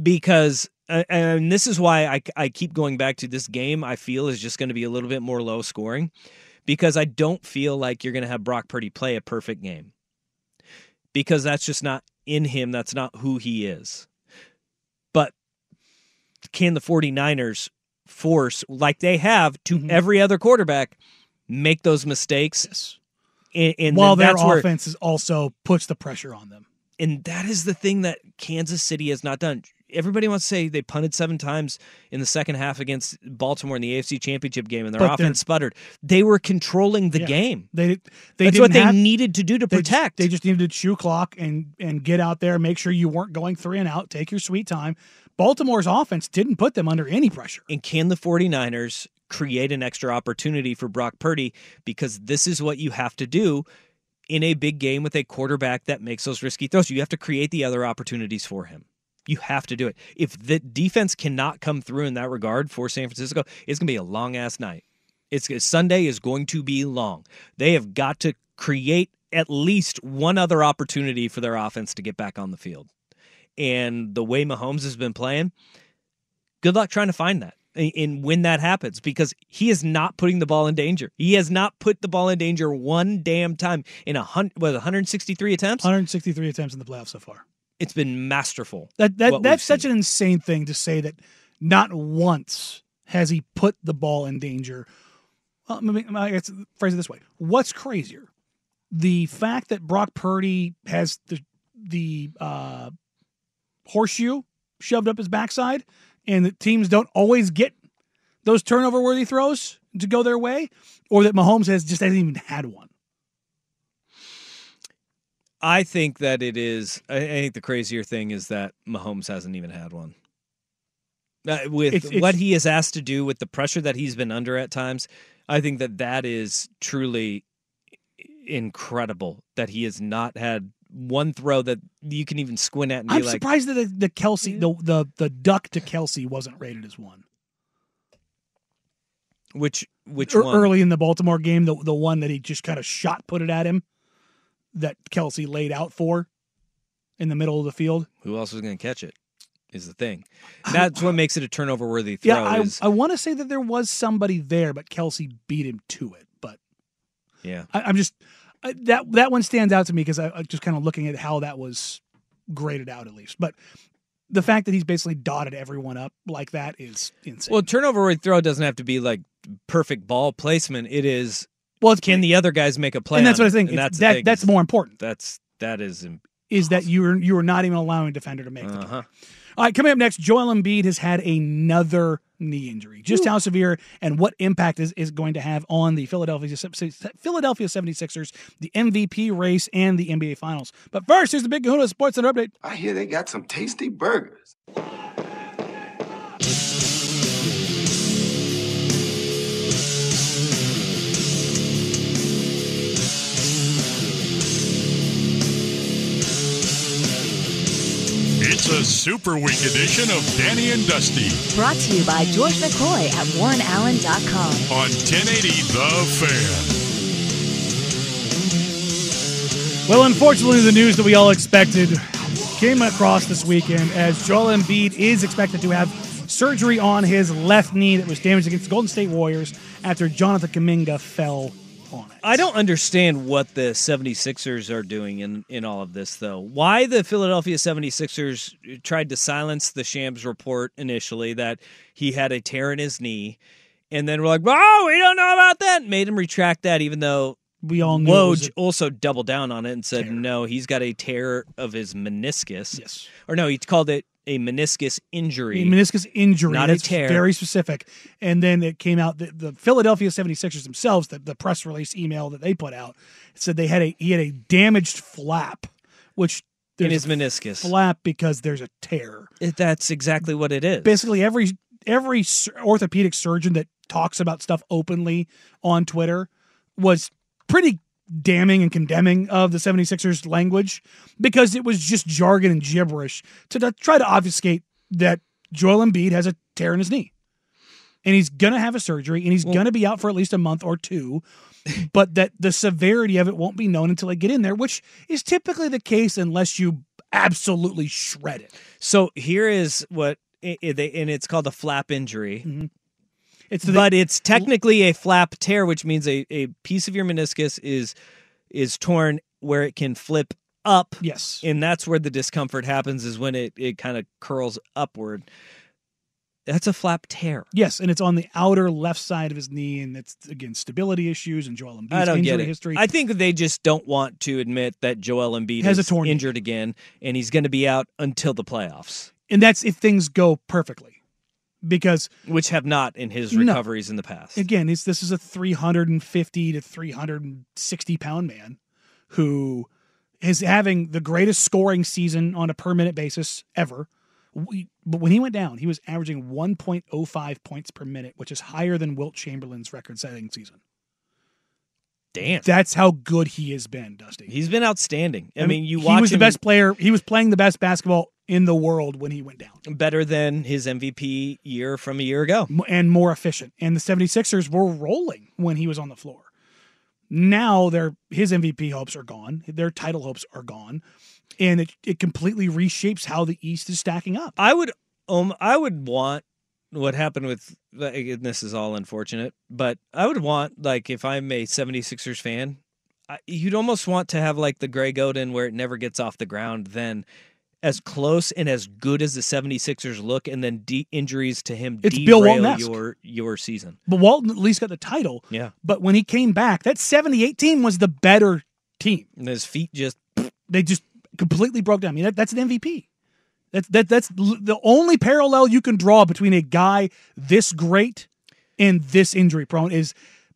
Because, and this is why I, I keep going back to this game, I feel is just going to be a little bit more low scoring because I don't feel like you're going to have Brock Purdy play a perfect game. Because that's just not in him, that's not who he is. But can the 49ers force like they have to mm-hmm. every other quarterback make those mistakes Yes. and, and While their offense is also puts the pressure on them. and that is the thing that Kansas City has not done. Everybody wants to say they punted seven times in the second half against Baltimore in the AFC Championship game, and their But offense sputtered. They were controlling the Yeah. game. They they That's what they have- needed to do to they protect. Just, they just needed to chew clock and and get out there, make sure you weren't going three and out, take your sweet time. Baltimore's offense didn't put them under any pressure. And can the 49ers create an extra opportunity for Brock Purdy? Because this is what you have to do in a big game with a quarterback that makes those risky throws. You have to create the other opportunities for him. You have to do it. If the defense cannot come through in that regard for San Francisco, it's going to be a long ass night. It's Sunday is going to be long. They have got to create at least one other opportunity for their offense to get back on the field. And the way Mahomes has been playing, good luck trying to find that and- when that happens because he is not putting the ball in danger. He has not put the ball in danger one damn time in a hundred, what, 163 attempts. 163 attempts in the playoffs so far. It's been masterful. That that that's such an insane thing to say that not once has he put the ball in danger. Well, let me, I guess phrase it this way: What's crazier, the fact that Brock Purdy has the the uh, horseshoe shoved up his backside, and that teams don't always get those turnover worthy throws to go their way, or that Mahomes has just hasn't even had one. I think that it is. I I think the crazier thing is that Mahomes hasn't even had one. Uh, with It's- it's- what he is asked to do, with the pressure that he's been under at times, I think that that is truly incredible. That he has not had one throw that you can even squint at and I'm like, surprised that the, the Kelce, the, the the duck to Kelce wasn't rated as one. which which one? early in the Baltimore game, the the one that he just kind of shot put it at him, that Kelce laid out for, in the middle of the field. Who else was going to catch it? Is the thing. That's what makes it a turnover worthy throw. Yeah, I, is, I want to say that there was somebody there, but Kelce beat him to it. But yeah. I, I'm just I, that that one stands out to me because I, I just kind of looking at how that was graded out at least. But the fact that he's basically dotted everyone up like that is insane. Well, turnover worthy throw doesn't have to be like perfect ball placement. It is. Well, Can the other guys make a play? and that's on what I it? think. That's that thing that's more important. That's that is. im- Is that you are you are not even allowing a defender to make the play. Uh-huh. All right, coming up next, Joel Embiid has had another knee injury. Just how severe and what impact is, is going to have on the Philadelphia Philadelphia 76ers, the MVP race, and the NBA Finals. But first, here's the Big Kahuna Sports Center update. I hear they got some tasty burgers. A super week edition of Danny and Dusty Brought to you by George McCoy at WarrenAllen.com. on 1080 The Fan. Well, unfortunately, the news that we all expected came across this weekend as Joel Embiid is expected to have surgery on his left knee that was damaged against the Golden State Warriors after Jonathan Kuminga fell on it. I don't understand what the 76ers are doing in, in all of this, though. Why the Philadelphia 76ers tried to silence the Shams report initially that he had a tear in his knee, and then we're like, oh, we don't know about that. Made him retract that, even though We all knew Woj a- also doubled down on it and said, Tear. no, he's got a tear of his meniscus. Yes. Or no, he called it a meniscus injury. a meniscus injury. Not a tear. Very specific. And then it came out that the Philadelphia 76ers themselves, the, the press release email that they put out, said they had a he had a damaged flap, which in there's his meniscus. flap because there's a tear. It- that's exactly what it is. Basically, every every orthopedic surgeon that talks about stuff openly on Twitter was pretty damning and condemning of the 76ers language because it was just jargon and gibberish to, to try to obfuscate that Joel Embiid has a tear in his knee. And he's going to have a surgery and he's going to be out for at least a month or two, [laughs] but that the severity of it won't be known until I get in there, which is typically the case unless you absolutely shred it. So here is what, they, and it's called a flap injury. Mm-hmm. It's the, but it's technically a flap tear, which means a, a piece of your meniscus is is torn where it can flip up. Yes. And that's where the discomfort happens is when it, it kind of curls upward. That's a flap tear. Yes, and it's on the outer left side of his knee, and it's again stability issues and Joel Embiid's I don't injury get it. history. I think they just don't want to admit that Joel Embiid Has a is torn knee. injured again, and he's going to be out until the playoffs, and that's if things go perfectly, because which have not in his No. recoveries in the past. again, this is a 350 to 360 pound man who is having the greatest scoring season on a per minute basis ever. We, but when he went down, he was averaging 1.05 points per minute, which is higher than Wilt Chamberlain's record setting season. Damn, That's how good he has been, Dusty. he's been outstanding. I, mean, you he was the him best player. He was playing the best basketball in the world when he went down. better than his MVP year from a year ago. and more efficient. And the 76ers were rolling when he was on the floor. Now their his MVP hopes are gone. Their title hopes are gone. And it, it completely reshapes how the East is stacking up. I would um I would want what happened with and this is all unfortunate, but I would want like if I'm a 76ers fan, I, you'd almost want to have like the Greg Oden where it never gets off the ground then as close and as good as the 76ers look and then de- injuries to him It's Bill derail Walton-esque. your your season. But Walton at least got the title. Yeah. But when he came back, that 78 team was the better team. And his feet just They just completely broke down. I mean, that, that's an MVP. That's that that's the only parallel you can draw between a guy this great and this injury prone is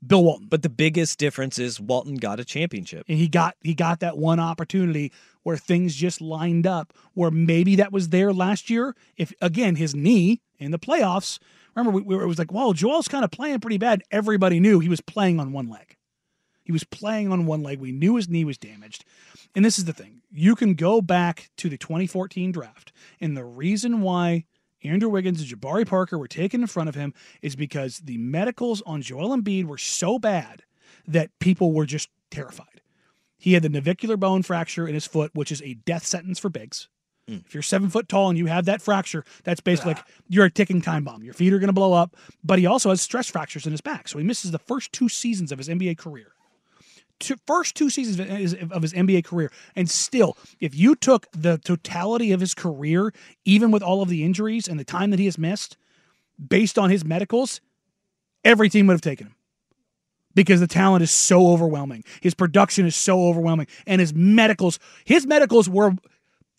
Bill Walton. but the biggest difference is Walton got a championship. and he got he got that one opportunity where things just lined up where maybe that was there last year. If again his knee in the playoffs remember we, we were, it was like well joel's kind of playing pretty bad. Everybody knew he was playing on one leg. He was playing on one leg. We knew his knee was damaged. And this is the thing. You can go back to the 2014 draft and the reason why Andrew Wiggins and Jabari Parker were taken in front of him is because the medicals on Joel Embiid were so bad that people were just terrified. He had the navicular bone fracture in his foot, which is a death sentence for bigs. Hmm. If you're seven foot tall and you have that fracture, that's basically ah. like you're a ticking time bomb. Your feet are going to blow up. But he also has stress fractures in his back, so he misses the first two seasons of his NBA career. Two, first two seasons of his, of his NBA career, and still, if you took the totality of his career, even with all of the injuries and the time that he has missed, based on his medicals, every team would have taken him because the talent is so overwhelming. His production is so overwhelming, and his medicals, his medicals were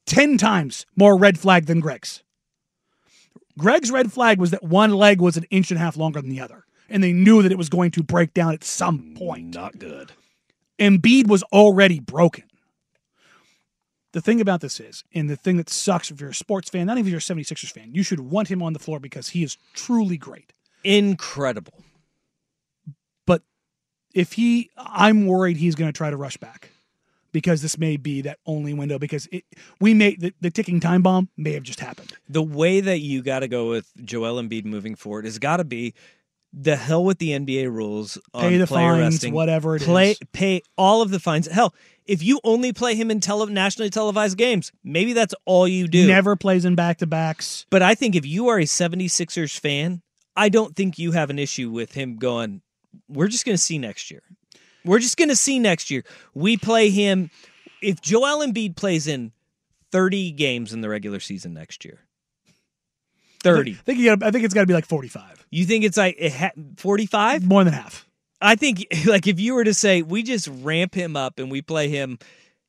ten times more red flag than Greg's. Greg's red flag was that one leg was an inch and a half longer than the other, and they knew that it was going to break down at some point. Not good. Embiid was already broken. The thing about this is, and the thing that sucks if you're a sports fan, not even if you're a 76ers fan, you should want him on the floor because he is truly great. Incredible. But if he, I'm worried he's going to try to rush back because this may be that only window because it, we may the, the ticking time bomb may have just happened. The way that you got to go with Joel Embiid moving forward has got to be the hell with the NBA rules on Pay the fines, resting. whatever it play, is. Pay all of the fines. Hell, if you only play him in tele- nationally televised games, maybe that's all you do. Never plays in back to backs. But I think if you are a 76ers fan, I don't think you have an issue with him going, we're just going to see next year. We're just going to see next year. We play him. If Joel Embiid plays in 30 games in the regular season next year, 30. I think you gotta, I think it's got to be like forty five, You think it's like 45? more than half. I think [laughs] like if you were to say we just ramp him up and we play him,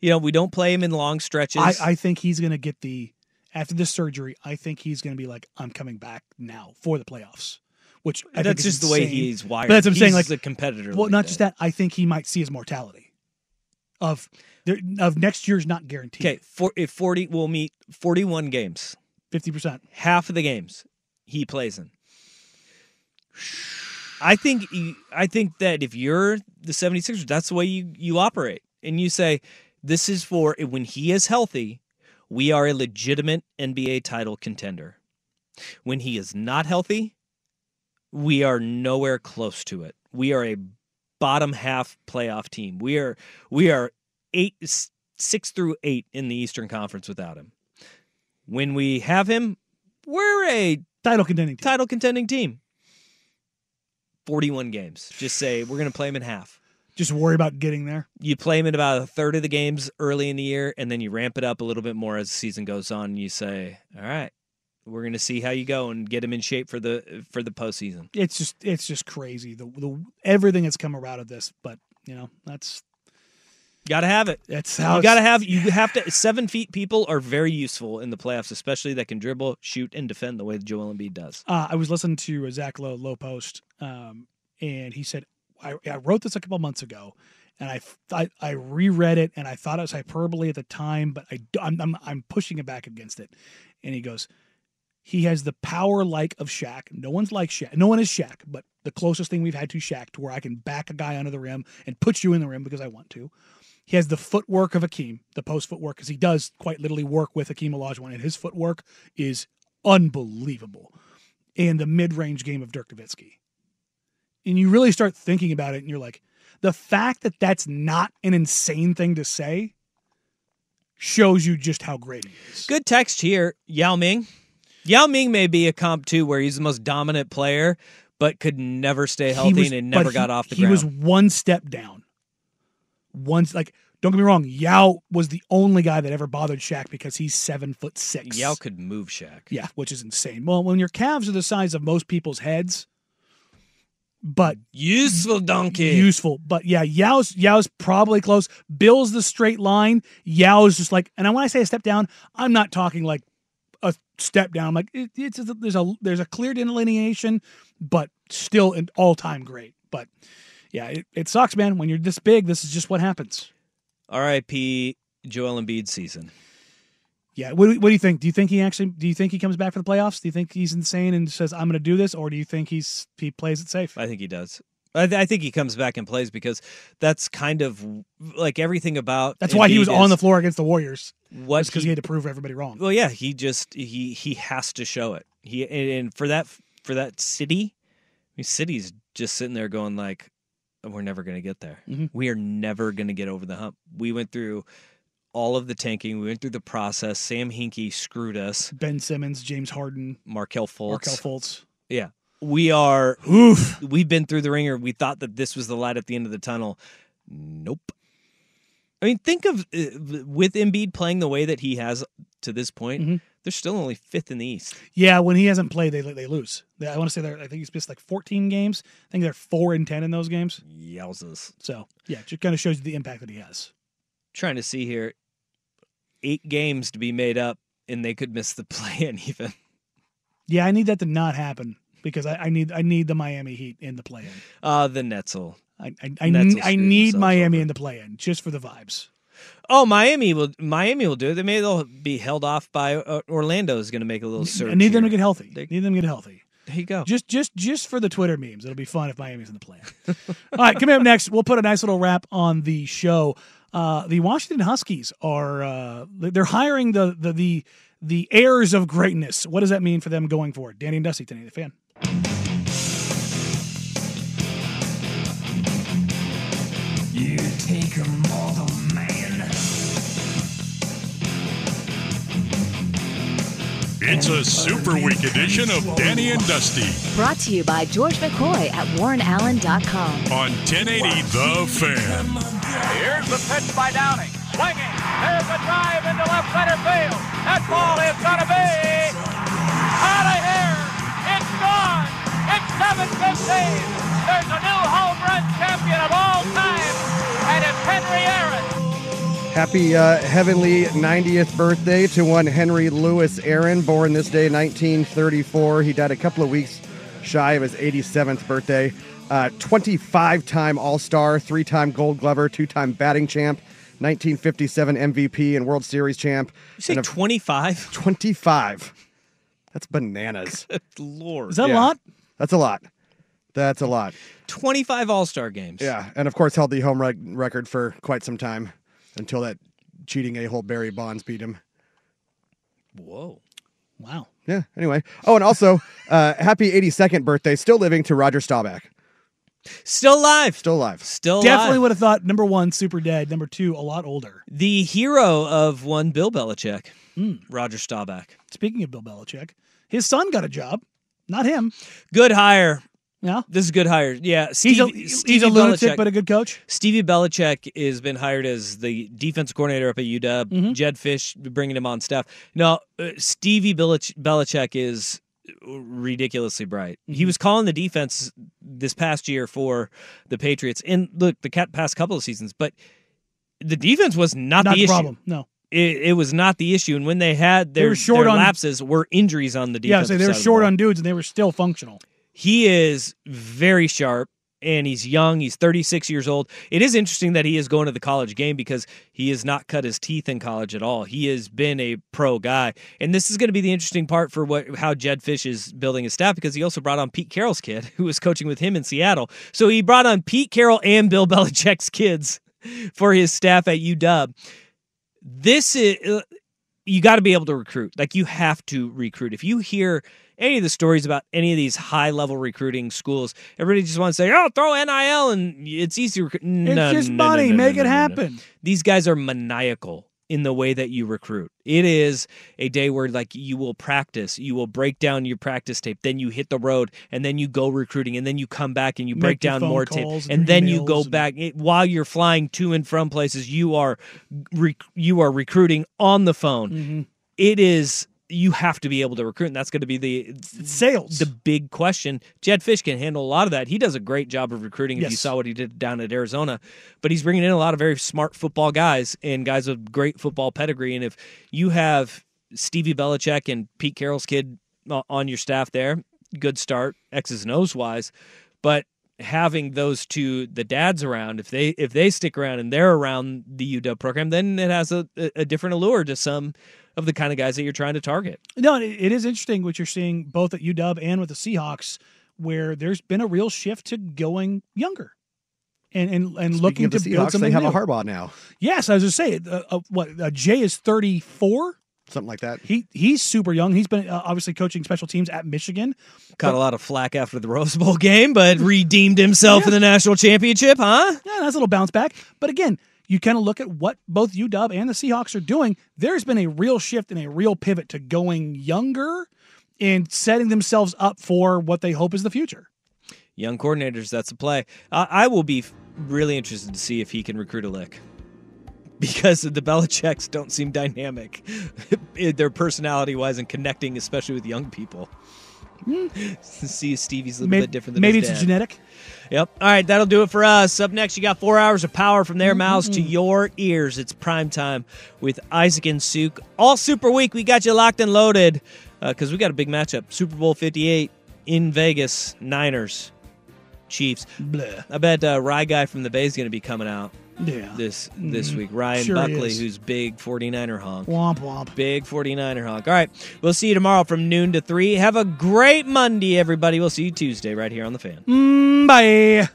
you know, we don't play him in long stretches. I, I think he's going to get the after this surgery. I think he's going to be like, I'm coming back now for the playoffs. Which I that's just the way he's wired. But that's what I'm saying. Like a competitor. Well, like not just that. I think he might see his mortality of of next year's not guaranteed. Okay, for, if 40 will meet 41 games. Fifty percent. half of the games he plays in. I think I think that if you're the 76ers, that's the way you, you operate. And you say, this is for when he is healthy, we are a legitimate NBA title contender. When he is not healthy, we are nowhere close to it. We are a bottom half playoff team. We are we are eight six through eight in the Eastern Conference without him. When we have him, we're a Title contending team. title contending team. 41 games. Just say we're going to play him in half. Just worry about getting there. You play him in about a third of the games early in the year, and then you ramp it up a little bit more as the season goes on. And you say, "All right, we're going to see how you go and get him in shape for the for the postseason." It's just it's just crazy the the everything that's come out of this. But you know that's Got to have it. that's how You got to have you [laughs] have to. Seven feet people are very useful in the playoffs, especially that can dribble, shoot, and defend the way that Joel Embiid does. Uh, I was listening to Zach Lowe, Low Post, um, and he said, I, I wrote this a couple months ago, and I, I, I reread it, and I thought it was hyperbole at the time, but I, I'm, I'm, I'm pushing it back against it. And he goes, he has the power like of Shaq. No one's like Shaq. No one is Shaq, but the closest thing we've had to Shaq to where I can back a guy under the rim and put you in the rim because I want to. He has the footwork of Akeem, the post footwork, because he does quite literally work with Akeem Olajuwon, and his footwork is unbelievable. And the mid-range game of Dirk Nowitzki. And you really start thinking about it, and you're like, the fact that that's not an insane thing to say shows you just how great he is. Good text here, Yao Ming. Yao Ming may be a comp too, where he's the most dominant player, but could never stay healthy He was- and never got he- off the he ground. was one step down. Once, like, don't get me wrong, Yao was the only guy that ever bothered Shaq because he's seven foot six. Yao could move Shaq. Yeah, which is insane. Well, when your calves are the size of most people's heads, but Useful donkey. useful. But yeah, Yao's Yao's probably close. Bill's the straight line. Yao's just like, and when I say a step down, I'm not talking like a step down. I'm like it, it's there's a there's a clear delineation, but still an all time great. But yeah, it, it sucks, man. When you're this big, this is just what happens. R.I.P. Joel Embiid season. Yeah, what, do- what do you think? Do you think he actually? Do you think he comes back for the playoffs? Do you think he's insane and says I'm going to do this, or do you think he's he plays it safe? I think he does. I, th- I think he comes back and plays because that's kind of like everything about. That's why he Embiid was on the floor against the Warriors. What because he had to prove everybody wrong. Well, yeah, he just he he has to show it. He and, and for that for that city, I mean, city's just sitting there going like, we're never going to get there. Mhm. We are never going to get over the hump. We went through all of the tanking. We went through the process. Sam Hinkie screwed us. Ben Simmons, James Harden, Markelle Fultz. Markelle Fultz. Yeah, we are. Oof. We've been through the ringer. We thought that this was the light at the end of the tunnel. Nope. I mean, think of uh, with Embiid playing the way that he has to this point. Mhm. They're still only fifth in the East. Yeah, when he hasn't played, they they lose. They- I want to say they're. I think he's missed like 14 games. I think they're four and 10 in those games. Yowzas. So yeah, it just kind of shows you the impact that he has. Trying to see here, eight games to be made up, and they could miss the [laughs] play-in even. Yeah, I need that to not happen because I, I need I need the Miami Heat in the play-in. Uh the Nets will. I I, I, I need Miami over. in the play-in just for the vibes. Oh, Miami will. Miami will do it. They may they'll be held off by uh, Orlando. Is going to make a little surge. I need them to get healthy. They- need them to get healthy. There you go. Just just just for the Twitter memes. It'll be fun if Miami's in the plan. [laughs] All right, coming up next, we'll put a nice little wrap on the show. Uh, the Washington Huskies are uh, they're hiring the, the the the heirs of greatness. What does that mean for them going forward? Danny and Dusty, today, the fan. You take a mortal man. It's a Super Week edition of Danny and Dusty Brought to you by George McCoy at warrenallen.com. on 1080 The Fan. Here's the pitch by Downing. Swinging. There's a drive into left center field. That ball is going to be out of here. It's gone. It's 7-15. There's a new home run champion of all time, Happy uh, heavenly 90th birthday to one Henry Louis Aaron, born this day, 1934. He died a couple of weeks shy of his 87th birthday. 25 time All Star, three time Gold Glover, two time batting champ, 1957 MVP and World Series champ. You say 25? 25. That's bananas. [laughs] Lord. Is that Yeah. a lot? That's a lot. That's a lot. 25 All Star games. Yeah, and of course held the home run record for quite some time until that cheating a-hole Barry Bonds beat him. Whoa. Wow. Yeah. Anyway. Oh, and also, uh, happy 82nd birthday, still living to Roger Staubach. Still alive. Still alive. Still Definitely alive. would have thought number one, super dead. Number two, a lot older. The hero of one Bill Belichick, Hmm. Roger Staubach. Speaking of Bill Belichick, his son got a job, not him. Good hire. Yeah. This is good hire. Yeah. He's Steve, a, he's a lunatic, but a good coach. Stevie Belichick has been hired as the defense coordinator up at UW. Mm-hmm. Jedd Fisch bringing him on staff. Now, uh, Stevie Belich- Belichick is ridiculously bright. He Mm-hmm. was calling the defense this past year for the Patriots. And look, the past couple of seasons, but the defense was not, Not the the issue. problem. No. It, it was not the issue. And when they had their, were short their on- lapses, were injuries on the Yeah, defense. so they were short on dudes and they were still functional. He is very sharp and he's young. He's 36 years old. It is interesting that he is going to the college game because he has not cut his teeth in college at all. He has been a pro guy. And this is going to be the interesting part for what how Jedd Fisch is building his staff because he also brought on Pete Carroll's kid [laughs] who was coaching with him in Seattle. So he brought on Pete Carroll and Bill [laughs] Belichick's kids [laughs] for his staff at UW. This is uh, you got to be able to recruit. Like you have to recruit. If you hear any of the stories about any of these high level recruiting schools, everybody just wants to say, "Oh, throw NIL and it's easy recruit." No, just no, money. no, Make it happen. These guys are maniacal in the way that you recruit. It is a day where like you will practice, you will break down your practice tape, then you hit the road, and then you go recruiting, and then you come back and you Make break down more tape, and and then you go and- back it, while you're flying to and from places. You are rec- you are recruiting on the phone. Mm-hmm. It is you have to be able to recruit, and that's going to be the mm. Sales. the big question. Jedd Fisch can handle a lot of that. He does a great job of recruiting. If you saw what he did down at Arizona, but he's bringing in a lot of very smart football guys and guys with great football pedigree. And if you have Stevie Belichick and Pete Carroll's kid uh, on your staff there, good start, X's and O's wise. But having those two, the dads around, if they if they stick around and they're around the UW program, then it has a, a different allure to some of the kind of guys that you're trying to target. No, it, it is interesting what you're seeing both at UW and with the Seahawks, where there's been a real shift to going younger. And, and, and Speaking looking of the to build Seahawks, they something have new. a Harbaugh now. Yes, I was just saying. Uh, uh, what uh, Jay is 34. Something like that. He he's super young. He's been uh, obviously coaching special teams at Michigan. Caught a lot of flack after the Rose Bowl [laughs] game, but redeemed himself in the national championship, huh? Yeah, that's a little bounce back. But again, you kind of look at what both UW and the Seahawks are doing. There's been a real shift and a real pivot to going younger and setting themselves up for what they hope is the future. Young coordinators, that's a play. I, I will be really interested to see if he can recruit a lick. [laughs] Because the Belichicks don't seem dynamic, [laughs] their personality wise and connecting, especially with young people. See Stevie's a little Maybe, bit different than maybe it's dad. genetic. Yep. All right, that'll do it for us. Up next, you got four hours of power from their mouths to your ears. It's prime time with Isaac and Suk. All Super Week, we got you locked and loaded because we got a big matchup. Super Bowl 58 in Vegas, Niners, Chiefs. Blah. I bet uh, Rye Guy from the Bay is going to be coming out Yeah. this this Mhm. week. Ryan Sure Buckley, who's big 49er honk. Womp womp. Big 49er honk. All right. We'll see you tomorrow from noon to 3. Have a great Monday, everybody. We'll see you Tuesday right here on The Fan. Mm, bye.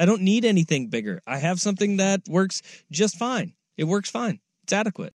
I don't need anything bigger. I have something that works just fine. It works fine. It's adequate.